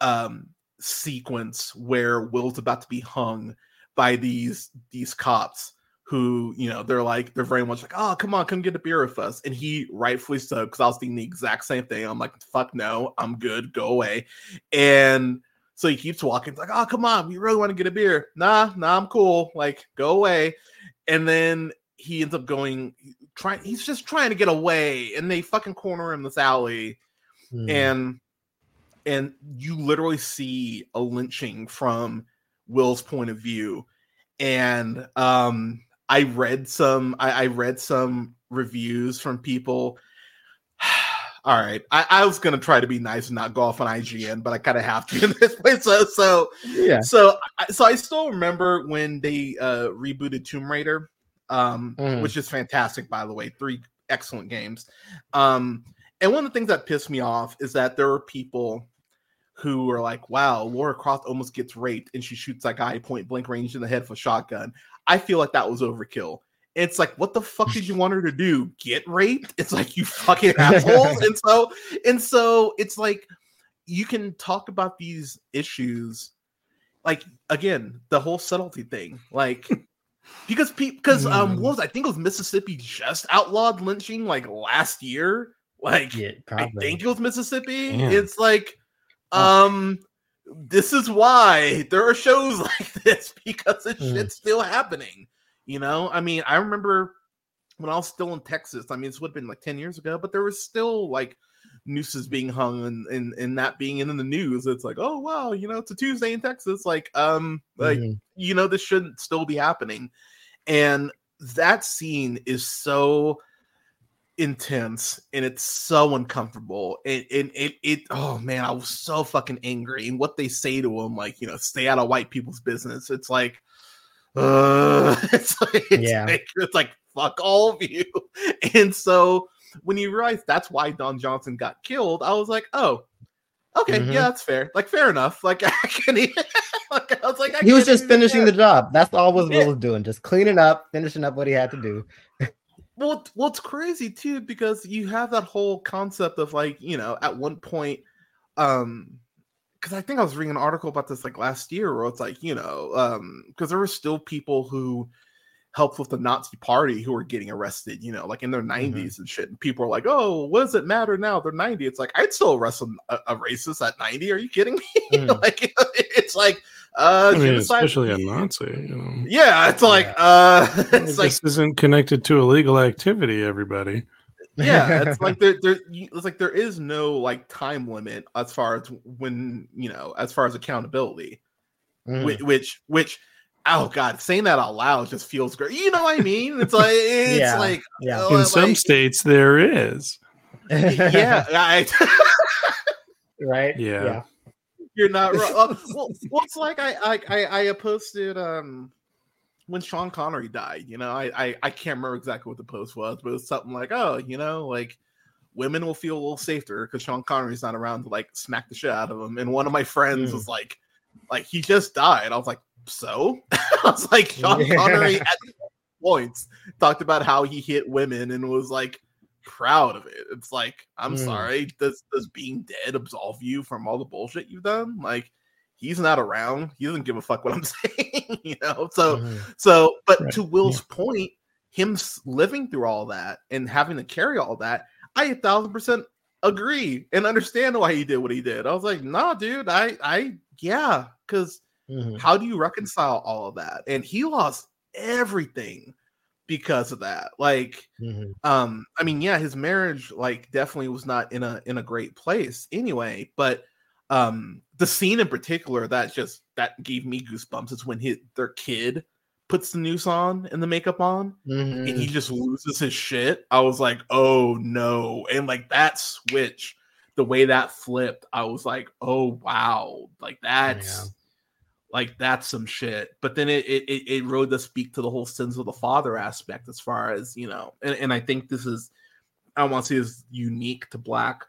[SPEAKER 1] um sequence where Will's about to be hung by these these cops who you know they're like they're very much like oh come on come get a beer with us. And he rightfully so because i was thinking the exact same thing. I'm like fuck no i'm good go away. And so he keeps walking it's like oh come on we really want to get a beer. Nah nah i'm cool like go away. And then he ends up going trying he's just trying to get away and they fucking corner him in this alley.
[SPEAKER 3] Hmm.
[SPEAKER 1] and and you literally see a lynching from Will's point of view. And um I read some I, I read some reviews from people. All right. I, I was gonna try to be nice and not go off on IGN, but I kind of have to in this place. So so
[SPEAKER 3] yeah.
[SPEAKER 1] so I- so I still remember when they uh rebooted Tomb Raider, um,
[SPEAKER 3] Mhm.
[SPEAKER 1] which is fantastic by the way. Three excellent games. Um, and one of the things that pissed me off is that there were people who were like, "Wow, Laura Croft almost gets raped and she shoots that guy point blank range in the head with a shotgun." I feel like that was overkill. It's like, what the fuck did you want her to do? Get raped? It's like you fucking assholes. and so, and so, it's like you can talk about these issues, like again, the whole subtlety thing, like because people, because um,
[SPEAKER 3] Mm.
[SPEAKER 1] what was I think it was Mississippi just outlawed lynching like last year, like
[SPEAKER 3] Yeah,
[SPEAKER 1] I think it was Mississippi.
[SPEAKER 2] Damn.
[SPEAKER 1] It's like,
[SPEAKER 3] Oh.
[SPEAKER 1] um, this is why there are shows like this because this
[SPEAKER 3] Mm.
[SPEAKER 1] shit's still happening. You know, I mean, I remember when I was still in Texas. I mean, this would have been like ten years ago, but there was still like nooses being hung and and, and that being in the news. It's like, oh wow, you know, it's a Tuesday in Texas. Like, um, like
[SPEAKER 3] Mhm.
[SPEAKER 1] you know, this shouldn't still be happening. And that scene is so intense and it's so uncomfortable. And, and it, it, oh man, I was so fucking angry. And what they say to him, like, you know, stay out of white people's business. It's like, uh, it's like, it's
[SPEAKER 3] Yeah.
[SPEAKER 1] like, it's like, fuck all of you. And so when you realize that's why Don Johnson got killed, I was like, oh, okay,
[SPEAKER 3] Mhm.
[SPEAKER 1] yeah, that's fair. Like, fair enough. Like, I can like, I was like, I
[SPEAKER 3] He was just finishing the job. That's all was Will was doing, just cleaning up, finishing up what he had to do.
[SPEAKER 1] Well, it's crazy too because you have that whole concept of like, you know, at one point, um, because I think I was reading an article about this like last year where it's like, you know, um, because there were still people who helped with the Nazi party who were getting arrested, you know, like in their 90s and shit. And people are like, oh, what does it matter now? They're 90. It's like, I'd still arrest a, a racist at 90. Are you kidding me?
[SPEAKER 3] Mm.
[SPEAKER 1] like, it's like, uh,
[SPEAKER 2] I mean, especially a Nazi. You know,
[SPEAKER 1] yeah, it's like,
[SPEAKER 3] Yeah.
[SPEAKER 1] uh, it's like,
[SPEAKER 2] isn't connected to illegal activity. Everybody.
[SPEAKER 1] yeah it's like there, there it's like there is no like time limit as far as when you know as far as accountability
[SPEAKER 3] Mhm.
[SPEAKER 1] which, which which oh god saying that out loud just feels great you know what i mean it's like it's
[SPEAKER 3] Yeah.
[SPEAKER 1] like
[SPEAKER 3] yeah.
[SPEAKER 1] oh,
[SPEAKER 2] In some
[SPEAKER 1] like-
[SPEAKER 2] states, there is.
[SPEAKER 1] yeah I,
[SPEAKER 3] right.
[SPEAKER 2] Yeah.
[SPEAKER 1] you're not wrong Uh, well, well it's like I, I i i posted um when Sean Connery died. You know, I, I I can't remember exactly what the post was, but it was something like, oh, you know, like women will feel a little safer because Sean Connery's not around to like smack the shit out of them And one of my friends
[SPEAKER 3] Mm.
[SPEAKER 1] was like, like he just died. I was like, so I was like, Sean
[SPEAKER 3] Yeah.
[SPEAKER 1] Connery at points talked about how he hit women and was like proud of it. It's like, I'm
[SPEAKER 3] Mm.
[SPEAKER 1] sorry, does does being dead absolve you from all the bullshit you've done? Like he's not around. He doesn't give a fuck what I'm saying, you know. So
[SPEAKER 3] Mhm.
[SPEAKER 1] so, but
[SPEAKER 2] Right.
[SPEAKER 1] to Will's point, him living through all that and having to carry all that, I a thousand percent agree and understand why he did what he did. I was like, nah, dude, I, I, yeah, because
[SPEAKER 3] Mhm.
[SPEAKER 1] how do you reconcile all of that? And he lost everything because of that. Like,
[SPEAKER 3] Mhm.
[SPEAKER 1] um, I mean, yeah, his marriage like definitely was not in a in a great place anyway, but um the scene in particular that just that gave me goosebumps is when his their kid puts the noose on and the makeup on and he
[SPEAKER 3] Mhm.
[SPEAKER 1] just loses his shit. I was like, oh no. And like that switch, the way that flipped, I was like, oh wow, like that's like that's some shit. But then it it it, it really does speak to the whole sins of the father aspect as far as you know, and, and I think this is I don't want to say is unique to black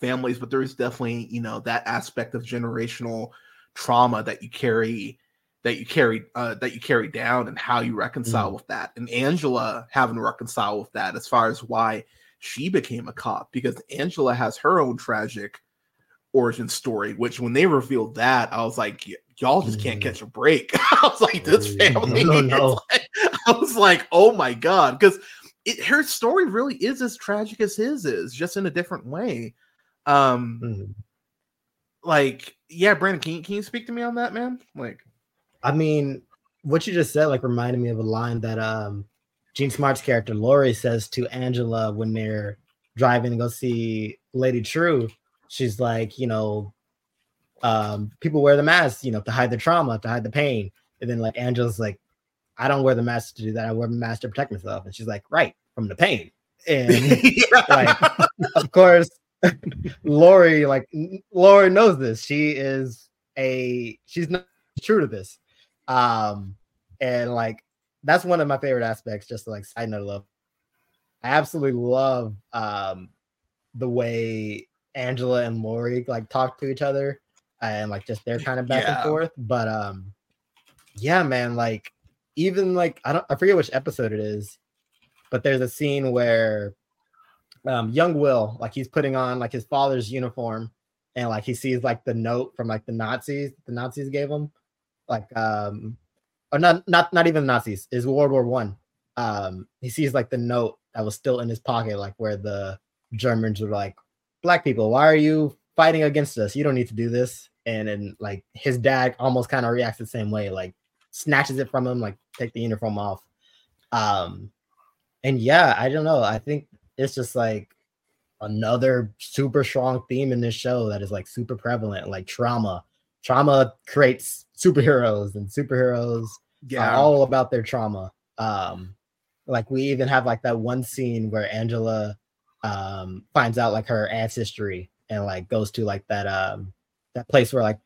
[SPEAKER 1] families, but there is definitely, you know, that aspect of generational trauma that you carry that you carry uh, that you carry down and how you reconcile with that and angela having to reconcile with that as far as why she became a cop because angela has her own tragic origin story which when they revealed that i was like "Y- y'all just can't
[SPEAKER 3] Mm.
[SPEAKER 1] catch a break i was like this family
[SPEAKER 3] no, no.
[SPEAKER 1] like- i was like oh my god because her story really is as tragic as his is just in a different way um
[SPEAKER 3] Mhm.
[SPEAKER 1] like yeah brandon can you, can you speak to me on that man like
[SPEAKER 3] I mean, what you just said like reminded me of a line that um Jean Smart's character Laurie says to Angela when they're driving to go see Lady Trieu. She's like, you know, um, people wear the mask, you know, to hide the trauma, to hide the pain. And then like Angela's like, I don't wear the mask to do that. I wear the mask to protect myself. And she's like, right, from the pain. And like of course laurie like laurie knows this she is a she's not true to this um and like that's one of my favorite aspects just to, like side note love i absolutely love um the way angela and laurie like talk to each other and like just their kind of back
[SPEAKER 1] Yeah.
[SPEAKER 3] and forth but um yeah man like even like i don't i forget which episode it is but there's a scene where um young will like he's putting on like his father's uniform and like he sees like the note from like the nazis the nazis gave him like um or not not not even nazis is world war one. Um he sees like the note that was still in his pocket like where the germans were like black people why are you fighting against us? You don't need to do this and then like his dad almost kind of reacts the same way like snatches it from him like take the uniform off. Um and yeah i don't know i think it's just like another super strong theme in this show that is like super prevalent like trauma. Trauma creates superheroes and superheroes are all about their trauma. Um like we even have like that one scene where angela um finds out like her ancestry and like goes to like that um that place where like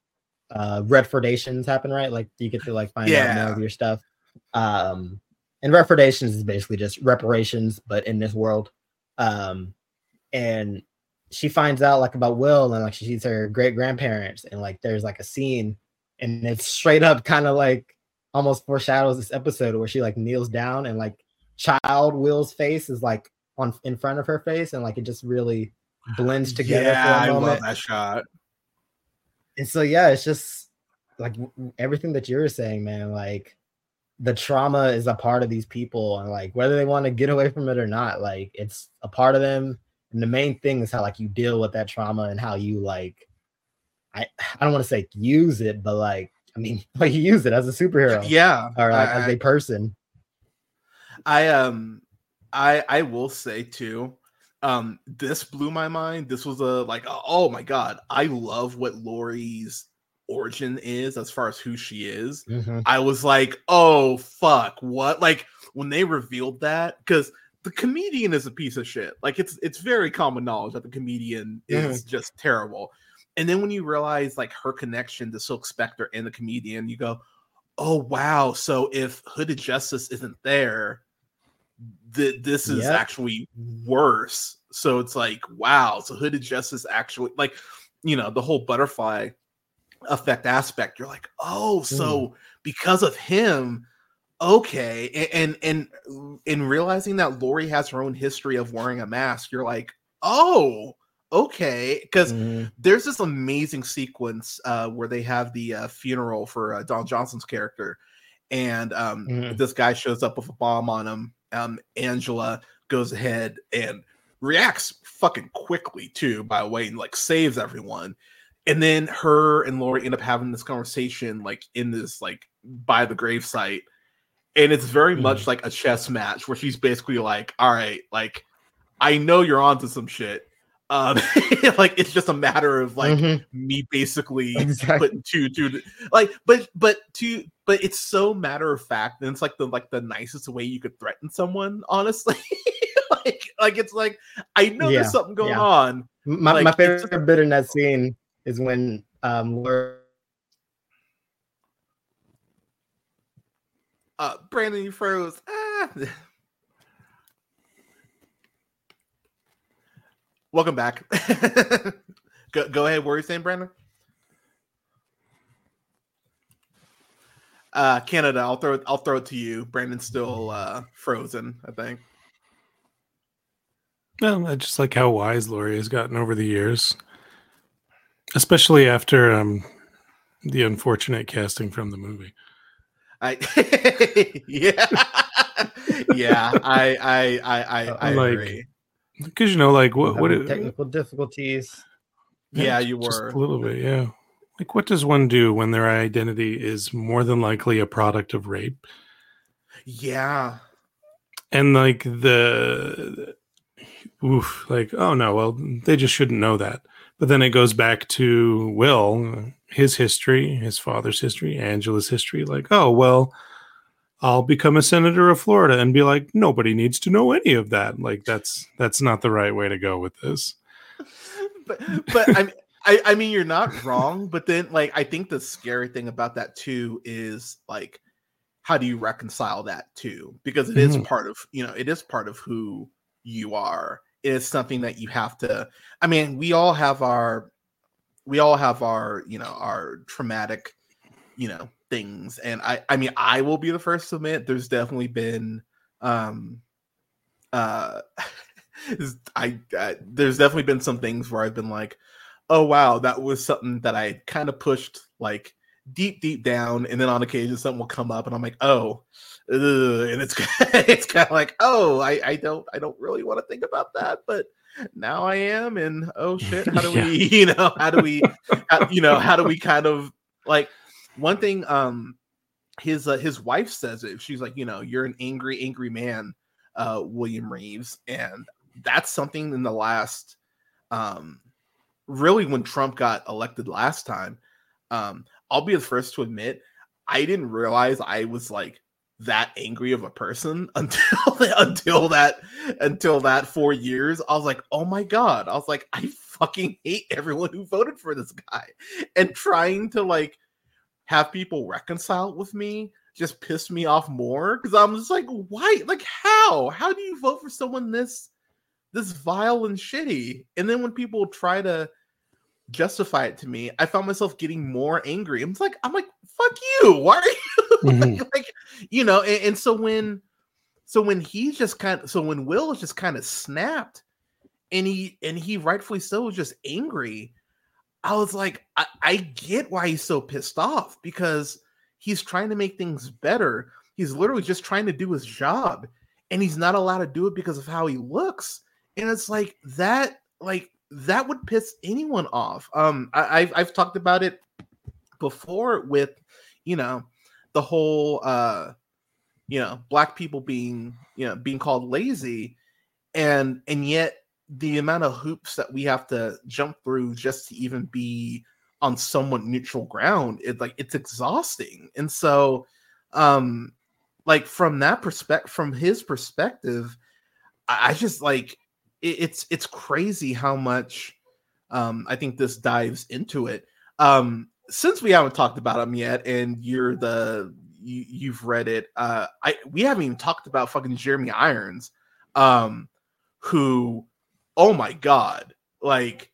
[SPEAKER 3] uh redfordations happen right? Like you get to like find out more of your stuff. Um and redfordations is basically just reparations but in this world. Um and she finds out like about will and like she sees her great grandparents and like there's like a scene and it's straight up kind of like almost foreshadows this episode where she like kneels down and like child will's face is like on in front of her face and like it just really blends together
[SPEAKER 1] Yeah,
[SPEAKER 3] for
[SPEAKER 1] I love that shot.
[SPEAKER 3] And so yeah it's just like everything that you were saying man like the trauma is a part of these people and like whether they want to get away from it or not like it's a part of them. And the main thing is how like you deal with that trauma and how you like i i don't want to say use it but like i mean like you use it as a superhero
[SPEAKER 1] Yeah,
[SPEAKER 3] or like
[SPEAKER 1] I-
[SPEAKER 3] as a person.
[SPEAKER 1] I um I I will say too, um, this blew my mind. This was a like oh my god, I love what Laurie's origin is as far as who she is.
[SPEAKER 3] Mhm.
[SPEAKER 1] I was like, oh fuck, what? Like when they revealed that, because the comedian is a piece of shit. Like it's it's very common knowledge that the comedian is just terrible. And then when you realize like her connection to Silk Spectre and the comedian, you go, oh wow, so if Hooded Justice isn't there, th- this is
[SPEAKER 3] Yep.
[SPEAKER 1] actually worse. So it's like, wow, so Hooded Justice actually like, you know, the whole butterfly effect aspect. You're like, oh, so because of him, okay, and and in realizing that Laurie has her own history of wearing a mask, you're like, oh, okay, because
[SPEAKER 3] Mhm.
[SPEAKER 1] there's this amazing sequence uh, where they have the uh, funeral for uh, Don Johnson's character, and um,
[SPEAKER 3] Mhm.
[SPEAKER 1] this guy shows up with a bomb on him. Um, Angela goes ahead and reacts fucking quickly too, by way, and like saves everyone. And then her and Laurie end up having this conversation, like in this like by the gravesite, and it's very
[SPEAKER 3] Mhm.
[SPEAKER 1] much like a chess match where she's basically like, "All right, like I know you're onto some shit." Um, like it's just a matter of like
[SPEAKER 3] Mhm.
[SPEAKER 1] me basically
[SPEAKER 3] Exactly.
[SPEAKER 1] putting two two like but but two but it's so matter of fact and it's like the like the nicest way you could threaten someone honestly like like it's like i know
[SPEAKER 3] Yeah,
[SPEAKER 1] there's something going
[SPEAKER 3] yeah.
[SPEAKER 1] on
[SPEAKER 3] My,
[SPEAKER 1] Like,
[SPEAKER 3] my favorite bit in that scene is when um Laurie
[SPEAKER 1] uh brandon you froze ah. welcome back. Go, go ahead. What were you saying brandon? Uh canada i'll throw it i'll throw it to you. Brandon's still uh frozen i think.
[SPEAKER 2] Well, I just like how wise Laurie has gotten over the years, especially after um, the unfortunate casting from the movie.
[SPEAKER 1] I yeah. Yeah I I I I, I
[SPEAKER 2] Like,
[SPEAKER 1] agree.
[SPEAKER 2] Because you know, like what what
[SPEAKER 3] having
[SPEAKER 2] it,
[SPEAKER 3] technical difficulties.
[SPEAKER 1] Yeah, you
[SPEAKER 2] just
[SPEAKER 1] were.
[SPEAKER 2] a little bit, yeah. Like, what does one do when their identity is more than likely a product of rape?
[SPEAKER 1] Yeah,
[SPEAKER 2] and like the oof like oh no well they just shouldn't know that but then it goes back to will his history his father's history angela's history like oh well i'll become a senator of florida and be like nobody needs to know any of that like that's that's not the right way to go with this
[SPEAKER 1] but but I mean. I, I mean you're not wrong but then like i think the scary thing about that too is like how do you reconcile that too because it is
[SPEAKER 2] Mhm.
[SPEAKER 1] part of you know it is part of who you are it is something that you have to i mean we all have our we all have our you know our traumatic you know things and i i mean i will be the first to admit there's definitely been um uh I, I there's definitely been some things where i've been like oh wow that was something that i kind of pushed like deep deep down and then on occasion something will come up and i'm like oh and it's it's kind of like oh i i don't i don't really want to think about that but now i am and oh shit how do
[SPEAKER 2] Yeah.
[SPEAKER 1] we you know how do we how, you know how do we kind of like one thing um his uh, his wife says it she's like you know you're an angry angry man uh william reeves and that's something in the last um really when trump got elected last time um i'll be the first to admit i didn't realize i was like that angry of a person until until that until that four years. I was like oh my god. I was like i fucking hate everyone who voted for this guy and trying to like have people reconcile with me just pissed me off more? Because i'm just like why? Like how? How do you vote for someone this this vile and shitty? And then when people try to justify it to me i found myself getting more angry. I'm just like i'm like fuck you. Why are you
[SPEAKER 2] Mhm.
[SPEAKER 1] like you know and, and so when so when he just kind of so when will just kind of snapped and he and he rightfully so was just angry i was like I, I get why he's so pissed off because he's trying to make things better. He's literally just trying to do his job and he's not allowed to do it because of how he looks. And it's like that like that would piss anyone off. Um I, I've, I've talked about it before with you know the whole uh you know black people being you know being called lazy and and yet the amount of hoops that we have to jump through just to even be on somewhat neutral ground it's like it's exhausting and so um like from that perspective from his perspective i, I just like it, it's it's crazy how much um i think this dives into it um since we haven't talked about him yet and you're the you you've read it. Uh, I we haven't even talked about fucking Jeremy Irons, um, who, oh my god, like,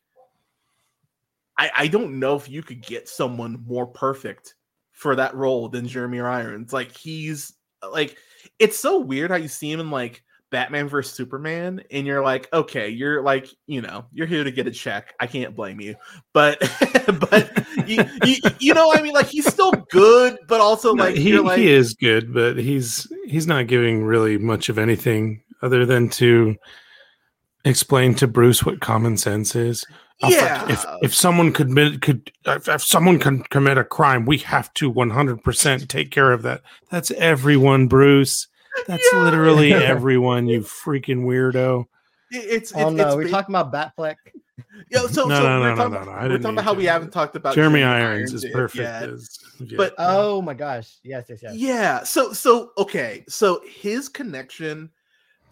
[SPEAKER 1] I I don't know if you could get someone more perfect for that role than Jeremy Irons. Like he's like, it's so weird how you see him in like Batman versus Superman, and you're like, okay, you're like, you know, you're here to get a check. I can't blame you, but, but you, you, you know, I mean, like he's still good, but also like
[SPEAKER 2] he,
[SPEAKER 1] you're like,
[SPEAKER 2] he is good, but he's he's not giving really much of anything other than to explain to Bruce what common sense is. Oh, fuck,
[SPEAKER 1] yeah,
[SPEAKER 2] If if someone could commit could if, if someone can commit a crime, we have to one hundred percent take care of that. That's everyone, Bruce. That's
[SPEAKER 1] Yeah.
[SPEAKER 2] literally everyone. You freaking weirdo.
[SPEAKER 1] it's, it's
[SPEAKER 3] Oh no,
[SPEAKER 1] it's
[SPEAKER 3] we're
[SPEAKER 1] ba-
[SPEAKER 3] talking about Batfleck.
[SPEAKER 1] Yo, so,
[SPEAKER 2] No,
[SPEAKER 1] so
[SPEAKER 2] no,
[SPEAKER 1] we're
[SPEAKER 2] no, no,
[SPEAKER 1] talking
[SPEAKER 2] no,
[SPEAKER 1] about,
[SPEAKER 2] no,
[SPEAKER 1] we're talking about how
[SPEAKER 2] to.
[SPEAKER 1] we haven't talked about
[SPEAKER 2] Jeremy Irons is
[SPEAKER 1] yet.
[SPEAKER 2] perfect.
[SPEAKER 1] Yeah.
[SPEAKER 2] as- yeah.
[SPEAKER 1] But um,
[SPEAKER 3] Oh my gosh. Yes, yes, yes.
[SPEAKER 1] Yeah. So so okay. So his connection,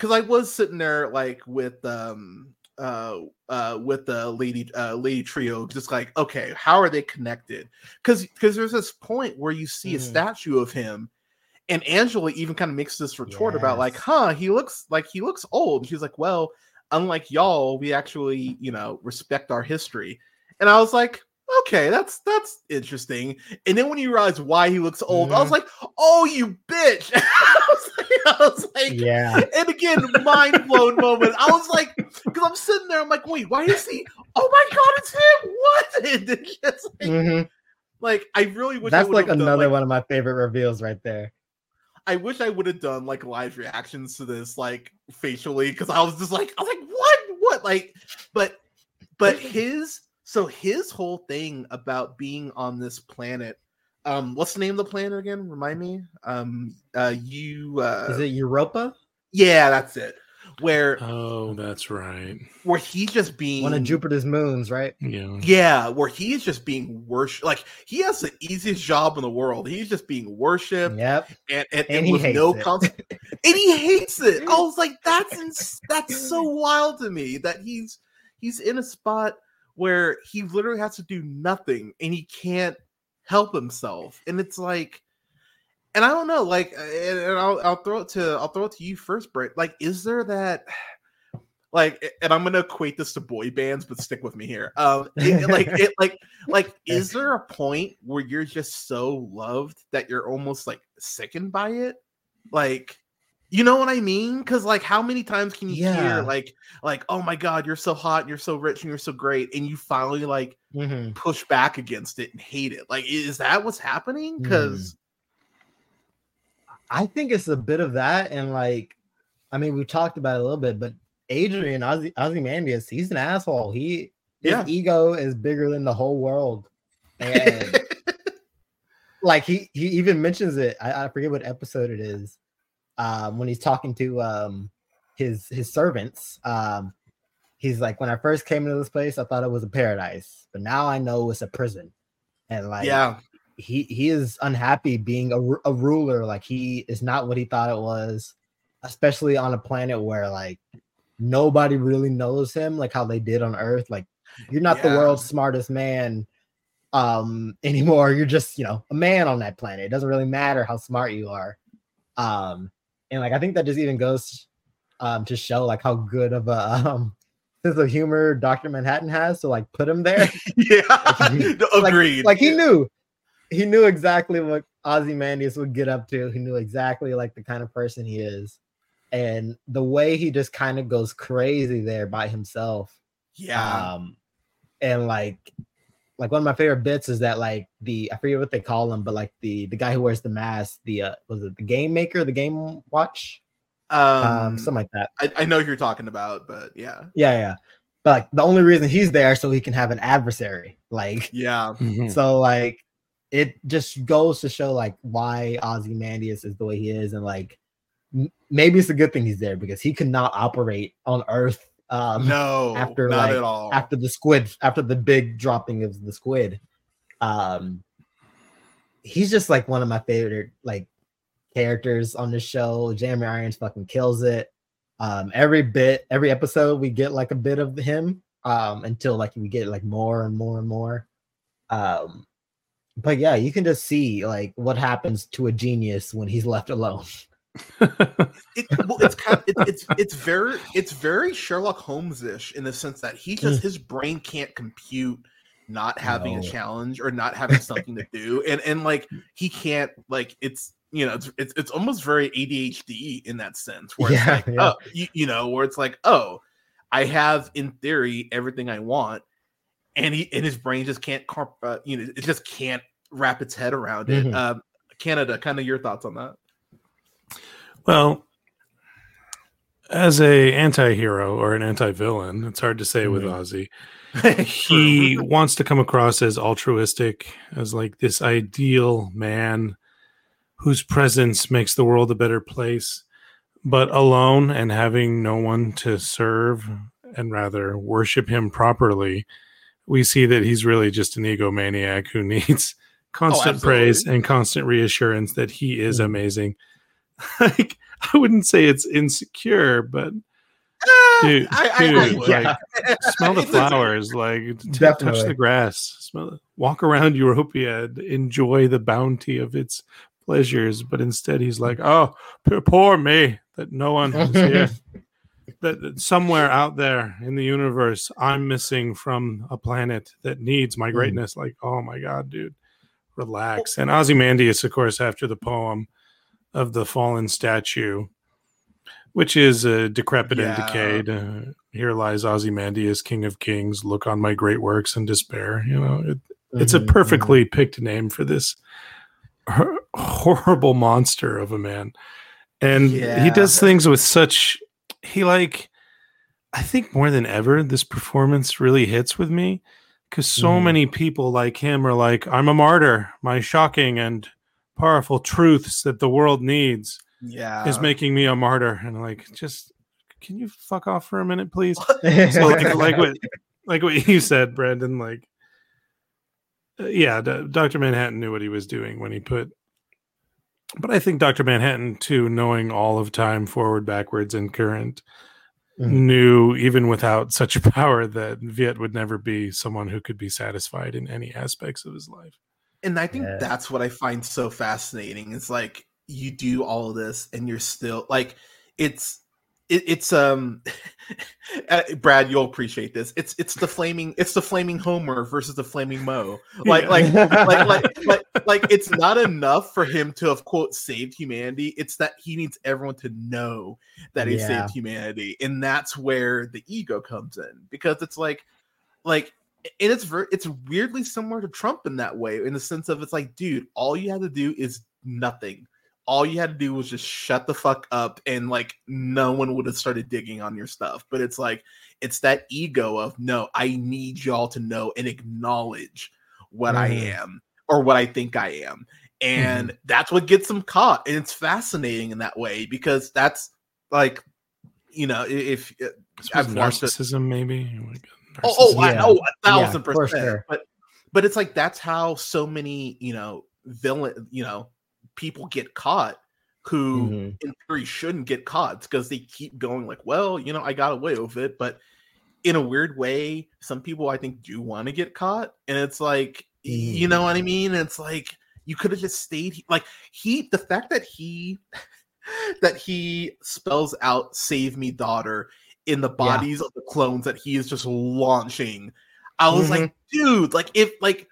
[SPEAKER 1] because I was sitting there like with um uh uh with the lady uh Lady Trieu, just like okay, how are they connected? Because because there's this point where you see a
[SPEAKER 3] Mhm.
[SPEAKER 1] statue of him. And Angela even kind of makes this retort about like, huh, he looks like he looks old. And she's like, well, unlike y'all, we actually, you know, respect our history. And I was like, okay, that's that's interesting. And then when you realize why he looks old, I was
[SPEAKER 3] Mhm.
[SPEAKER 1] like, oh, you bitch. I was I was like
[SPEAKER 3] Yeah.
[SPEAKER 1] and again, mind blown moment. I was like, because I'm sitting there, I'm like, wait, why is he? Oh my god, it's him! What? It's like,
[SPEAKER 3] Mhm.
[SPEAKER 1] like, I really wish
[SPEAKER 3] That's like
[SPEAKER 1] have done,
[SPEAKER 3] another
[SPEAKER 1] like,
[SPEAKER 3] one of my favorite reveals right there.
[SPEAKER 1] I wish I would have done like live reactions to this, like facially, because I was just like, I was like, what, what, like, but, but his, so his whole thing about being on this planet, um, what's the name of the planet again? Remind me. Um, uh, you, uh,
[SPEAKER 3] Is it Europa?
[SPEAKER 1] yeah, that's it. Where,
[SPEAKER 2] oh, that's right.
[SPEAKER 1] where he's just being
[SPEAKER 3] One of Jupiter's moons, right?
[SPEAKER 2] Yeah.
[SPEAKER 1] Yeah, where he's just being worshipped. Like he has the easiest job in the world. He's just being worshipped
[SPEAKER 3] Yep.
[SPEAKER 1] and and,
[SPEAKER 3] And
[SPEAKER 1] and
[SPEAKER 3] he
[SPEAKER 1] with
[SPEAKER 3] hates
[SPEAKER 1] no
[SPEAKER 3] it.
[SPEAKER 1] cons- and he hates it. I was like, that's ins- that's so wild to me that he's he's in a spot where he literally has to do nothing and he can't help himself. And it's like, and I don't know, like, and, and I'll I'll throw it to I'll throw it to you first, Brett. Like, is there that? Like, and I'm gonna equate this to boy bands, but stick with me here. Um, it- like, it, like, like, is there a point where you're just so loved that you're almost like sickened by it? Like, you know what I mean? Because like, how many times can you
[SPEAKER 3] Yeah.
[SPEAKER 1] hear like, like, oh my god, you're so hot, and you're so rich, and you're so great, and you finally like
[SPEAKER 3] Mhm.
[SPEAKER 1] push back against it and hate it? Like, is that what's happening? Because
[SPEAKER 3] I think it's a bit of that, and like, I mean, we talked about it a little bit, but Adrian Ozzy, Ozymandias, he's an asshole. He his
[SPEAKER 1] Yeah.
[SPEAKER 3] ego is bigger than the whole world, and like he he even mentions it. I, I forget what episode it is. Um, when he's talking to um his his servants, um, he's like, when I first came into this place, I thought it was a paradise, but now I know it's a prison, and like,
[SPEAKER 1] yeah,
[SPEAKER 3] he he is unhappy being a, a ruler. Like he is not what he thought it was especially on a planet where like nobody really knows him like how they did on earth. Like you're not the world's smartest man um anymore. You're just you know a man on that planet. It doesn't really matter how smart you are. Um and like i think that just even goes um to show like how good of a um sense of humor dr manhattan has to like put him there
[SPEAKER 1] yeah,
[SPEAKER 3] like-
[SPEAKER 1] agreed.
[SPEAKER 3] like he knew he knew exactly what Ozymandias would get up to. He knew exactly like the kind of person he is. And the way he just kind of goes crazy there by himself.
[SPEAKER 1] yeah,
[SPEAKER 3] Um and like like one of my favorite bits is that like the I forget what they call him, but like the the guy who wears the mask, the uh was it the game maker, the game watch? Um,
[SPEAKER 1] um,
[SPEAKER 3] something like that.
[SPEAKER 1] I, I know who you're talking about, but yeah,
[SPEAKER 3] Yeah, yeah. But like the only reason he's there so he can have an adversary. Like
[SPEAKER 1] yeah,
[SPEAKER 2] Mhm.
[SPEAKER 3] So like it just goes to show like why Ozymandias is the way he is, and like m- maybe it's a good thing he's there because he could not operate on Earth um
[SPEAKER 1] no,
[SPEAKER 3] after,
[SPEAKER 1] not
[SPEAKER 3] like,
[SPEAKER 1] at all.
[SPEAKER 3] after the squid after the big dropping of the squid. Um he's just like one of my favorite like characters on the show. Jeremy Irons fucking kills it. Um every bit, every episode we get like a bit of him um until like we get like more and more and more. Um but yeah, you can just see like what happens to a genius when he's left alone.
[SPEAKER 1] it, well, it's kind of, it, it's it's very it's very Sherlock Holmes ish in the sense that he just his brain can't compute not having
[SPEAKER 3] No.
[SPEAKER 1] a challenge or not having something to do, and and like he can't like it's you know it's it's, it's almost very ADHD in that sense where
[SPEAKER 3] Yeah,
[SPEAKER 1] it's like
[SPEAKER 3] yeah.
[SPEAKER 1] oh you, you know where it's like oh I have in theory everything I want, and he and his brain just can't uh, you know it just can't wrap its head around it.
[SPEAKER 3] Mhm.
[SPEAKER 1] Um, Canada, kind of your thoughts on that?
[SPEAKER 2] Well, as a anti-hero or an anti-villain, it's hard to say with
[SPEAKER 3] Mhm.
[SPEAKER 2] Ozzy. He wants to come across as altruistic, as like this ideal man whose presence makes the world a better place, but alone and having no one to serve and rather worship him properly, we see that he's really just an egomaniac who needs constant praise and constant reassurance that he is
[SPEAKER 3] Mhm.
[SPEAKER 2] amazing. like I wouldn't say it's insecure, but
[SPEAKER 1] Ah,
[SPEAKER 2] dude,
[SPEAKER 1] I- I- I
[SPEAKER 2] dude,
[SPEAKER 1] would.
[SPEAKER 2] like smell the flowers, like t- touch the grass, smell, walk around Europa, enjoy the bounty of its pleasures. But instead, he's like, "Oh, poor me, that no one is here. that, that somewhere out there in the universe, I'm missing from a planet that needs my greatness." Like, oh my god, dude, relax. And Ozymandias, of course, after the poem of the fallen statue, which is uh, decrepit and decayed. Uh, here lies Ozymandias, King of Kings. Look on my great works and despair. You know, it, it's a
[SPEAKER 3] Mhm,
[SPEAKER 2] perfectly picked name for this horrible monster of a man. And he does things with such, he like, I think more than ever, this performance really hits with me because so
[SPEAKER 3] Mhm.
[SPEAKER 2] many people like him are like, I'm a martyr. My shocking and powerful truths that the world needs
[SPEAKER 1] Yeah.
[SPEAKER 2] is making me a martyr. And like, just can you fuck off for a minute, please? So like, like what, like what you said, Brandon. Like, uh, yeah, D- Doctor Manhattan knew what he was doing when he put. But I think Doctor Manhattan, too, knowing all of time, forward, backwards, and current,
[SPEAKER 3] Mhm.
[SPEAKER 2] knew even without such a power that Veidt would never be someone who could be satisfied in any aspects of his life.
[SPEAKER 1] And I think
[SPEAKER 3] Yeah.
[SPEAKER 1] that's what I find so fascinating. It's like you do all of this and you're still like it's it, it's um uh, Brad, you'll appreciate this. It's it's the flaming it's the flaming Homer versus the flaming Moe. Like like like like like like it's not enough for him to have quote saved humanity. It's that he needs everyone to know that he
[SPEAKER 3] Yeah.
[SPEAKER 1] saved humanity, and that's where the ego comes in because it's like like and it's ver- it's weirdly similar to Trump in that way, in the sense of it's like, dude, all you had to do is nothing. All you had to do was just shut the fuck up, and like no one would have started digging on your stuff. But it's like it's that ego of no, I need y'all to know and acknowledge what I
[SPEAKER 3] Mhm.
[SPEAKER 1] am or what I think I am, and that's what gets them caught. And it's fascinating in that way because that's like, you know, i- if
[SPEAKER 2] I
[SPEAKER 1] watched it-
[SPEAKER 2] narcissism, maybe. Like
[SPEAKER 1] Oh, oh I know a thousand
[SPEAKER 3] Yeah,
[SPEAKER 1] percent.
[SPEAKER 3] sure.
[SPEAKER 1] But but it's like that's how so many, you know, villain, you know, people get caught who
[SPEAKER 3] Mhm.
[SPEAKER 1] in theory shouldn't get caught because they keep going like, well, you know, I got away with it. But in a weird way, some people I think do want to get caught. And it's like, y- you know what I mean? It's like you could have just stayed like he the fact that he that he spells out save me daughter in the bodies of the clones that he is just launching. I was like, dude, like if like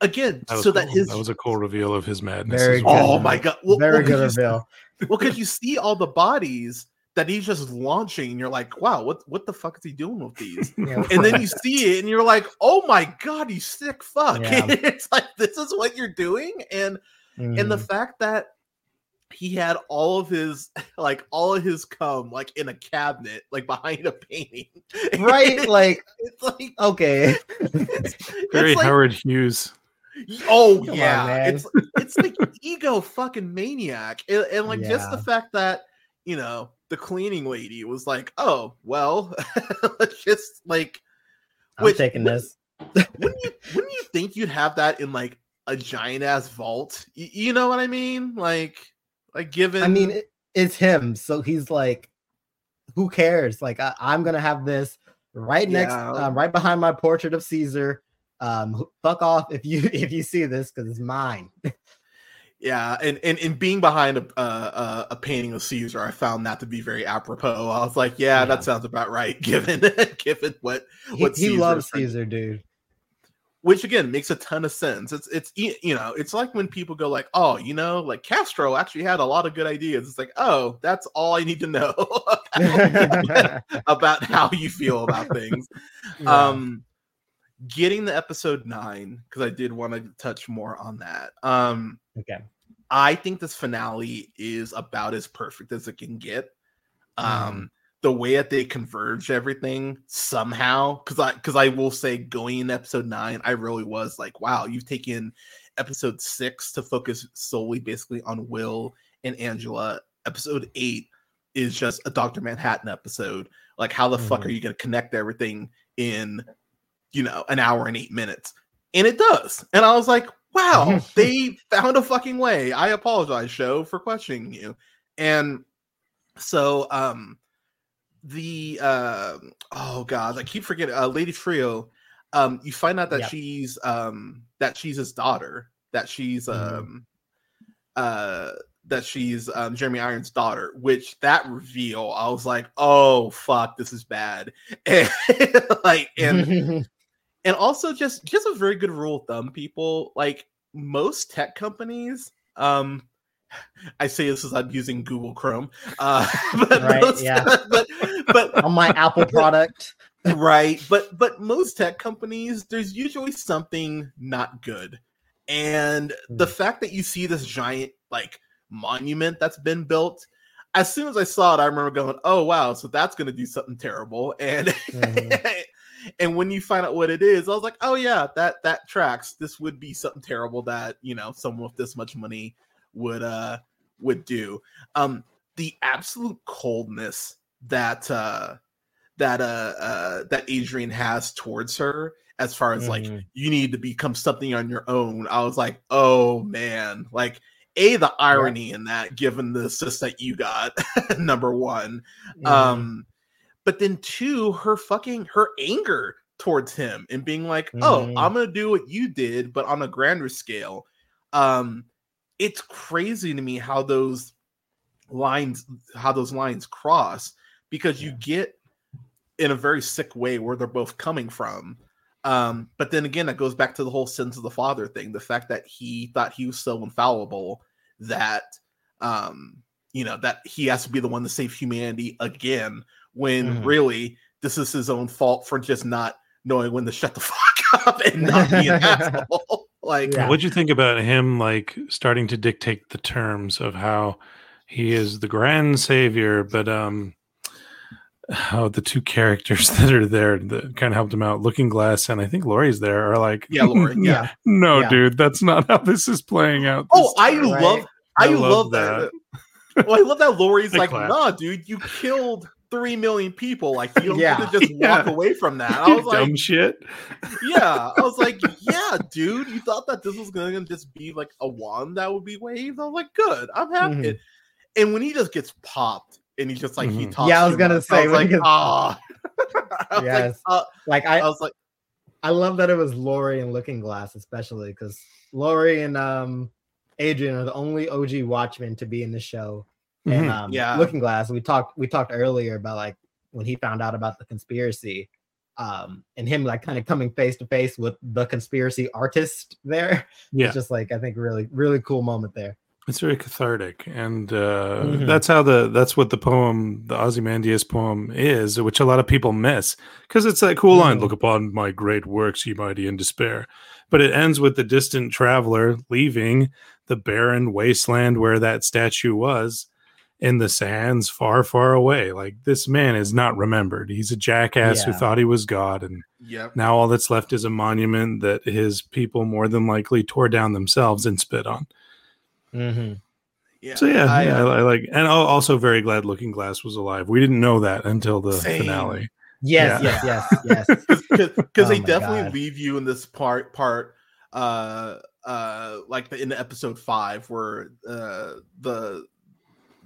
[SPEAKER 1] again,
[SPEAKER 2] That was
[SPEAKER 1] so that his
[SPEAKER 2] that was a cool reveal of his madness.
[SPEAKER 3] Very
[SPEAKER 2] as
[SPEAKER 3] good.
[SPEAKER 2] well.
[SPEAKER 1] oh my god, well,
[SPEAKER 3] Very
[SPEAKER 1] well, 'cause
[SPEAKER 3] good
[SPEAKER 1] you see-
[SPEAKER 3] reveal.
[SPEAKER 1] well, because you see all the bodies that he's just launching, and you're like, wow, what what the fuck is he doing with these?
[SPEAKER 3] Yeah,
[SPEAKER 1] and then you see it, and you're like, oh my god, you sick fuck!
[SPEAKER 3] Yeah.
[SPEAKER 1] it's like this is what you're doing, and and the
[SPEAKER 3] Mhm.
[SPEAKER 1] fact that he had all of his like all of his cum like in a cabinet like behind a painting
[SPEAKER 3] right, like
[SPEAKER 1] it's like
[SPEAKER 3] okay,
[SPEAKER 1] it's,
[SPEAKER 2] Very
[SPEAKER 1] it's like,
[SPEAKER 2] Howard Hughes.
[SPEAKER 1] oh
[SPEAKER 3] Come
[SPEAKER 1] yeah
[SPEAKER 3] man.
[SPEAKER 1] it's it's like ego fucking maniac and, and like just the fact that you know the cleaning lady was like oh well let's just like
[SPEAKER 3] I'm
[SPEAKER 1] Which-
[SPEAKER 3] taking
[SPEAKER 1] which-
[SPEAKER 3] this.
[SPEAKER 1] wouldn't you wouldn't you think you'd have that in like a giant ass vault Y- you know what i mean like like given
[SPEAKER 3] I mean, it, it's him, so he's like, who cares? Like, I, I'm gonna have this right next,
[SPEAKER 1] Yeah.
[SPEAKER 3] um, right behind my portrait of Caesar. Um, fuck off if you if you see this because it's mine.
[SPEAKER 1] Yeah, and and, and being behind a, uh, a painting of Caesar, I found that to be very apropos. I was like, yeah, yeah. that sounds about right, given given what what
[SPEAKER 3] he, he loves Caesar, dude.
[SPEAKER 1] Which again makes a ton of sense. It's it's you know it's like when people go like, oh, you know, like Castro actually had a lot of good ideas. It's like, oh, that's all I need to know about how you feel about things. Yeah. Um, getting the episode nine because I did want to touch more on that. Um,
[SPEAKER 3] okay,
[SPEAKER 1] I think this finale is about as perfect as it can get. Um, mm. The way that they converge everything somehow, because I because I will say going in episode nine, I really was like, wow, you've taken episode six to focus solely basically on Will and Angela. Episode eight is just a Doctor Manhattan episode. Like, how the mm. fuck are mm-hmm. you going to connect everything in you know, an hour and eight minutes. And it does. And I was like, wow, they found a fucking way. I apologize, show, for questioning you. And so um the uh oh god, I keep forgetting uh Lady Trieu, um, you find out that yep. she's um that she's his daughter, that she's mm-hmm. um uh that she's um, Jeremy Irons' daughter, which that reveal, I was like, oh fuck, this is bad. And like and and also just just a very good rule of thumb people like most tech companies um I say this as I'm using Google Chrome, uh,
[SPEAKER 3] but right, most, yeah. but but on my Apple product,
[SPEAKER 1] right? But but most tech companies, there's usually something not good, and the hmm. fact that you see this giant like monument that's been built, as soon as I saw it, I remember going, "Oh wow, so that's going to do something terrible," and mm-hmm. and when you find out what it is, I was like, oh yeah, that that tracks. This would be something terrible that you know someone with this much money would uh would do. Um, the absolute coldness that uh that uh, uh that Adrian has towards her as far as mm-hmm. like you need to become something on your own. I was like, oh man, like a the irony yeah. in that given the assist that you got number one mm-hmm. um but then two, her fucking her anger towards him and being like, "Oh, mm. I'm gonna do what you did, but on a grander scale." Um, it's crazy to me how those lines how those lines cross because you get in a very sick way where they're both coming from. Um, but then again, that goes back to the whole sins of the father thing. The fact that he thought he was so infallible that um, you know, that he has to be the one to save humanity again when mm-hmm. really this is his own fault for just not knowing when to shut the fuck up and not be an asshole. Like,
[SPEAKER 2] yeah. what'd you think about him like starting to dictate the terms of how he is the grand savior, but um, how the two characters that are there that kind of helped him out, Looking Glass and I think Laurie's there, are like,
[SPEAKER 1] yeah, Laurie, yeah,
[SPEAKER 2] no,
[SPEAKER 1] yeah.
[SPEAKER 2] dude, that's not how this is playing out.
[SPEAKER 1] Oh, I right? love, I, I love, love that. that. well, I love that Laurie's like, nah, dude, you killed three million people. Like you don't yeah. get to just yeah. walk away from that. I was like,
[SPEAKER 2] dumb shit.
[SPEAKER 1] Yeah, I was like, yeah, dude, you thought that this was gonna just be like a wand that would be waved. I was like, good, I'm happy. Mm-hmm. And when he just gets popped and he's just like mm-hmm. he talks.
[SPEAKER 3] Yeah, I was gonna much, say,
[SPEAKER 1] I was like, ah.
[SPEAKER 3] Oh. yes, like, uh, like I, I was like, I love that it was Laurie and Looking Glass, especially because Laurie and um Adrian are the only OG Watchmen to be in the show mm-hmm. um, yeah, Looking Glass. We talked we talked earlier about like when he found out about the conspiracy, um, and him like kind of coming face to face with the conspiracy artist there. Yeah, it's just like I think really really cool moment there.
[SPEAKER 2] It's very cathartic, and uh, mm-hmm. that's how the that's what the poem, the Ozymandias poem, is, which a lot of people miss because it's that cool mm-hmm. line: "Look upon my great works, ye mighty in despair." But it ends with the distant traveler leaving the barren wasteland where that statue was, in the sands far, far away. Like this man is not remembered. He's a jackass yeah. who thought he was God. And
[SPEAKER 1] yep.
[SPEAKER 2] now all that's left is a monument that his people more than likely tore down themselves and spit on.
[SPEAKER 3] Mm-hmm.
[SPEAKER 2] Yeah. So yeah, I, yeah, I, I, like, and also very glad Looking Glass was alive. We didn't know that until the same. finale.
[SPEAKER 3] Yes, yeah. yes, yes, yes.
[SPEAKER 1] Because oh they definitely God. leave you in this part, part, uh, uh, like the, in the episode five where uh the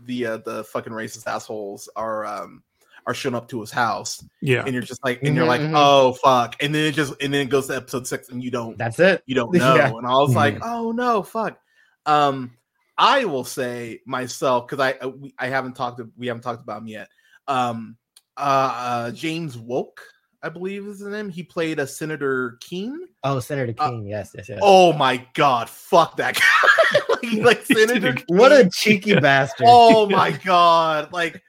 [SPEAKER 1] the uh, the fucking racist assholes are um are showing up to his house,
[SPEAKER 2] Yeah.
[SPEAKER 1] and you're just like, and you're
[SPEAKER 3] Mhm,
[SPEAKER 1] like,
[SPEAKER 3] mhm.
[SPEAKER 1] oh fuck, and then it just, and then it goes to episode six, and you don't,
[SPEAKER 3] That's it.
[SPEAKER 1] you don't know,
[SPEAKER 3] Yeah.
[SPEAKER 1] and I was like,
[SPEAKER 2] Mhm.
[SPEAKER 1] oh no, fuck. Um, I will say myself because I uh, we, I haven't talked to, we haven't talked about him yet. Um, uh, uh James Wolk, I believe is his name. He played a Senator Keene.
[SPEAKER 3] Oh, Senator
[SPEAKER 1] Uh,
[SPEAKER 3] King. yes, yes, yes.
[SPEAKER 1] Oh my god, fuck that guy! like, like Senator.
[SPEAKER 3] what a cheeky bastard.
[SPEAKER 1] Oh my god! Like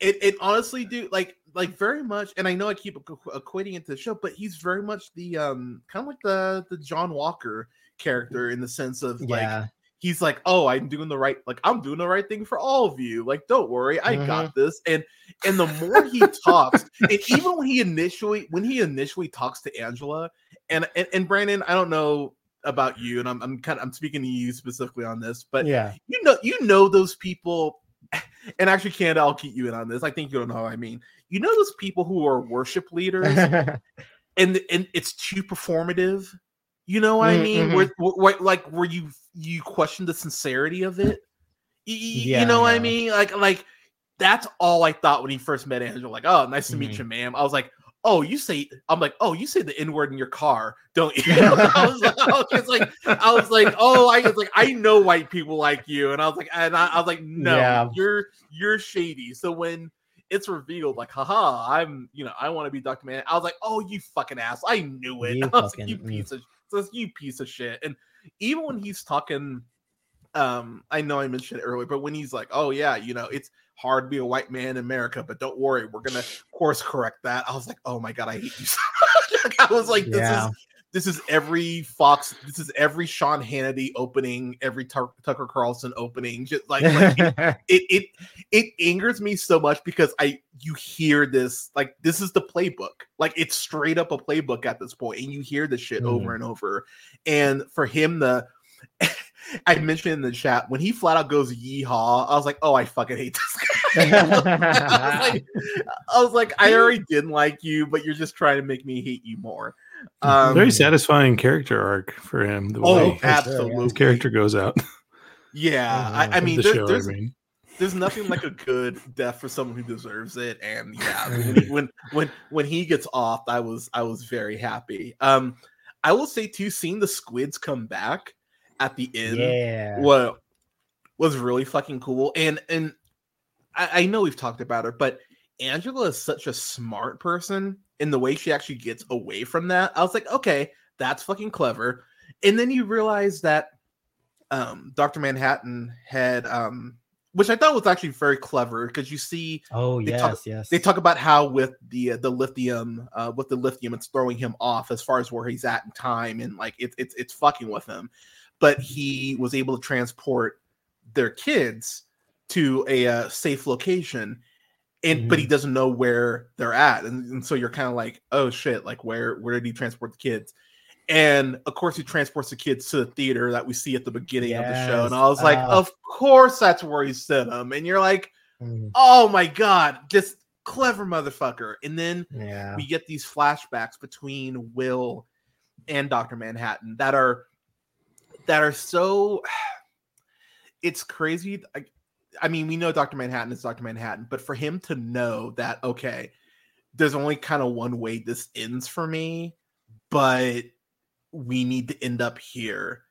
[SPEAKER 1] it. It honestly, do like like very much. And I know I keep equ- equating it to the show, but he's very much the um kind of like the the John Walker character in the sense of like
[SPEAKER 3] yeah.
[SPEAKER 1] He's like, oh, I'm doing the right, like I'm doing the right thing for all of you. Like, don't worry, I got mm-hmm. this. And and the more he talks, and even when he initially when he initially talks to Angela, and and, and Brandon, I don't know about you, and I'm I'm kind of I'm speaking to you specifically on this, but
[SPEAKER 3] yeah.
[SPEAKER 1] you know you know those people, and actually, Canada, I'll keep you in on this. I think you don't know what I mean. You know those people who are worship leaders and and it's too performative. You know what I
[SPEAKER 3] Mm,
[SPEAKER 1] mean?
[SPEAKER 3] mhm.
[SPEAKER 1] Where, where like where you you question the sincerity of it. Y- y-
[SPEAKER 3] Yeah,
[SPEAKER 1] you know what I mean? Like like that's all I thought when he first met Angela. Like, oh, nice to meet
[SPEAKER 3] Mhm.
[SPEAKER 1] you, ma'am. I was like, oh, you say I'm like, oh, you say the N word in your car, don't you? I was like, I was like, I was like, oh, I was like, I know white people like you, and I was like, and I, I was like, no,
[SPEAKER 3] Yeah.
[SPEAKER 1] you're you're shady. So when it's revealed, like, haha, I'm, you know, I want to be Dr. Man. I was like, oh, you fucking ass. I knew it.
[SPEAKER 3] You
[SPEAKER 1] I was like, you piece of so you piece of shit. And even when he's talking, um, I know I mentioned it earlier, but when he's like, oh yeah, you know, it's hard to be a white man in America, but don't worry, we're gonna course correct that. I was like, oh my god, I hate you so. I was like, this
[SPEAKER 3] Yeah.
[SPEAKER 1] is this is every Fox, this is every Sean Hannity opening, every Tuck- Tucker Carlson opening. Just like, like it, it it angers me so much because I you hear this like this is the playbook. Like it's straight up a playbook at this point, and you hear this shit over mm-hmm. and over. And for him the I mentioned in the chat when he flat out goes yeehaw, I was like, oh, I fucking hate this guy. I was like, I was like, I already didn't like you, but you're just trying to make me hate you more. Um,
[SPEAKER 2] Very satisfying character arc for him. The
[SPEAKER 1] Oh,
[SPEAKER 2] way
[SPEAKER 3] for
[SPEAKER 1] absolutely.
[SPEAKER 2] his character goes out.
[SPEAKER 1] Yeah, I, I mean,
[SPEAKER 2] the
[SPEAKER 1] there-
[SPEAKER 2] show,
[SPEAKER 1] there's
[SPEAKER 2] I mean.
[SPEAKER 1] there's nothing like a good death for someone who deserves it and yeah when, he, when when when he gets off i was i was very happy um i will say too seeing the squids come back at the end
[SPEAKER 3] yeah.
[SPEAKER 1] what was really fucking cool and and I, I know we've talked about her but angela is such a smart person in the way she actually gets away from that i was like okay that's fucking clever and then you realize that um dr manhattan had um which i thought was actually very clever because you see
[SPEAKER 3] Oh yes,
[SPEAKER 1] talk-
[SPEAKER 3] yes.
[SPEAKER 1] they talk about how with the uh, the lithium uh with the lithium it's throwing him off as far as where he's at in time and like it's it's it's fucking with him but he was able to transport their kids to a uh, safe location and but he doesn't know where they're at and, and so you're kind of like oh shit like where where did he transport the kids and of course he transports the kids to the theater that we see at the beginning of the show and i was like
[SPEAKER 3] Yes.
[SPEAKER 1] of course that's where he sent them and you're like
[SPEAKER 3] Mhm.
[SPEAKER 1] oh my god, just clever motherfucker. And then
[SPEAKER 3] Yeah.
[SPEAKER 1] we get these flashbacks between Will and Dr. Manhattan that are that are so it's crazy. I, I mean, we know Dr. Manhattan is Dr. Manhattan, but for him to know that okay, there's only kind of one way this ends for me, but we need to end up here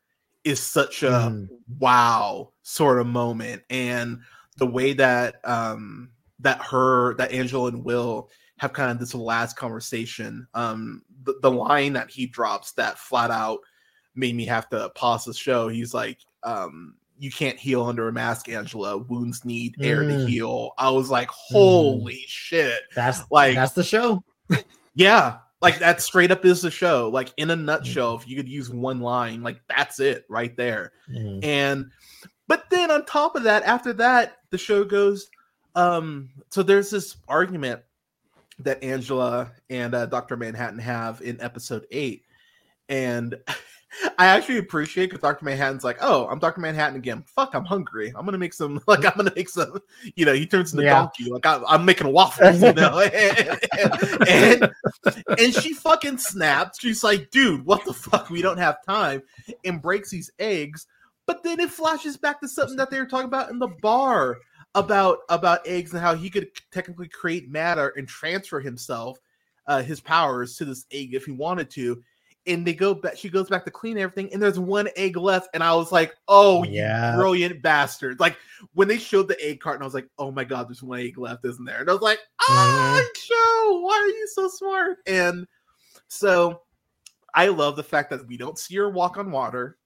[SPEAKER 1] is such a
[SPEAKER 3] Mhm.
[SPEAKER 1] wow sort of moment and the way that um that her that angela and will have kind of this last conversation um the, the line that he drops that flat out made me have to pause the show he's like um you can't heal under a mask angela wounds need air to
[SPEAKER 3] Mm.
[SPEAKER 1] heal i was like holy shit
[SPEAKER 3] That's
[SPEAKER 1] like
[SPEAKER 3] that's the show.
[SPEAKER 1] yeah, like that straight up is the show. Like in a nutshell, if you could use one line, like that's it right there. And but then on top of that, after that, the show goes. Um, so there's this argument that Angela and uh, Dr. Manhattan have in episode eight, and I actually appreciate because Dr. Manhattan's like, "Oh, I'm Dr. Manhattan again. Fuck, I'm hungry. I'm gonna make some. Like, I'm gonna make some. You know, he turns into
[SPEAKER 3] Yeah.
[SPEAKER 1] donkey. Like, I, I'm making waffles. You know, and, and and she fucking snaps. She's like, "Dude, what the fuck? We don't have time," and breaks these eggs. But then it flashes back to something that they were talking about in the bar. about about eggs and how he could technically create matter and transfer himself, uh, his powers to this egg if he wanted to. And they go back. She goes back to clean everything, and there's one egg left. And I was like, "Oh,
[SPEAKER 3] Yeah.
[SPEAKER 1] you brilliant bastard!" Like when they showed the egg carton, I was like, "Oh my god, there's one egg left, isn't there?" And I was like, "Ah, Joe, why are you so smart?" And so I love the fact that we don't see her walk on water.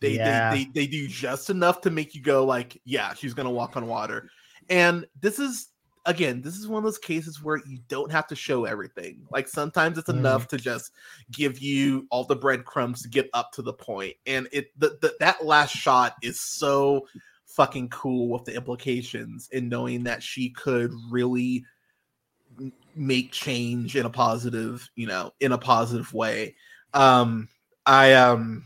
[SPEAKER 1] They,
[SPEAKER 3] Yeah.
[SPEAKER 1] they, they they do just enough to make you go like, yeah, she's gonna walk on water. And this is again, this is one of those cases where you don't have to show everything. Like sometimes it's
[SPEAKER 3] Mhm.
[SPEAKER 1] enough to just give you all the breadcrumbs to get up to the point. And it the, the that last shot is so fucking cool with the implications in knowing that she could really make change in a positive, you know, in a positive way. Um I um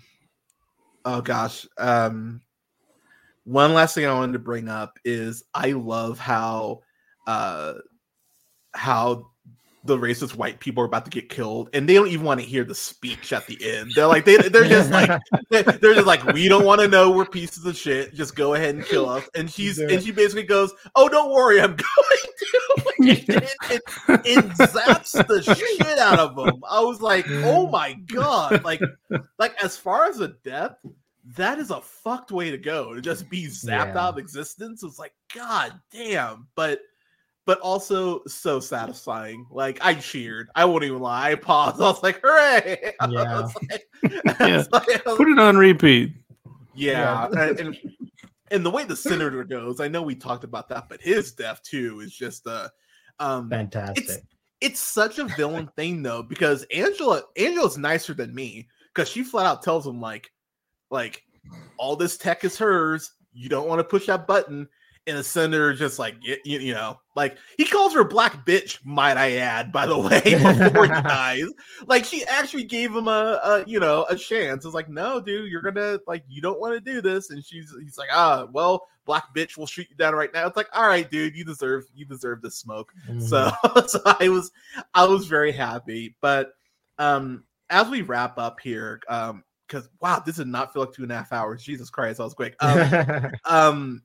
[SPEAKER 1] oh gosh, um one last thing I wanted to bring up is I love how uh how the racist white people are about to get killed and they don't even want to hear the speech at the end. They're like they they're just like they- they're just like we don't want to know we're pieces of shit. Just go ahead and kill us. And she's and she basically goes, "Oh, don't worry, I'm going to." it, it, it, it zaps the shit out of them. I was like, "Oh my god!" Like like as far as a death, that is a fucked way to go to just be zapped
[SPEAKER 3] Yeah.
[SPEAKER 1] out of existence. It's like, god damn, but but also so satisfying. Like I cheered. I won't even lie. I paused. I was like, hooray!
[SPEAKER 3] Yeah.
[SPEAKER 1] was like-
[SPEAKER 2] Yeah.
[SPEAKER 1] like-
[SPEAKER 2] Put it on repeat.
[SPEAKER 1] yeah, and, and and the way the senator goes, I know we talked about that, but his death too is just uh um
[SPEAKER 3] Fantastic.
[SPEAKER 1] it's such a villain thing though, because Angela Angela's nicer than me because she flat out tells him like like all this tech is hers. You don't want to push that button. And the senator just like you, you know, like he calls her black bitch, might I add, by the way, before he dies. Like she actually gave him a, a you know a chance. It's like, no, dude, you're gonna like you don't want to do this. And she's he's like, ah, well, black bitch will shoot you down right now. It's like, all right, dude, you deserve you deserve this smoke.
[SPEAKER 3] Mhm.
[SPEAKER 1] So, so I was I was very happy. But um as we wrap up here, um, because wow, this did not feel like two and a half hours. Jesus Christ, i was quick. Um, um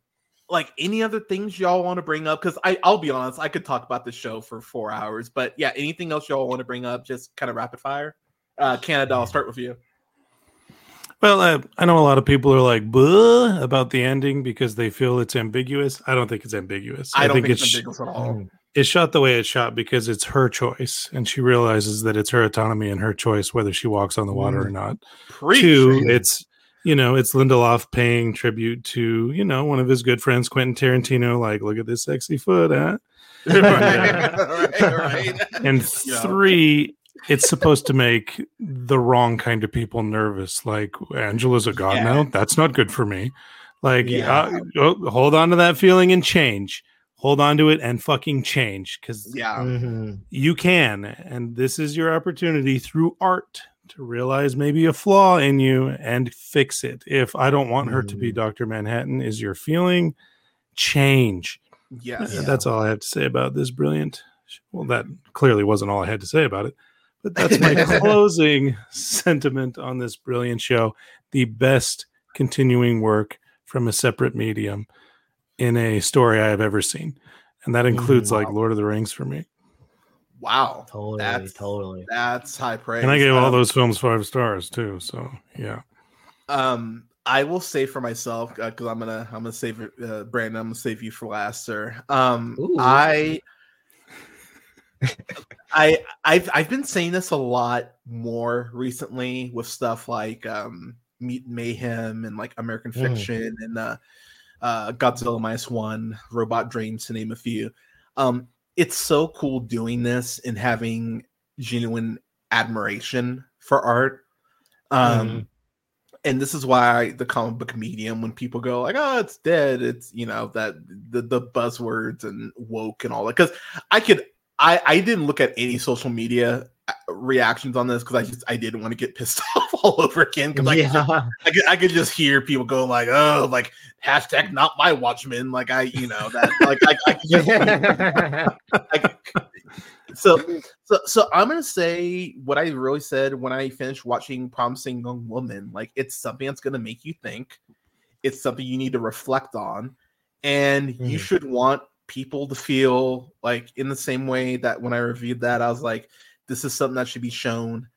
[SPEAKER 1] like any other things y'all want to bring up because i i'll be honest i could talk about the show for four hours but yeah anything else y'all want to bring up just kind of rapid fire uh canada i'll start with you
[SPEAKER 2] Well, uh, I know a lot of people are like "Buh" about the ending because they feel it's ambiguous. I don't think it's ambiguous.
[SPEAKER 1] i, don't think, it's
[SPEAKER 2] it's
[SPEAKER 1] ambiguous at all
[SPEAKER 3] Mm.
[SPEAKER 2] it's shot the way it's shot because it's her choice, and she realizes that it's her autonomy and her choice whether she walks on the water or not.
[SPEAKER 1] Preach.
[SPEAKER 2] Two, it's you know, it's Lindelof paying tribute to you know one of his good friends, Quentin Tarantino. Like, look at this sexy foot, huh?
[SPEAKER 1] right, right.
[SPEAKER 2] And three, it's supposed to make the wrong kind of people nervous. Like Angela's a god
[SPEAKER 1] Yeah.
[SPEAKER 2] now. That's not good for me. Like,
[SPEAKER 3] Yeah.
[SPEAKER 2] uh, oh, hold on to that feeling and change. Hold on to it and fucking change because
[SPEAKER 1] yeah
[SPEAKER 3] Mhm.
[SPEAKER 2] you can. And this is your opportunity through art to realize maybe a flaw in you and fix it. If I don't want her to be
[SPEAKER 3] Mm.
[SPEAKER 2] Dr. Manhattan, is your feeling change.
[SPEAKER 1] yes
[SPEAKER 2] Yeah, That's all I have to say about this brilliant. Well, that clearly wasn't all I had to say about it, but that's my closing sentiment on this brilliant show. The best continuing work from a separate medium in a story I have ever seen, and that includes like Lord of the Rings for me.
[SPEAKER 1] Wow
[SPEAKER 3] Totally,
[SPEAKER 1] That's-
[SPEAKER 3] totally.
[SPEAKER 1] that's high praise
[SPEAKER 2] And I gave all
[SPEAKER 1] Um,
[SPEAKER 2] those films five stars too. So yeah,
[SPEAKER 1] Um, I will say for myself because I'm gonna I'm gonna save it, uh, Brandon. I'm gonna save you for last, sir. Um,
[SPEAKER 3] Ooh.
[SPEAKER 1] I. I I've I've been saying this a lot more recently with stuff like um Meat and Mayhem and like American
[SPEAKER 3] Mhm.
[SPEAKER 1] Fiction and uh, uh Godzilla minus one, Robot Dreams to name a few. Um, it's so cool doing this and having genuine admiration for art. Um,
[SPEAKER 3] Mhm.
[SPEAKER 1] and this is why the comic book medium, when people go like, "Oh, it's dead," it's you know that the the buzzwords and woke and all that. Because I could, I I didn't look at any social media uh, reactions on this because I just I didn't want to get pissed off all over again because I, could just-
[SPEAKER 3] yeah.
[SPEAKER 1] I could I could just hear people go like, "Oh, like hashtag not my Watchmen," like I you know that like I, I could just I- so so so i'm gonna say what i really said when i finished watching promising young woman like it's something that's gonna make you think it's something you need to reflect on and
[SPEAKER 3] Mm-hmm.
[SPEAKER 1] you should want people to feel like in the same way that when I reviewed that, I was like, this is something that should be shown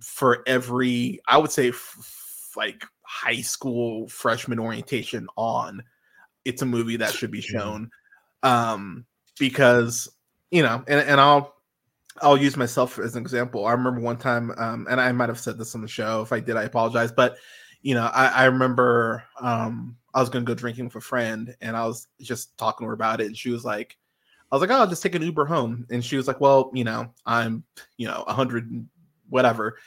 [SPEAKER 1] for every, I would say, f- like high school freshman orientation on. It's a movie that should be shown um, because you know, and, and I'll I'll use myself as an example. I remember one time, um, and I might have said this on the show. If I did, I apologize. But you know, I, I remember um, I was gonna go drinking with a friend, and I was just talking to her about it, and she was like, "I was like, oh, I'll just take an Uber home," and she was like, "Well, you know, I'm, you know, a hundred and whatever.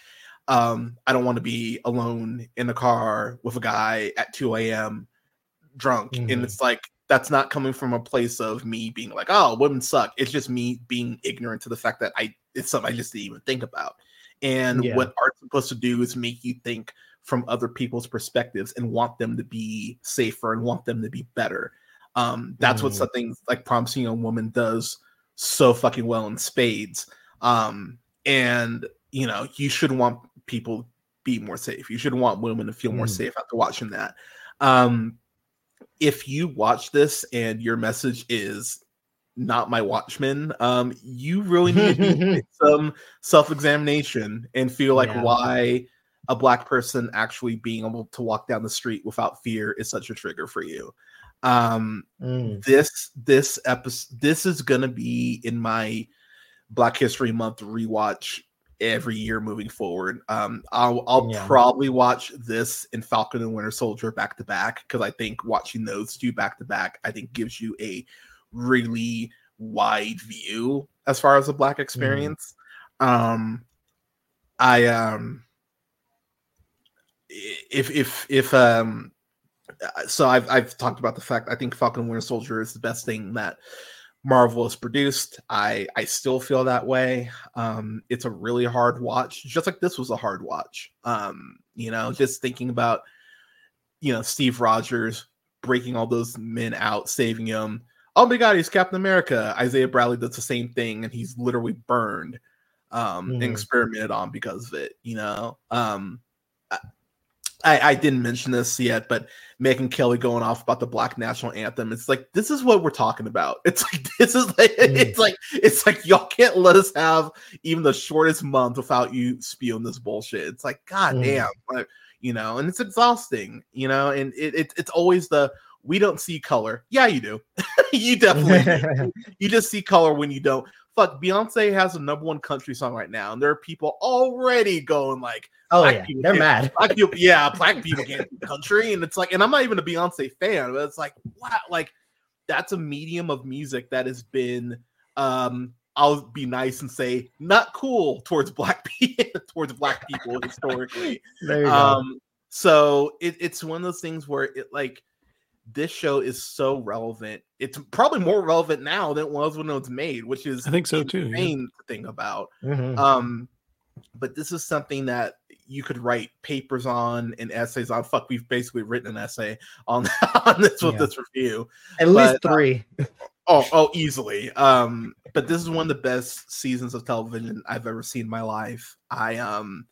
[SPEAKER 1] Um, I don't want to be alone in the car with a guy at two a.m. drunk," and
[SPEAKER 3] Mhm.
[SPEAKER 1] it's like that's not coming from a place of me being like, "Oh, women suck." It's just me being ignorant to the fact that I it's something I just didn't even think about. And
[SPEAKER 3] Yeah.
[SPEAKER 1] what art's supposed to do is make you think from other people's perspectives and want them to be safer and want them to be better. Um, that's what
[SPEAKER 3] Mhm.
[SPEAKER 1] something like Promising Young Woman does so fucking well in spades. Um, and you know, you should want people to be more safe. You should want women to feel more
[SPEAKER 3] Mhm.
[SPEAKER 1] safe after watching that. Um, if you watch this and your message is not my watchman um you really need to do some self-examination and feel like
[SPEAKER 3] Yeah.
[SPEAKER 1] why a black person actually being able to walk down the street without fear is such a trigger for you um
[SPEAKER 3] Mm.
[SPEAKER 1] this this episode this is gonna be in my black history month rewatch every year moving forward um i'll, I'll
[SPEAKER 3] Yeah.
[SPEAKER 1] probably watch this and falcon and winter soldier back to back because i think watching those two back to back i think gives you a really wide view as far as the black experience um i um if if if um uh, so I've I've talked about the fact I think Falcon and Winter Soldier is the best thing that Marvel has produced. I I still feel that way. Um, it's a really hard watch, just like this was a hard watch. Um, you know, just thinking about you know Steve Rogers breaking all those men out, saving him. Oh my God, he's Captain America. Isaiah Bradley does the same thing, and he's literally burned um, and
[SPEAKER 3] Mhm.
[SPEAKER 1] experimented on because of it. You know, um, I, I didn't mention this yet, but Megyn Kelly going off about the Black National Anthem. It's like this is what we're talking about. It's like this is like
[SPEAKER 3] Mm.
[SPEAKER 1] it's like it's like y'all can't let us have even the shortest month without you spewing this bullshit. It's like god
[SPEAKER 3] Mm.
[SPEAKER 1] damn, like you know, and it's exhausting, you know, and it, it it's always the we don't see color. Yeah, you do. you definitely you just see color when you don't. Fuck, Beyonce has a number one country song right now, and there are people already going like,
[SPEAKER 3] oh yeah, they're mad.
[SPEAKER 1] black people, yeah, black people can't country, and it's like, and I'm not even a Beyonce fan, but it's like, wow, like that's a medium of music that has been, um, I'll be nice and say not cool towards black people, towards black people historically.
[SPEAKER 3] Go.
[SPEAKER 1] Um, so it, it's one of those things where it like this show is so relevant. It's probably more relevant now than it was when it was made, which is
[SPEAKER 2] I think so too, yeah.
[SPEAKER 1] thing to think about.
[SPEAKER 3] Mhm.
[SPEAKER 1] Um, but this is something that you could write papers on and essays on. Fuck, we've basically written an essay on on this with
[SPEAKER 3] Yeah.
[SPEAKER 1] this review.
[SPEAKER 3] At least
[SPEAKER 1] but, uh,
[SPEAKER 3] three.
[SPEAKER 1] Oh, oh, easily. Um, but this is one of the best seasons of television I've ever seen in my life. I um,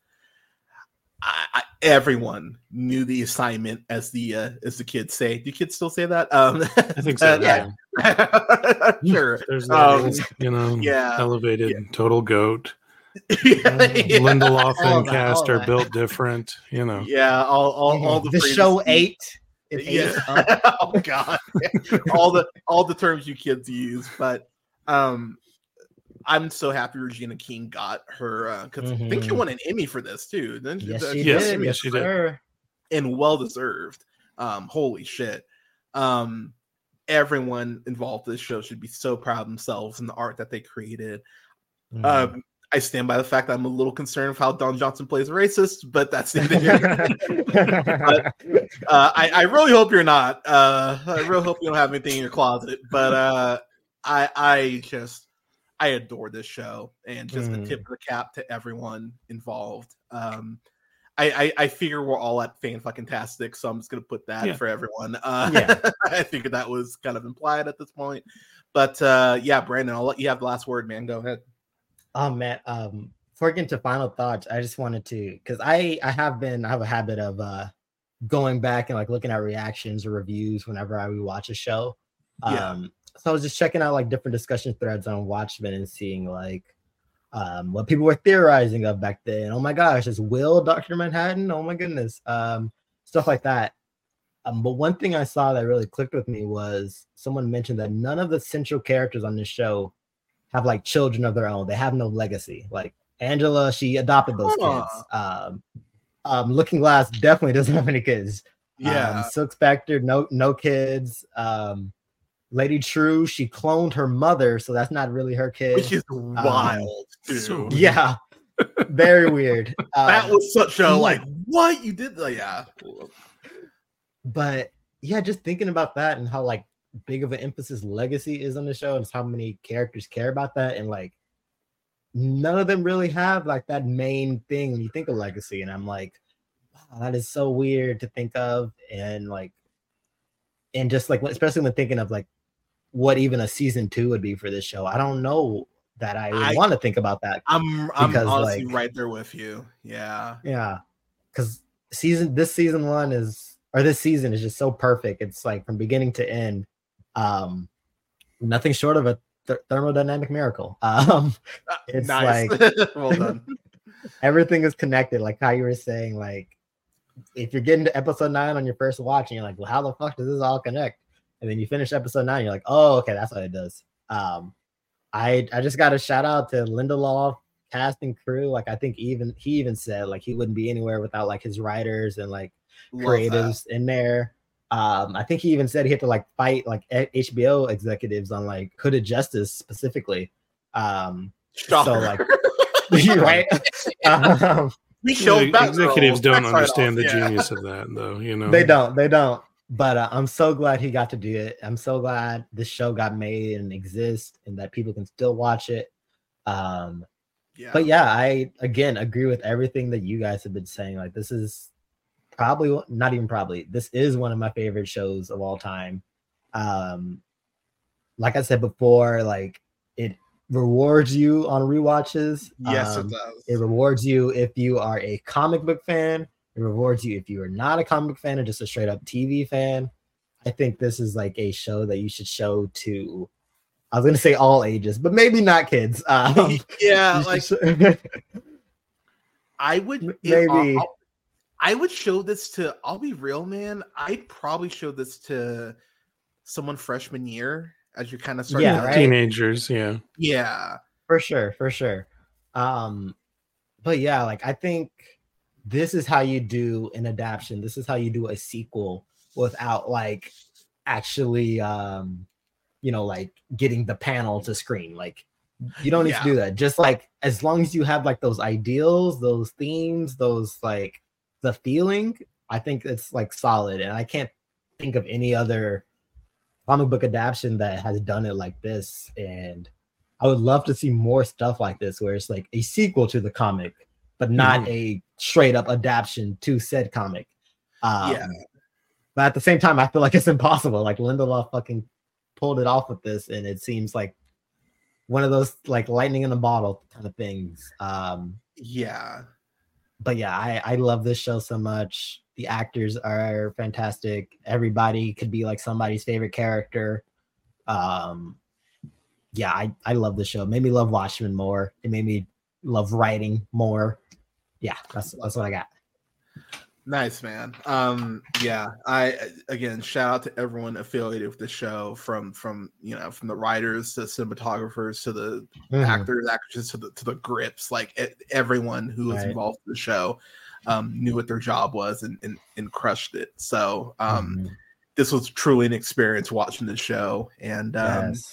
[SPEAKER 1] I, I, everyone knew the assignment, as the uh, as the kids say. Do kids still say that? Um,
[SPEAKER 2] I think so.
[SPEAKER 1] uh,
[SPEAKER 2] Yeah.
[SPEAKER 1] sure.
[SPEAKER 2] There's
[SPEAKER 1] Um,
[SPEAKER 2] levels, you know,
[SPEAKER 1] yeah,
[SPEAKER 2] elevated total goat.
[SPEAKER 1] yeah,
[SPEAKER 2] Lindelof and
[SPEAKER 3] that,
[SPEAKER 2] cast are
[SPEAKER 3] that.
[SPEAKER 2] built different, you know.
[SPEAKER 1] yeah. All all, all the,
[SPEAKER 3] the show
[SPEAKER 1] you-
[SPEAKER 3] eight. It
[SPEAKER 1] yeah. oh god all the all the terms you kids use but um i'm so happy regina king got her because i think she
[SPEAKER 3] Mhm.
[SPEAKER 1] won an emmy for this too didn't
[SPEAKER 3] Yes,
[SPEAKER 1] Uh,
[SPEAKER 3] she
[SPEAKER 2] Yes,
[SPEAKER 3] did.
[SPEAKER 2] yes, she did.
[SPEAKER 1] and well deserved um holy shit um everyone involved in this show should be so proud of themselves and the art that they created
[SPEAKER 3] Mhm.
[SPEAKER 1] um I stand by the fact that I'm a little concerned of how Don Johnson plays a racist, but that's here nor there. uh, I, I really hope you're not. Uh, I really hope you don't have anything in your closet. But uh, I I just I adore this show and just
[SPEAKER 3] Mm.
[SPEAKER 1] a tip of the cap to everyone involved. Um, I, I I figure we're all at fan fucking tastic, so I'm just gonna put that
[SPEAKER 2] Yeah.
[SPEAKER 1] for everyone. Uh,
[SPEAKER 3] Yeah.
[SPEAKER 1] I think that was kind of implied at this point. But uh, yeah, Brandon, I'll let you have the last word, man. Go ahead.
[SPEAKER 3] Oh man, um, before getting to final thoughts, I just wanted to because I I have been I have a habit of uh going back and like looking at reactions or reviews whenever I watch a show.
[SPEAKER 1] Yeah.
[SPEAKER 3] So I was just checking out like different discussion threads on Watchmen and seeing like um, what people were theorizing of back then. Oh my gosh, is Will Doctor Manhattan? Oh my goodness, um, stuff like that. Um, but one thing I saw that really clicked with me was someone mentioned that none of the central characters on this show have like children of their own. They have no legacy. Like Angela, she adopted those
[SPEAKER 1] Huh.
[SPEAKER 3] kids. Um, um, Looking Glass definitely doesn't have any kids.
[SPEAKER 1] Yeah.
[SPEAKER 3] Um, Silk Spectre, no no kids. Um, Lady Trieu, she cloned her mother, so that's not really her kid.
[SPEAKER 1] which is wild, dude.
[SPEAKER 2] so-
[SPEAKER 3] yeah, very weird.
[SPEAKER 1] that
[SPEAKER 3] Um,
[SPEAKER 1] was such a like what you did. Like, yeah.
[SPEAKER 3] but yeah, just thinking about that and how like big of an emphasis legacy is on the show and how many characters care about that and like none of them really have like that main thing when you think of legacy and i'm like wow that is so weird to think of and like and just like especially when thinking of like what even a season two would be for this show i don't know that i
[SPEAKER 1] I-
[SPEAKER 3] want to think about that
[SPEAKER 1] I'm I'm
[SPEAKER 3] Because,
[SPEAKER 1] honestly
[SPEAKER 3] like-
[SPEAKER 1] right there with you. Yeah.
[SPEAKER 3] Yeah, because season this season one is or this season is just so perfect. It's like from beginning to end, um, nothing short of a th- thermodynamic miracle. Um,
[SPEAKER 1] Uh,
[SPEAKER 3] It's
[SPEAKER 1] nice. well done.
[SPEAKER 3] everything is connected, like how you were saying. Like if you're getting to episode nine on your first watch, and you're like, "Well, how the fuck does this all connect?" And then you finish episode nine, you're like, "Oh, okay, that's what it does." Um, I I just got a shout out to Lindelof cast and crew. Like I think even he even said like he wouldn't be anywhere without like his writers and like
[SPEAKER 1] Love that.
[SPEAKER 3] creatives in there. Um, I think he even said he had to like fight like HBO executives on like Hooded Justice specifically. Um,
[SPEAKER 1] Shocker.
[SPEAKER 3] like- right? um,
[SPEAKER 1] we
[SPEAKER 2] The executives don't understand
[SPEAKER 1] off,
[SPEAKER 2] the
[SPEAKER 1] yeah.
[SPEAKER 2] genius of that, though. You know,
[SPEAKER 3] they don't, they don't. But uh, I'm so glad he got to do it. I'm so glad this show got made and exists, and that people can still watch it. Um,
[SPEAKER 1] Yeah.
[SPEAKER 3] but yeah, I again agree with everything that you guys have been saying. Like this is probably not even probably this is one of my favorite shows of all time. Um, like I said before, like it rewards you on rewatches.
[SPEAKER 1] yes,
[SPEAKER 3] Um,
[SPEAKER 1] it does.
[SPEAKER 3] it rewards you if you are a comic book fan. It rewards you if you are not a comic fan or just a straight up TV fan. I think this is like a show that you should show to. I was gonna say all ages, but maybe not kids. Um,
[SPEAKER 1] yeah, like I would
[SPEAKER 3] M-
[SPEAKER 1] if- I'll-
[SPEAKER 3] maybe.
[SPEAKER 1] I'll- I would show this to I'll be real, man. I'd probably show this to someone freshman year as you're kind of starting
[SPEAKER 3] Yeah, right.
[SPEAKER 2] teenagers. Yeah,
[SPEAKER 1] Yeah.
[SPEAKER 3] for sure, for sure. Um, but yeah, like I think this is how you do an adaptation. This is how you do a sequel without like actually um you know like getting the panel to screen. Like you don't need
[SPEAKER 1] Yeah.
[SPEAKER 3] to do that. Just like as long as you have like those ideals, those themes, those like the feeling, I think it's like solid. And I can't think of any other comic book adaptation that has done it like this. And I would love to see more stuff like this where it's like a sequel to the comic, but not a straight up adaptation to said comic. Um,
[SPEAKER 1] Yeah.
[SPEAKER 3] But at the same time, I feel like it's impossible. Like Lindelof fucking pulled it off with this, and it seems like one of those like lightning in a bottle kind of things. Um,
[SPEAKER 1] Yeah.
[SPEAKER 3] but yeah, I, I love this show so much. The actors are fantastic. Everybody could be like somebody's favorite character. Um, yeah, I, I love the show. It made me love Watchmen more. It made me love writing more. Yeah, that's that's what I got.
[SPEAKER 1] Nice man. Um yeah, I again shout out to everyone affiliated with the show from from you know from the writers to cinematographers to the
[SPEAKER 3] Mhm.
[SPEAKER 1] actors, actresses to the to the grips, like everyone who was
[SPEAKER 3] Right.
[SPEAKER 1] involved in the show um knew what their job was and and, and crushed it. So um
[SPEAKER 3] Mhm.
[SPEAKER 1] this was truly an experience watching the show and um
[SPEAKER 3] Yes.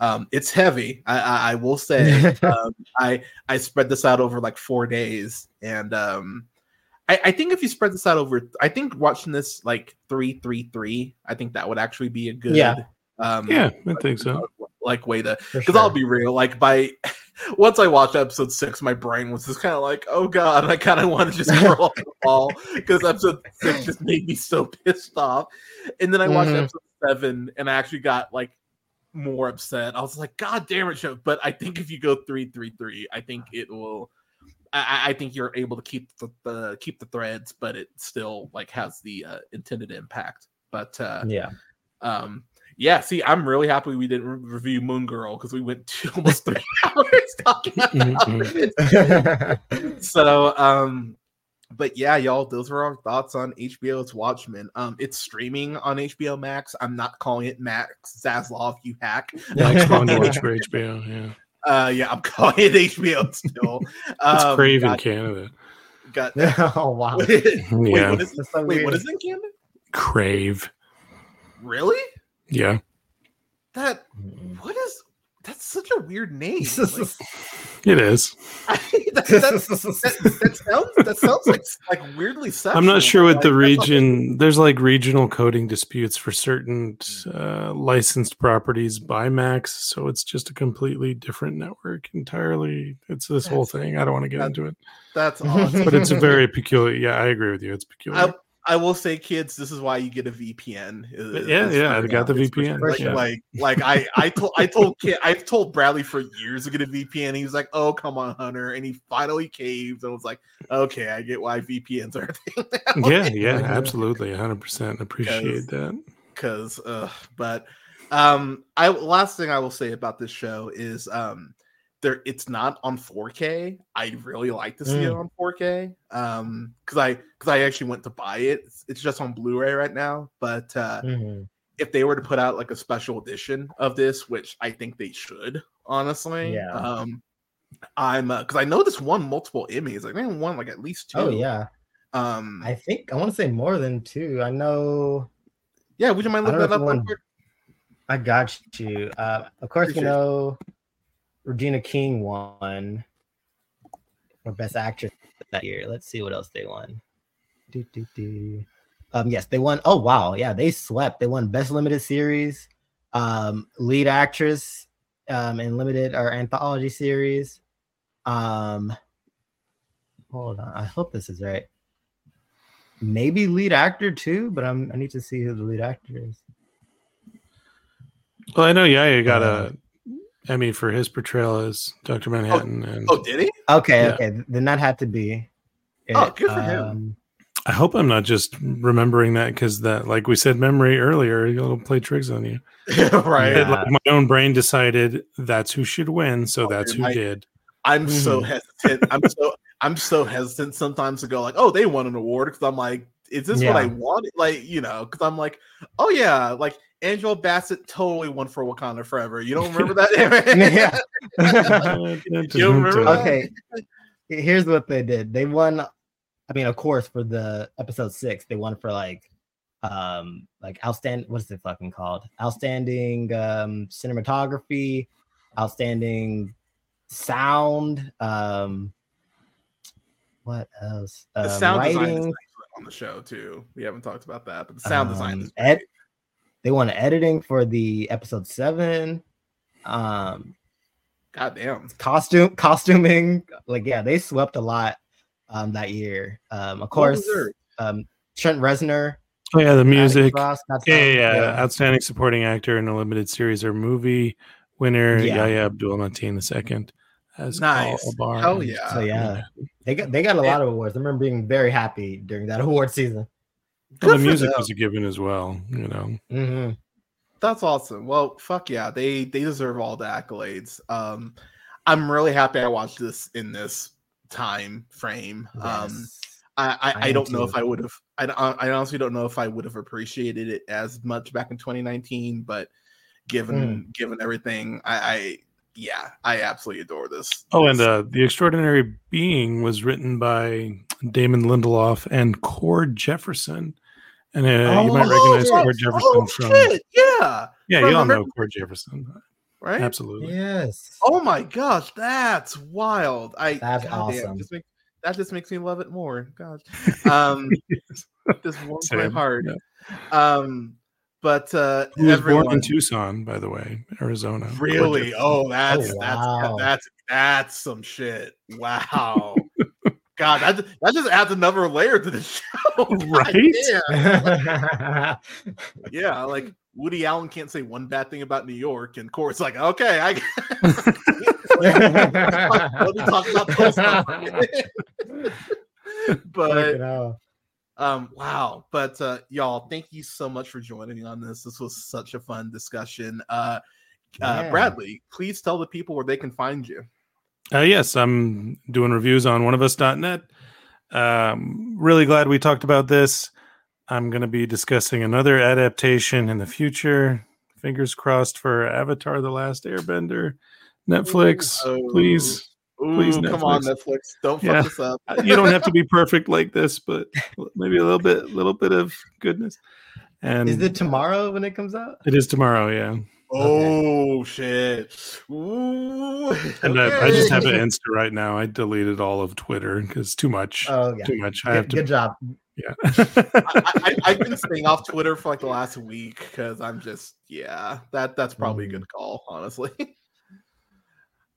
[SPEAKER 1] Um it's heavy. I I, I will say um I I spread this out over like four days and um I, I think if you spread this out over I think watching this like three three three, I think that would actually be a good
[SPEAKER 3] Yeah.
[SPEAKER 1] um
[SPEAKER 2] yeah, I think so.
[SPEAKER 1] like way to
[SPEAKER 3] For
[SPEAKER 1] because I'll be real, like by once I watched episode six, my brain was just kind of like, oh god, I kind of want to just throw up the ball because episode six just made me so pissed off. And then I watched
[SPEAKER 3] Mhm.
[SPEAKER 1] episode seven and I actually got like more upset. I was like, God damn it, show. But I think if you go three three three, I think it will I, I think you're able to keep the, the keep the threads, but it still like has the uh, intended impact. But uh,
[SPEAKER 3] yeah.
[SPEAKER 1] um, yeah. See, I'm really happy we didn't re- review Moon Girl because we went to almost three hours talking about it. So, um, but yeah, y'all, those were our thoughts on HBO's Watchmen. Um, it's streaming on HBO Max. I'm not calling it Max Zaslav, you hack.
[SPEAKER 2] Mike's on watch for HBO. Yeah,
[SPEAKER 1] Uh, yeah, I'm calling it HBO still.
[SPEAKER 2] it's
[SPEAKER 1] Um,
[SPEAKER 2] Crave in Canada.
[SPEAKER 1] got
[SPEAKER 3] oh wow.
[SPEAKER 1] wait,
[SPEAKER 2] Yeah,
[SPEAKER 1] what is
[SPEAKER 3] That's so
[SPEAKER 1] wait, what
[SPEAKER 3] weird.
[SPEAKER 1] is it in Canada?
[SPEAKER 2] Crave.
[SPEAKER 1] Really?
[SPEAKER 2] Yeah,
[SPEAKER 1] That what is that's such a weird name. Like,
[SPEAKER 2] it is.
[SPEAKER 1] that, that, that, that sounds that sounds like like weirdly sexual.
[SPEAKER 2] I'm not sure what
[SPEAKER 1] Like,
[SPEAKER 2] the
[SPEAKER 1] that's not-
[SPEAKER 2] region. There's like regional coding disputes for certain uh, licensed properties by Max, so it's just a completely different network entirely. It's this whole thing. I don't want to get
[SPEAKER 1] that-
[SPEAKER 2] into it,
[SPEAKER 1] That's awesome.
[SPEAKER 2] but it's a very peculiar. Yeah, I agree with you. It's peculiar.
[SPEAKER 1] I, I will say, kids, this is why you get a VPN.
[SPEAKER 2] yeah, yeah, I got the VPN,
[SPEAKER 1] Like,
[SPEAKER 2] yeah.
[SPEAKER 1] like, like I, I told, I told, kid, I've told Bradley for years to get a VPN. He was like, "Oh, come on, Hunter," and he finally caved. I was like, "Okay, I get why VPNs are a thing." now."
[SPEAKER 2] yeah, yeah, absolutely, 100. percent Appreciate that.
[SPEAKER 1] because uh but um i last thing i will say about this show is um there it's not on 4k i really like to see it
[SPEAKER 3] Mm.
[SPEAKER 1] on 4k um because i because i actually went to buy it it's, it's just on blu-ray right now but uh
[SPEAKER 3] Mhm.
[SPEAKER 1] if they were to put out like a special edition of this which i think they should honestly
[SPEAKER 3] Yeah.
[SPEAKER 1] um i'm because i know this won multiple emmys Like it won like at least two
[SPEAKER 3] Oh yeah.
[SPEAKER 1] um
[SPEAKER 3] I think I want to say more than two. I know
[SPEAKER 1] yeah would you mind looking that up
[SPEAKER 3] if it
[SPEAKER 1] real
[SPEAKER 3] won-
[SPEAKER 1] quick?
[SPEAKER 3] I got you. Uh, of course,
[SPEAKER 1] Appreciate
[SPEAKER 3] you
[SPEAKER 1] you.
[SPEAKER 3] Know Regina King won for Best Actress that year. Let's see what else they won. Do, do, do. Um, yes, they won. Oh wow, yeah, they swept. They won Best Limited Series, um, Lead Actress, um, in limited or anthology series. Um, hold on, I hope this is right. Maybe lead actor too, but I'm I need to see who the lead actor is.
[SPEAKER 2] Well, I know Yaya got a Emmy for his portrayal as Doctor Manhattan, and
[SPEAKER 1] oh did he
[SPEAKER 3] Okay,
[SPEAKER 2] Yeah.
[SPEAKER 3] okay, then that had to be.
[SPEAKER 1] Oh, good for him.
[SPEAKER 3] Um,
[SPEAKER 2] I hope I'm not just remembering that because that, like we said, memory earlier, it'll play tricks on you.
[SPEAKER 1] right
[SPEAKER 3] Yeah.
[SPEAKER 2] like, my own brain decided that's who should win, so
[SPEAKER 1] Oh,
[SPEAKER 2] that's
[SPEAKER 1] dude,
[SPEAKER 2] who
[SPEAKER 1] I-
[SPEAKER 2] did.
[SPEAKER 1] I'm so
[SPEAKER 3] Mhm.
[SPEAKER 1] hesitant. I'm so I'm so hesitant sometimes to go like, oh, they won an award because I'm like, is this what I wanted? Like, you know, because I'm like, oh yeah, like Angela Bassett totally won for Wakanda Forever. You don't remember that?
[SPEAKER 3] Yeah.
[SPEAKER 1] You remember that?
[SPEAKER 3] okay, here's what they did. They won. I mean, of course, for the episode six, they won for like, um, like outstanding. What is it fucking called? Outstanding um cinematography, outstanding sound. Um, what else?
[SPEAKER 1] the
[SPEAKER 3] Um,
[SPEAKER 1] sound design
[SPEAKER 3] writing.
[SPEAKER 1] excellent on the show too. We haven't talked about that, but the sound design
[SPEAKER 3] Um,
[SPEAKER 1] is
[SPEAKER 3] ed- they won editing for the episode seven. Um,
[SPEAKER 1] God damn.
[SPEAKER 3] costume costuming like yeah they swept a lot um that year um of course um trent reznor
[SPEAKER 2] Oh yeah, the music.
[SPEAKER 3] Ross, got
[SPEAKER 2] Yeah, yeah, yeah. Outstanding supporting actor in a limited series or movie winner.
[SPEAKER 3] Yeah.
[SPEAKER 2] Yahya Abdul Mateen the second. As
[SPEAKER 1] Nice.
[SPEAKER 2] Paul
[SPEAKER 1] Hell yeah.
[SPEAKER 3] so yeah they got they got a lot of awards i remember being very happy during that award season
[SPEAKER 2] Well, the music
[SPEAKER 1] them.
[SPEAKER 2] was a given as well. You know.
[SPEAKER 3] hmm
[SPEAKER 1] That's awesome. Well, fuck yeah, they they deserve all the accolades. Um, I'm really happy I watched this in this time frame. Um, I I,
[SPEAKER 3] I
[SPEAKER 1] I don't know
[SPEAKER 3] too.
[SPEAKER 1] if I would have. I I honestly don't know if I would have appreciated it as much back in 2019. But given
[SPEAKER 3] Mm.
[SPEAKER 1] given everything, I, I yeah, I absolutely adore this.
[SPEAKER 2] Oh, and uh, the extraordinary being was written by Damon Lindelof and Cord Jefferson. And uh, you might
[SPEAKER 3] Oh,
[SPEAKER 2] recognize
[SPEAKER 3] shit.
[SPEAKER 2] Cord Jefferson
[SPEAKER 1] oh,
[SPEAKER 2] from
[SPEAKER 1] shit, yeah,
[SPEAKER 2] yeah,
[SPEAKER 1] from
[SPEAKER 2] you all know
[SPEAKER 1] American-
[SPEAKER 2] Cord Jefferson,
[SPEAKER 1] right.
[SPEAKER 2] absolutely.
[SPEAKER 3] yes
[SPEAKER 1] Oh my gosh, that's wild. I
[SPEAKER 3] That's
[SPEAKER 1] goddamn,
[SPEAKER 3] awesome.
[SPEAKER 1] Just make, that just makes me love it more. Gosh. Um this warms my heart.
[SPEAKER 2] yeah.
[SPEAKER 1] Um but uh
[SPEAKER 2] He was
[SPEAKER 1] everyone
[SPEAKER 2] born in Tucson, by the way, Arizona.
[SPEAKER 1] Really
[SPEAKER 2] Jefferson.
[SPEAKER 1] oh that's
[SPEAKER 3] Oh,
[SPEAKER 1] that's
[SPEAKER 3] wow.
[SPEAKER 1] that's that's some shit. Wow. God, that, that just adds another layer to the show.
[SPEAKER 2] Right?
[SPEAKER 1] damn. Yeah, like Woody Allen can't say one bad thing about New York, and Cord's like, okay, I Let me talk about Tolstoy. but um, wow. But uh, y'all, thank you so much for joining on this. This was such a fun discussion. Uh, uh, Bradley, please tell the people where they can find you.
[SPEAKER 2] Uh, yes, I'm doing reviews on oneofus.net. Um, really glad we talked about this. I'm going to be discussing another adaptation in the future. Fingers crossed for Avatar: The Last Airbender. Netflix,
[SPEAKER 1] Ooh.
[SPEAKER 2] please,
[SPEAKER 1] Ooh,
[SPEAKER 2] Please,
[SPEAKER 1] come on,
[SPEAKER 2] Netflix.
[SPEAKER 1] Netflix. Don't fuck
[SPEAKER 2] Yeah.
[SPEAKER 1] this up.
[SPEAKER 2] you don't have to be perfect like this, but maybe a little bit, a little bit of goodness. And
[SPEAKER 3] Is it tomorrow when it comes out?
[SPEAKER 2] it is tomorrow, yeah.
[SPEAKER 1] Oh shit! Ooh.
[SPEAKER 2] And I, I just have an Insta right now. I deleted all of Twitter because too much,
[SPEAKER 3] Oh yeah.
[SPEAKER 2] too much. I have
[SPEAKER 3] Good,
[SPEAKER 2] to.
[SPEAKER 3] good job.
[SPEAKER 2] Yeah.
[SPEAKER 1] I, I, I've been staying off Twitter for like the last week because I'm just yeah that that's probably a
[SPEAKER 3] Mm.
[SPEAKER 1] good call honestly.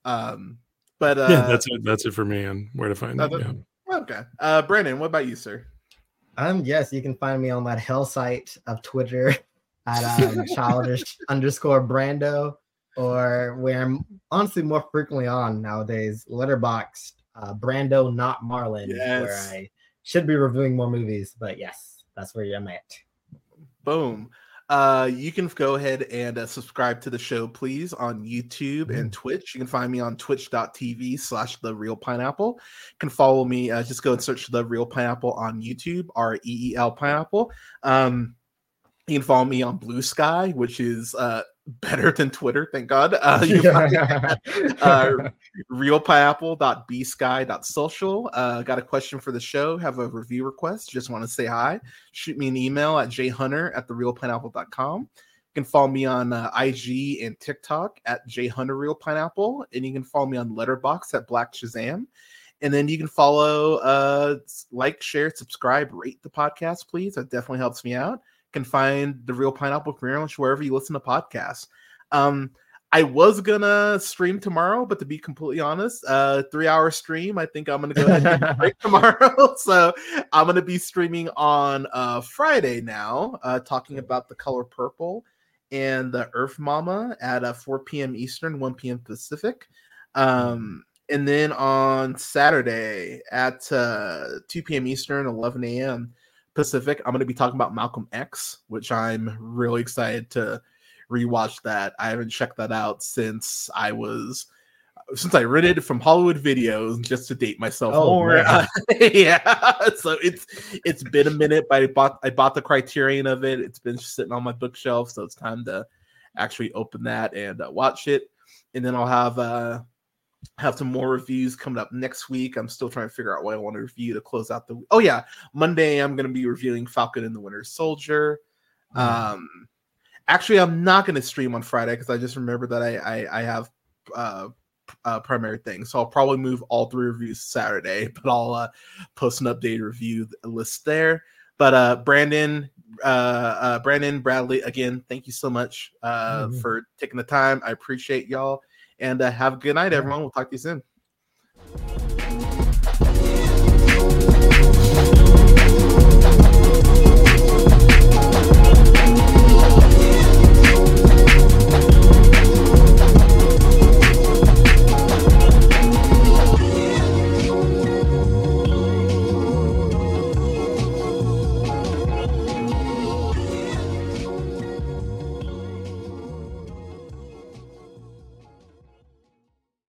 [SPEAKER 1] um, but uh,
[SPEAKER 2] yeah, that's it. That's it for me. And where to find it? Yeah.
[SPEAKER 1] okay. Uh, Brandon, what about you, sir?
[SPEAKER 3] Um, yes, you can find me on that hell site of Twitter at um, childish underscore Brando, or where I'm honestly more frequently on nowadays, Letterboxd uh, Brando, not Marlon, where I should be reviewing more movies. But yes, that's where I'm at.
[SPEAKER 1] Boom. Uh, you can go ahead and uh, subscribe to the show, please, on YouTube and Twitch. You can find me on twitch.tv slash the reel pineapple. You can follow me, uh, just go and search the reel pineapple on YouTube, R E E L pineapple. Um, you can follow me on Blue Sky, which is uh, better than Twitter, thank God. Uh, you at, uh, reelpineapple.bsky.social. Uh, got a question for the show, have a review request, just want to say hi, shoot me an email at jhunter at thereelpineapple.com. You can follow me on uh, IG and TikTok at jhunterreelpineapple, and you can follow me on Letterboxd at Black Shazam. And then you can follow, uh, like, share, subscribe, rate the podcast, please. That definitely helps me out. Can find the Reel Pineapple much wherever you listen to podcasts. Um, I was gonna stream tomorrow, but to be completely honest, uh, three hour stream. I think I'm gonna go ahead and break tomorrow. so I'm gonna be streaming on uh Friday now, uh, talking about the color purple and the Earth Mama at uh, 4 p.m. Eastern, 1 p.m. Pacific. Um, and then on Saturday at uh, 2 p.m. Eastern, 11 a.m. Pacific, I'm going to be talking about Malcolm X, which I'm really excited to rewatch that. I haven't checked that out since I was since I rented it from Hollywood Videos just to date myself
[SPEAKER 3] Oh,
[SPEAKER 1] more. Uh, yeah, so it's it's been a minute, but I bought I bought the Criterion of it. It's been sitting on my bookshelf, so it's time to actually open that and uh, watch it. And then I'll have uh have some more reviews coming up next week. I'm still trying to figure out what I want to review to close out the. Oh yeah, Monday I'm going to be reviewing Falcon and the Winter Soldier. Um, actually, I'm not going to stream on Friday because I just remember that I I, I have uh, uh primary things, so I'll probably move all three reviews Saturday. But I'll uh, post an updated review list there. But uh, Brandon, uh, uh, Brandon Bradley, again, thank you so much uh
[SPEAKER 3] Mhm.
[SPEAKER 1] for taking the time. I appreciate y'all, and uh, have a good night, everyone. We'll talk to you soon.